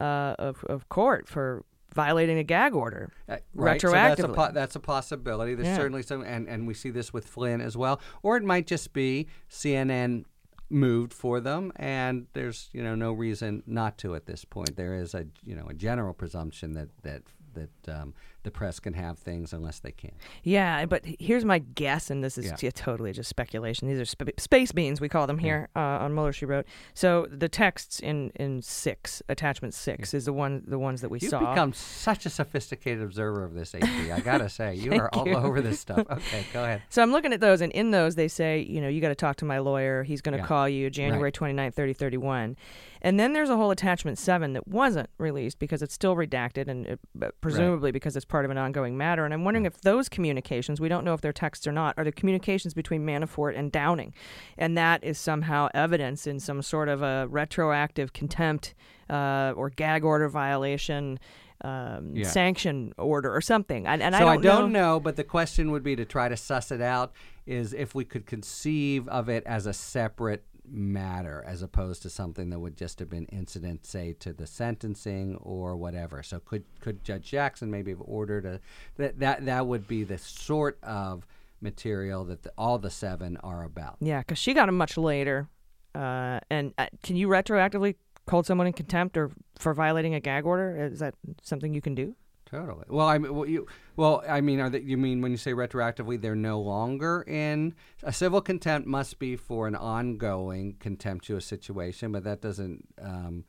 uh, of of court for violating a gag order Uh, right, so retroactively. that's a po- that's a possibility. There's Yeah. certainly some, and, and we see this with Flynn as well. Or it might just be CNN moved for them, and there's you know no reason not to at this point. There is a you know a general presumption that that that um, the press can have things unless they can. Yeah, but here's my guess, and this is Yeah. yeah, totally just speculation. These are sp- space beans, we call them here uh, on Mueller. She wrote. So the texts in in six attachment six is the one the ones that we You've saw. become such a sophisticated observer of this, AP. I gotta say, you are all you. over this stuff. Okay, go ahead. So I'm looking at those, and in those they say, you know, you got to talk to my lawyer. He's going to call you January Right. 29th, 30, 31. And then there's a whole attachment seven that wasn't released because it's still redacted, and it, but presumably because it's part of an ongoing matter. And I'm wondering if those communications, we don't know if they're texts or not, are the communications between Manafort and Downing, and that is somehow evidence in some sort of a retroactive contempt uh, or gag order violation. Um, Yeah. sanction order or something, and, and so I don't, don't know, but the question would be to try to suss it out is if we could conceive of it as a separate matter as opposed to something that would just have been incident, say, to the sentencing or whatever. So could could Judge Jackson maybe have ordered a that that that would be the sort of material that the, all the seven are about. Yeah, because she got him much later. Uh, and uh, can you retroactively hold someone in contempt or for violating a gag order? Is that something you can do? Totally. Well, I mean, well, you, well, I mean, are they, you mean when you say retroactively, they're no longer in a civil contempt must be for an ongoing contemptuous situation, but that doesn't. Um,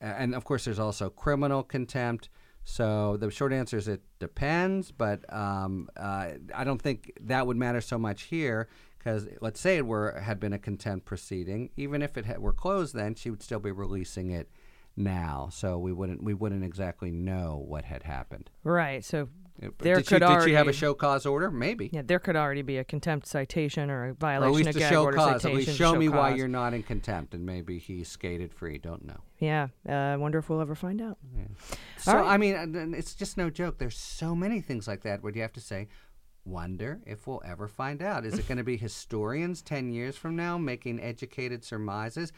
and of course, there's also criminal contempt. So the short answer is it depends, but um, uh, I don't think that would matter so much here because let's say it were had been a contempt proceeding, even if it had, were closed, then she would still be releasing it now. So we wouldn't we wouldn't exactly know what had happened. Right. So there did, could she, already did she have a show cause order? Maybe. Yeah, there could already be a contempt citation or a Or at violation least of a gag show order cause. At citation. least show me why you're not in contempt, and maybe he skated free. Don't know. Yeah, uh, I wonder if we'll ever find out. So All right. I mean, it's just no joke. There's so many things like that where you have to say, wonder if we'll ever find out. Is it going to be historians ten years from now making educated surmises?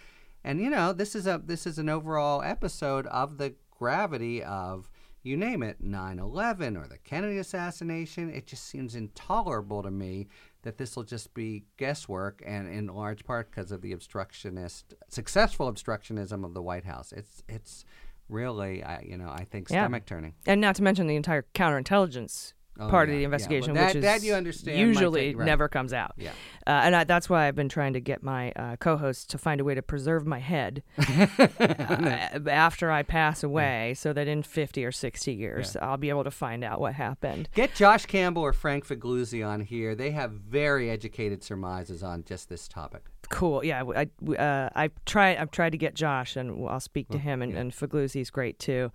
And you know, this is a this is an overall episode of the gravity of you name it 9/11 or the Kennedy assassination. It just seems intolerable to me that this will just be guesswork, and in large part because of the obstructionist, successful obstructionism of the White House. It's it's really, I you know, I think Yeah. stomach turning. And not to mention the entire counterintelligence Oh, part yeah, of the yeah. investigation, Well, which is that you understand usually take- right. never comes out. Yeah. Uh, and I, that's why I've been trying to get my uh, co-hosts to find a way to preserve my head uh, after I pass away, so that in fifty or sixty years I'll be able to find out what happened. Get Josh Campbell or Frank Figliuzzi on here. They have very educated surmises on just this topic. Cool. Yeah, I I, uh, I try. I've tried to get Josh, and I'll speak to him. And, and Figliuzzi's great too.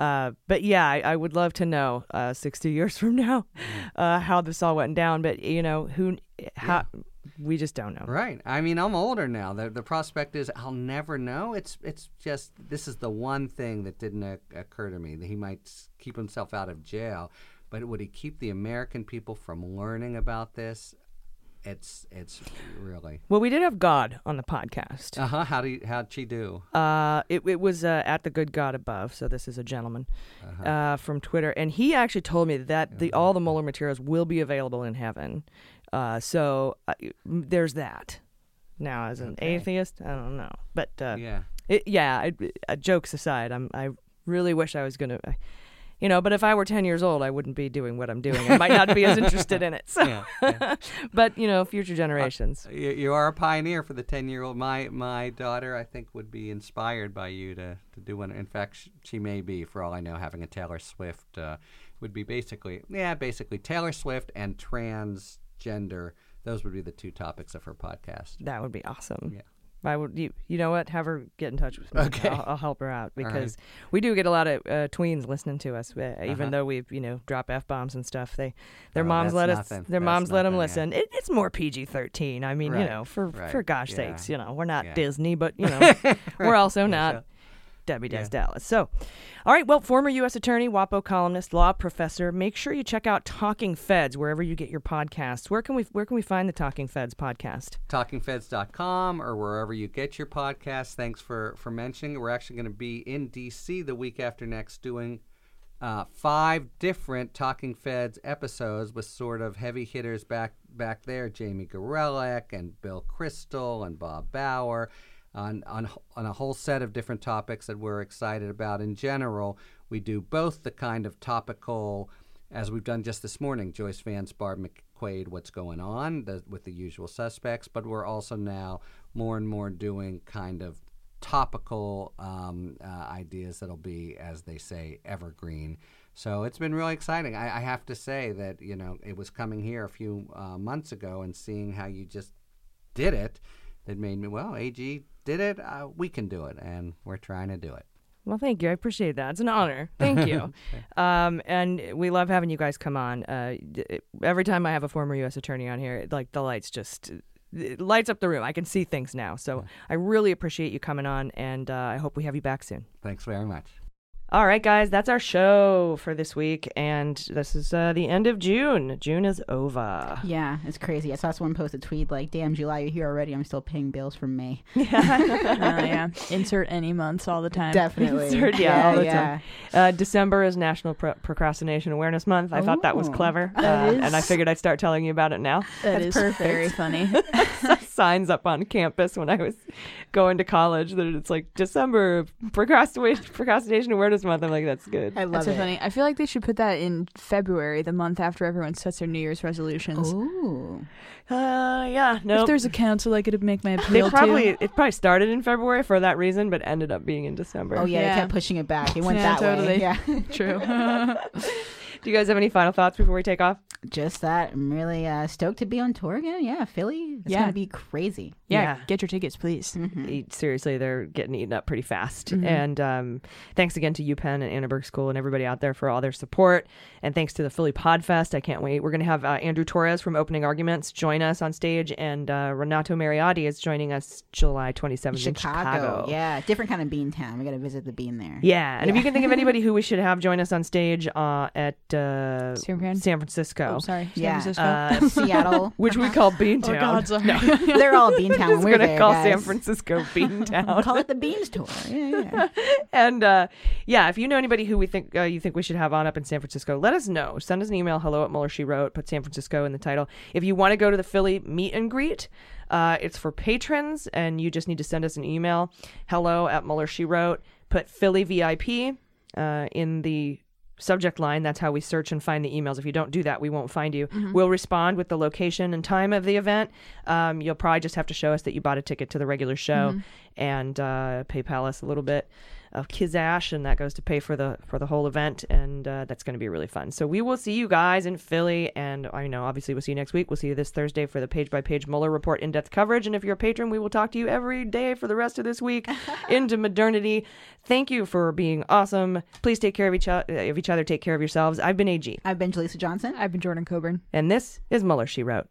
Uh, but yeah, I, I would love to know uh, sixty years from now uh, how this all went down. But you know, who? How? We just don't know. Right. I mean, I'm older now. The the prospect is I'll never know. It's it's just this is the one thing that didn't occur to me that he might keep himself out of jail, but would he keep the American people from learning about this? It's it's really. Well, we did have God on the podcast. Uh huh. How do you, how'd she do? Uh, it, it was uh, at the good God above. So this is a gentleman Uh-huh. uh from Twitter, and he actually told me that the all the Mueller materials will be available in heaven. Uh, so uh, there's that. Now, as an Okay. atheist, I don't know, but uh, Yeah. it, yeah. I, uh, jokes aside, I'm I really wish I was gonna. You know, but if I were 10 years old, I wouldn't be doing what I'm doing. I might not be as interested in it. So, Yeah, but you know, future generations. You, you are a pioneer for the ten year old. My my daughter, I think, would be inspired by you to, to do one. In fact, sh- she may be, for all I know, having a Taylor Swift uh, would be basically yeah, basically Taylor Swift and transgender. Those would be the two topics of her podcast. That would be awesome. Yeah. I would. You, you know what? Have her get in touch with me. Okay. I'll, I'll help her out All right. because we do get a lot of uh, tweens listening to us. Uh, Even Uh-huh. though we, you know, drop f bombs and stuff, they their Oh, moms let us. Their That's moms let them nothing, yeah. listen. It, it's more PG thirteen. I mean, you know, for right, for gosh yeah. sakes, you know, we're not Yeah. Disney, but you know, we're Right, also not. Debbie Does Yeah. Dallas. So, all right. Well, former U.S. attorney, WAPO columnist, law professor. Make sure you check out Talking Feds wherever you get your podcasts. Where can we Where can we find the Talking Feds podcast? talkingfeds.com or wherever you get your podcasts. Thanks for for mentioning. We're actually going to be in DC the week after next doing uh, five different Talking Feds episodes with sort of heavy hitters back back there, Jamie Gorelick and Bill Kristol and Bob Bauer. On, on, on a whole set of different topics that we're excited about in general. We do both the kind of topical, as we've done just this morning, Joyce Vance, Barb McQuade, what's going on the, with the usual suspects, but we're also now more and more doing kind of topical um, uh, ideas that'll be, as they say, evergreen. So it's been really exciting. I, I have to say that you know it was coming here a few uh, months ago and seeing how you just did it that made me well. AG did it. Uh, we can do it, and we're trying to do it. Well, thank you. I appreciate that. It's an honor. Thank you. um, and we love having you guys come on. Uh, every time I have a former U.S. attorney on here, like the lights just it lights up the room. I can see things now. So I really appreciate you coming on, and uh, I hope we have you back soon. Thanks very much. All right, guys, that's our show for this week, and this is uh, the end of June. June is over. Yeah, it's crazy. I saw someone post a tweet like, "Damn, July, you're here already. I'm still paying bills from May." Oh, yeah. Insert any months all the time. Definitely. Insert, yeah, all the Yeah, time. Uh, December is National Pro- Procrastination Awareness Month. I thought that was clever, That uh, is- and I figured I'd start telling you about it now. That That's is perfect. very funny. so signs up on campus when I was going to college that it's like December procrastination procrastination awareness month. I'm like, that's good. I love That's so funny. I feel like they should put that in February, the month after everyone sets their New Year's resolutions. Ooh. Uh, yeah, no. If there's a council I could make my They probably to. it probably started in February for that reason, but ended up being in December. Oh yeah, Yeah. they kept pushing it back. It went Yeah, that totally. way. Yeah, True. Do you guys have any final thoughts before we take off? Just that. I'm really uh, stoked to be on tour again. Yeah, Philly. It's Yeah. gonna be crazy. yeah, Yeah. get your tickets, please. Eat- Seriously, they're getting eaten up pretty fast. Mhm. And um, thanks again to UPenn and Annenberg School and everybody out there for all their support. And thanks to the Philly Podfest. I can't wait. We're going to have uh, Andrew Torrez from Opening Arguments join us on stage, and uh, Renato Mariotti is joining us July 27th in Chicago. Yeah, different kind of bean town. We got to visit the bean there. Yeah, and if you can think of anybody who we should have join us on stage uh, at uh, San? San Francisco. Oh, sorry. San Yeah. Francisco. Uh, Seattle. which we call Beantown. Oh, God, sorry. No. They're all bean town. Just we're gonna there, call guys. San Francisco Beantown. Call it the Beans Tour. Yeah, yeah. and uh, yeah, if you know anybody who we think uh, you think we should have on up in San Francisco, let us know. Send us an email. Hello at Mueller She Wrote. Put San Francisco in the title. If you want to go to the Philly meet and greet, uh, it's for patrons, and you just need to send us an email. Hello at Mueller She Wrote. Put Philly VIP uh, in the subject line. That's how we search and find the emails. If you don't do that, we won't find you. We'll respond with the location and time of the event. Um, you'll probably just have to show us that you bought a ticket to the regular show and uh, PayPal us a little bit of Kizash, and that goes to pay for the for the whole event, and uh, that's going to be really fun. So we will see you guys in Philly, and I know obviously we'll see you next week. We'll see you this Thursday for the page by page Mueller report in depth coverage, and if you're a patron, we will talk to you every day for the rest of this week into modernity. Thank you for being awesome. Please take care of each other. Of each other. Take care of yourselves. I've been Ag, I've been Jaleesa Johnson. I've been Jordan Coburn. and this is Mueller. She wrote.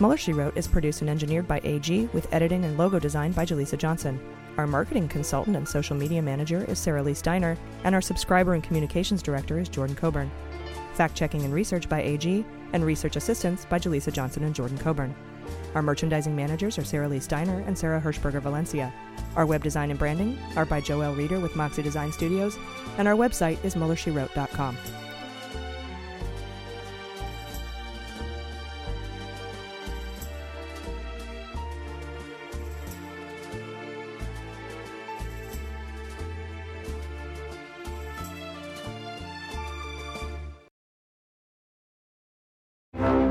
Mueller She Wrote is produced and engineered by AG with editing and logo design by Jaleesa Johnson. Our marketing consultant and social media manager is Sarah Lee Steiner, and our subscriber and communications director is Jordan Coburn. Fact checking and research by AG, and research assistance by Jaleesa Johnson and Jordan Coburn. Our merchandising managers are Sarah Lee Steiner and Sarah Hirschberger Valencia. Our web design and branding are by Joel Reeder with Moxie Design Studios, and our website is MuellerSheWrote.com.